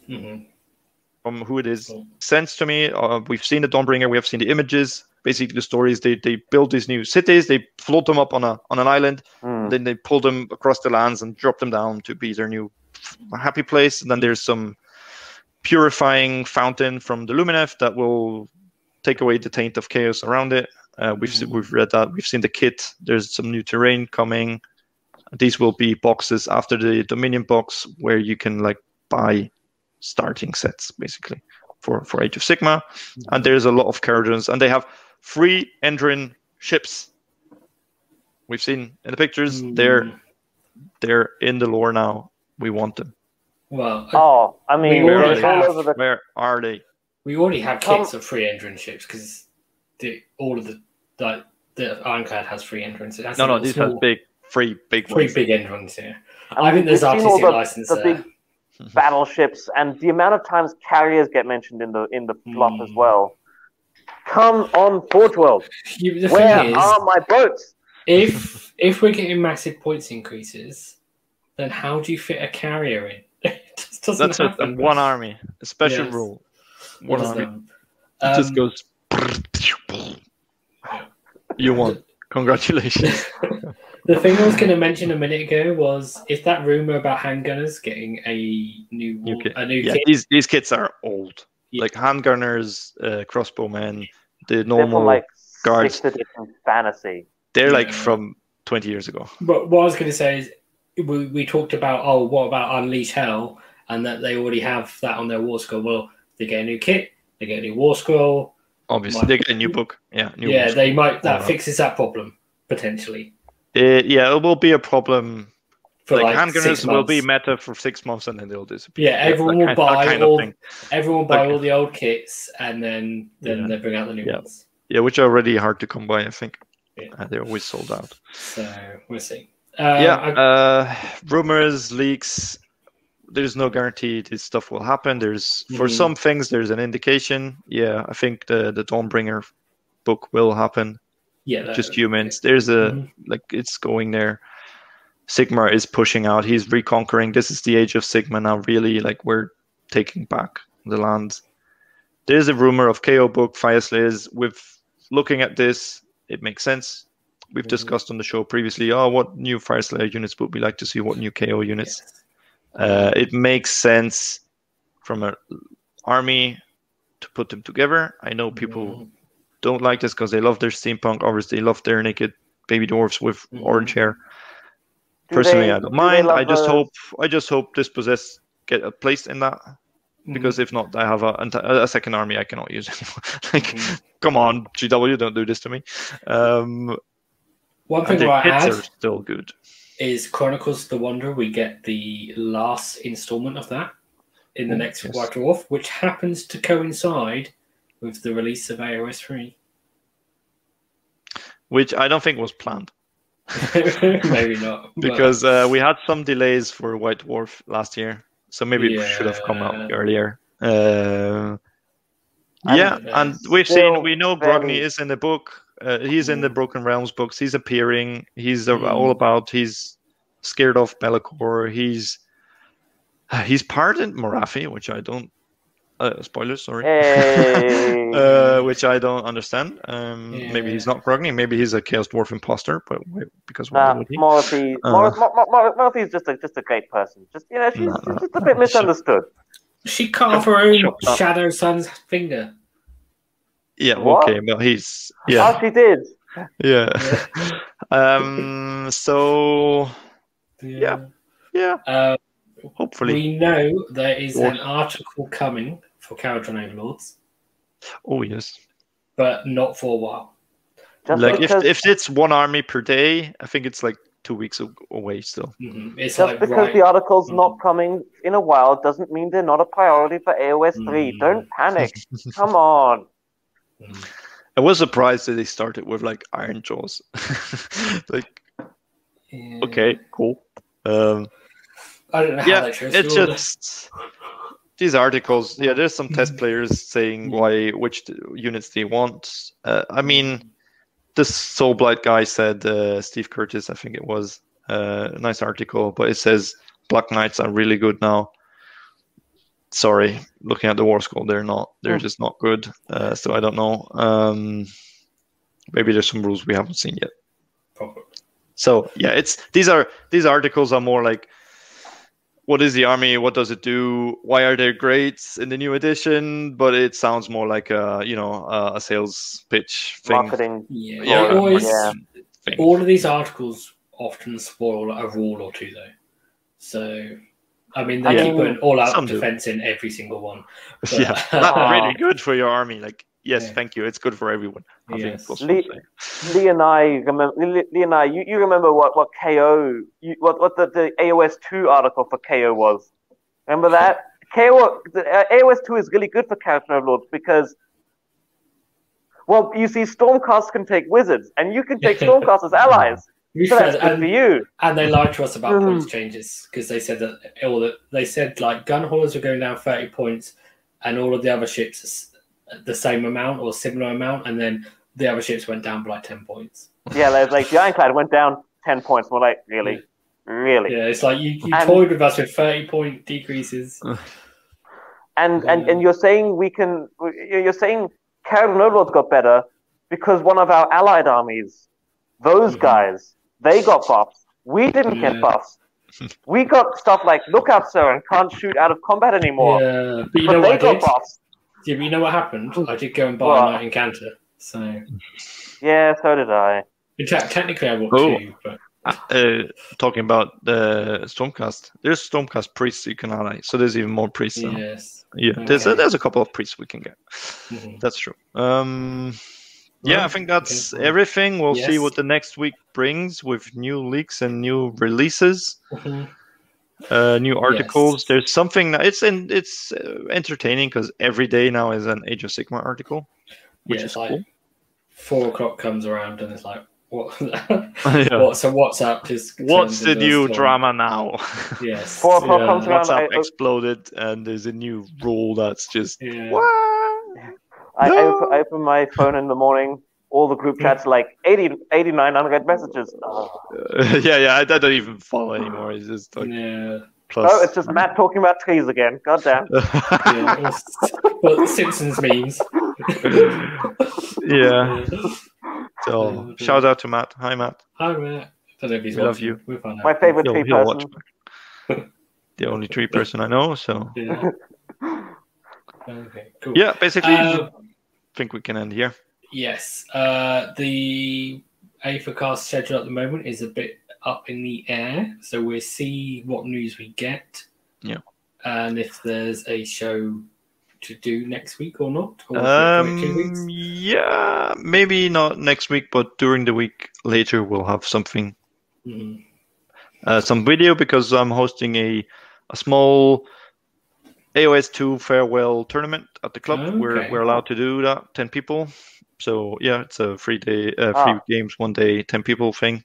Mhm. from who it is Cool. sense to me. Uh, we've seen the Dawnbringer, we have seen the images. Basically, the stories they they build these new cities, they float them up on a on an island, Hmm. then they pull them across the lands and drop them down to be their new happy place. And then there's some purifying fountain from the Lumineth that will take away the taint of chaos around it. Uh, we've se- Mhm. we've read that. We've seen the kit. There's some new terrain coming. These will be boxes after the Dominion box where you can like buy starting sets basically for for Age of Sigma. And there's a lot of Kharadron, and they have free Endrin ships. We've seen in the pictures. They're Mm. they're in the lore now. We want them. Well, Oh, I mean, We they're already have. the. Where are they? We already have Come- kits of free Endrins ships because the all of the like the Ironclad has free Endrins. It has No, no, this these are small- big, free, big Free ones. big Endrins, yeah. I I think there's we've artistic the- license the there. big <laughs> battleships and the amount of times carriers get mentioned in the in the plot as Hmm. well. Come on, Forge World. <laughs> You, the Where are my boats? if if we're getting massive points increases, then how do you fit a carrier in? <laughs> it just doesn't That's a, a one army, a special Yes. rule. It One doesn't army. happen. It just Um, goes. You won. Congratulations. <laughs> The thing I was going to mention a minute ago was if that rumor about handgunners getting a new, New kit. a new yeah, kit. these these kits are old. Yeah. Like handgunners, uh, crossbowmen, the They're normal. like guards. sixth fantasy. they're like from 20 years ago. But what I was going to say is we, we talked about oh what about Unleash Hell and that they already have that on their war scroll. Well, they get a new kit, they get a new war scroll. Obviously, Might- they get a new book. Yeah, new yeah, they might that fixes that problem potentially. Uh, yeah, it will be a problem. For like, like, will be meta for six months and then they'll disappear. Yeah, everyone will that buy kind all-. Everyone will buy Okay. all the old kits and then then Yeah. they bring out the new Yeah. ones. Yeah, which are already hard to come by. I think Yeah. Uh, they're always sold out. So we'll see. Uh, yeah, I- uh, rumors, leaks. There's no guarantee this stuff will happen. There's for Mhm. some things there's an indication. Yeah, I think the the Dawnbringer book will happen. yeah, that- Just humans. There's a Mhm. like it's going there. Sigma is pushing out. He's reconquering. This is the age of Sigma now. Really, like we're taking back the land. There's a rumor of KO book Fyreslayers. With looking at this, it makes sense. We've Mhm. discussed on the show previously. Oh, what new Fyreslayer units would we like to see? What new KO units? Yes. Uh, it makes sense from an army to put them together. I know people Mhm. don't like this because they love their steampunk. Obviously, they love their naked baby dwarfs with Mhm. orange hair. Do Personally, they- I don't do mind. I just the- hope I just hope this possess get a place in that Mm-hmm. because if not, I have a, a second army I cannot use anymore. <laughs> like, Mhm. come on, GW, don't do this to me. Um, One and thing the I kits add are still good. Is Chronicles of the Wanderer. We get the last installment of that in the Oh, next yes. White Dwarf, which happens to coincide with the release of AOS 3. which I don't think was planned <laughs> maybe not. <laughs> but- because uh, we had some delays for White Dwarf last year, so maybe it should have come out earlier. Uh, yeah, and we've Still seen we know very- Brogni is in the book. Uh, he's in the. Broken Realms books. He's appearing. He's Mm. all about. He's scared of Be'lakor. He's <sighs> he's pardoned Morathi, which I don't. Uh, spoilers, sorry. <laughs> Hey. uh, which I don't understand. Um, Maybe he's not Brogni. Maybe he's a Chaos Dwarf imposter. But wait, because why Nah, would he? Morathi, Uh. Mor- Mor- Mor- Morathi is just a just a great person. Just you know, she's, No, she's no. just a bit misunderstood. She cut off her own Shut up. Shadow Son's finger. Yeah, What? okay, but he's Oh, yeah, she did. yeah. <laughs> um, so Yeah. yeah, Uh, hopefully. we know there is an article coming for Kharadron Overlords, Oh yes. but not for a while. Just like because, if if it's one army per day, I think it's like two weeks away still. Mhm. It's just like because right. the article's Mm. not coming in a while doesn't mean they're not a priority for AOS three. Mm. Don't panic. <laughs> Come on. Mhm. I was surprised that they started with like Ironjawz. <laughs> like Yeah. okay, cool. Um, I don't know how yeah, they chose it's just these articles. Yeah, there's some test players saying why which units they want. Uh, I mean, this Soulblight guy said uh, Steve Curtis, I think it was uh, a nice article, but it says Black Knights are really good now. Sorry, looking at the War Scroll, they're not. They're Hmm. just not good. Uh, so I don't know. Um, maybe there's some rules we haven't seen yet. Probably. So yeah, it's these are these articles are more like what is the army? What does it do? Why are there great in the new edition? But it sounds more like a you know a, a sales pitch thing. Marketing. Yeah. Yeah, always, yeah. thing. all of these articles often spoil a rule or two, though. So, I mean, they I keep mean, putting all out some do. defense in every single one. <laughs> But- yeah, that's Ah. really good for your army. Like yes, Yeah. thank you. It's good for everyone. I think Yes. goes Le- Lee and I remember. Lee Lee and I, you, you remember what what KO, you, what what the, the AOS two article for KO was? Remember that? KO, the, uh, AOS two is really good for Kharadron Overlords because, well, you see, Stormcast can take wizards, and you can take <laughs> Stormcast as allies. We So that's said- good and, for you. and they lied to us about Mm. points changes because they said that all the, they said like gunhaulers were going down 30 points and all of the other ships the same amount or similar amount and then the other ships went down by like 10 points Yeah, like, like the Ironclad went down ten points. We're like, really, really. yeah it's like you, you And- toyed with us with 30 point decreases And and and you're saying we can? You're saying Kharadron Overlords got better because one of our allied armies, those Mhm. guys, they got buffs. We didn't Yeah. get buffs. <laughs> we got stuff like lookout sir and can't shoot out of combat anymore. yeah but you but know they what I got did buffs. yeah, but you know what happened I did go and buy What? a Knight-Incantor so Yeah, so did I. in fact technically I bought Oh. two but Uh, talking about the Stormcast, there's Stormcast priests you can ally. So there's even more priests. now. yes Yeah, there's a, there's a couple of priests we can get. Mhm. That's true. Um, yeah, I think that's Okay. everything. We'll see what the next week brings with new leaks and new releases, Mhm. uh, new articles. Yes. There's something that it's in, it's uh, entertaining because every day now is an Age of Sigmar article, which yeah, is like cool. four o'clock comes around and it's like, what? <laughs> Yeah. what so what's up? Just What's the new storm. drama now? Yes. Four o'clock yeah. comes around. WhatsApp I- I- exploded, and there's a new rule that's just Yeah. what? I, I, open, I open my phone in the morning. All the group chats like 80, 89 unread messages. Oh. <laughs> yeah, yeah. I, I don't even follow anymore. It's just like Yeah. plus. Oh, it's just Matt talking about trees again. God damn. <laughs> yeah. Well, Simpsons memes. yeah. <laughs> So shout out to Matt. Hi, Matt. Hi, Matt. don't know if he's We love watching. you. We'll find out. My favorite He'll, tree he'll person. back. The only tree person I know. So Yeah. Okay. Cool. yeah, basically, I Uh, think we can end here. Yes. Uh, the Aethercast schedule at the moment is a bit up in the air, so we'll see what news we get. Yeah. And if there's a show to do next week or not. Or if we have to wait two weeks. Um, yeah, maybe not next week, but during the week later we'll have something, Mhm. uh, some video because I'm hosting a a small AOS two farewell tournament at the club. We're we're allowed to do that, ten people. So yeah, it's a free day, uh, free Ah. games, one day, ten people thing.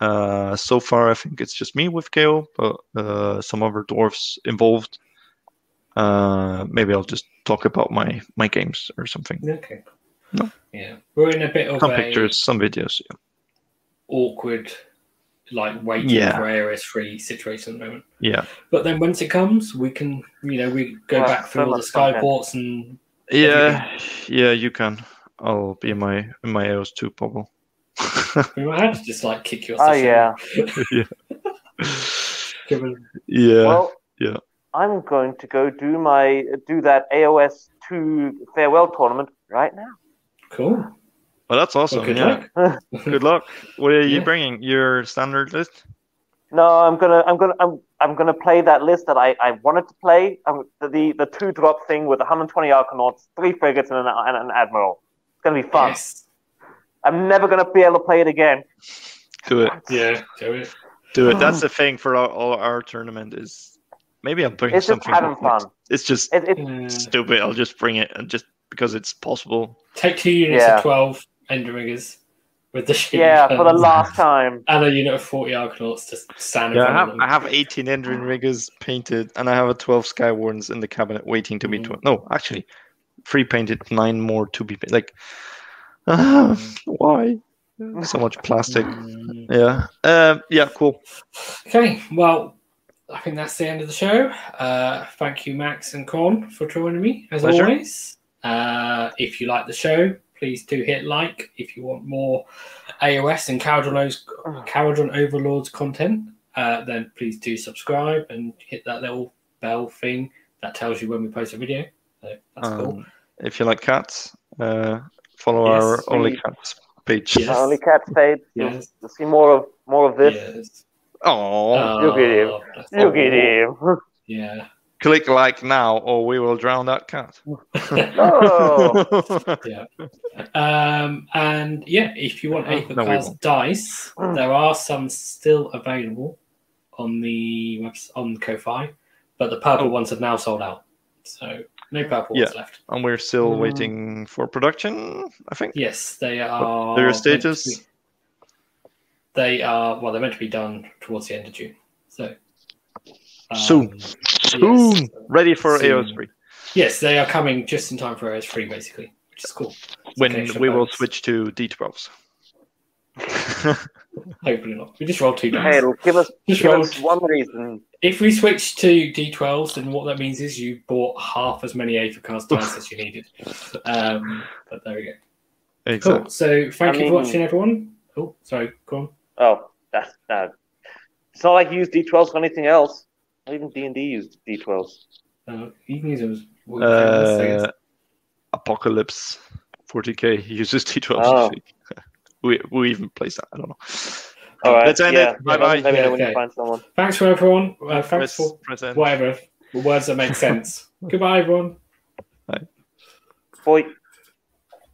Uh, so far, I think it's just me with KO, but uh, some other dwarfs involved. Uh, maybe I'll just talk about my my games or something. Okay. No. Yeah, we're in a bit of Some a pictures, some videos. Yeah. awkward, like waiting Yeah. for AOS free situation at the moment. yeah. But then once it comes, we can, you know, we go Yeah, back through all the much content. skyports and Yeah, yeah, you can. I'll be in my in my AOS two bubble. <laughs> we might have to just like kick you off. Oh the show. yeah. <laughs> Give yeah, well, yeah. I'm going to go do my do that AOS two farewell tournament right now. Cool. Well, that's awesome. Well, good yeah, luck. good luck. What are you Yeah. bringing? Your standard list? No, I'm gonna I'm gonna I'm I'm gonna play that list that I, I wanted to play. Um, the, the the two drop thing with 120 Arkanauts, three frigates, and an, and an admiral. It's gonna be fun. Yes. I'm never gonna be able to play it again. Do it. Yeah. Do it. Do it. <laughs> That's the thing for all, all our tournament is maybe I'm bringing It's just something. having fun. It's just It, it, Uh, stupid. I'll just bring it and just because it's possible. take two units Yeah. of twelve Endrinriggers with the shooting yeah, for the last time. <laughs> and a unit of forty Arkanauts to stand Yeah, I have of them. I have 18 Endrin riggers painted, and I have a 12 Skywardens in the cabinet waiting to be. Mm. Tw- no, actually, three painted, nine more to be pa- like. ah, <sighs> why? <laughs> So much plastic. Mm. Yeah. Um. Yeah. Cool. Okay, well, I think that's the end of the show. Uh, thank you, Max and Con, for joining me as Pleasure. always. Uh, if you like the show, please do hit like. If you want more AOS and Kharadron, Kharadron Overlords content, uh, then please do subscribe and hit that little bell thing that tells you when we post a video. So that's cool. Um, if you like cats, uh, follow Yes, our only we- cats page. Yes. Only cat page. Yes. you'll see more of more of this. Yes. Oh, Look at him. That's- Look at him. Yeah. Click like now, or we will drown that cat. Oh. <laughs> yeah. Um, and yeah, if you want No, Aether we Cars dice, there are some still available on the webs on Ko-fi, but the purple Oh. ones have now sold out. So no purple Yeah. ones left. and we're still Mm. waiting for production. I think. Yes, they are. Their meant to status? be- They are well. They're meant to be done towards the end of June. So um, Soon. Yes. Ready for Soon. AOS three. Yes, they are coming just in time for AOS three, basically, which is cool. It's when like extra we will switch to D12s. <laughs> Hopefully not. We just roll two dice. Hey, it'll give us, Just give roll us one reason. If we switch to D12s, then what that means is you bought half as many Aethercast dice as you needed. Um, but there we go. exactly. Cool. So thank I you for watching, everyone. Oh, sorry. Go on. Oh, that's no. It's not like you use D12s for anything else. Not even D and D used D12s. Uh, you can use them as well, I guess. Uh, Apocalypse 40k uses D12s. Oh. <laughs> We we even place that. I don't know. All right. Let's end yeah, it. Bye bye. Let me know when you find someone. Thanks for everyone. Uh, thanks Press, for press whatever words that make <laughs> sense. Goodbye, everyone. Boy.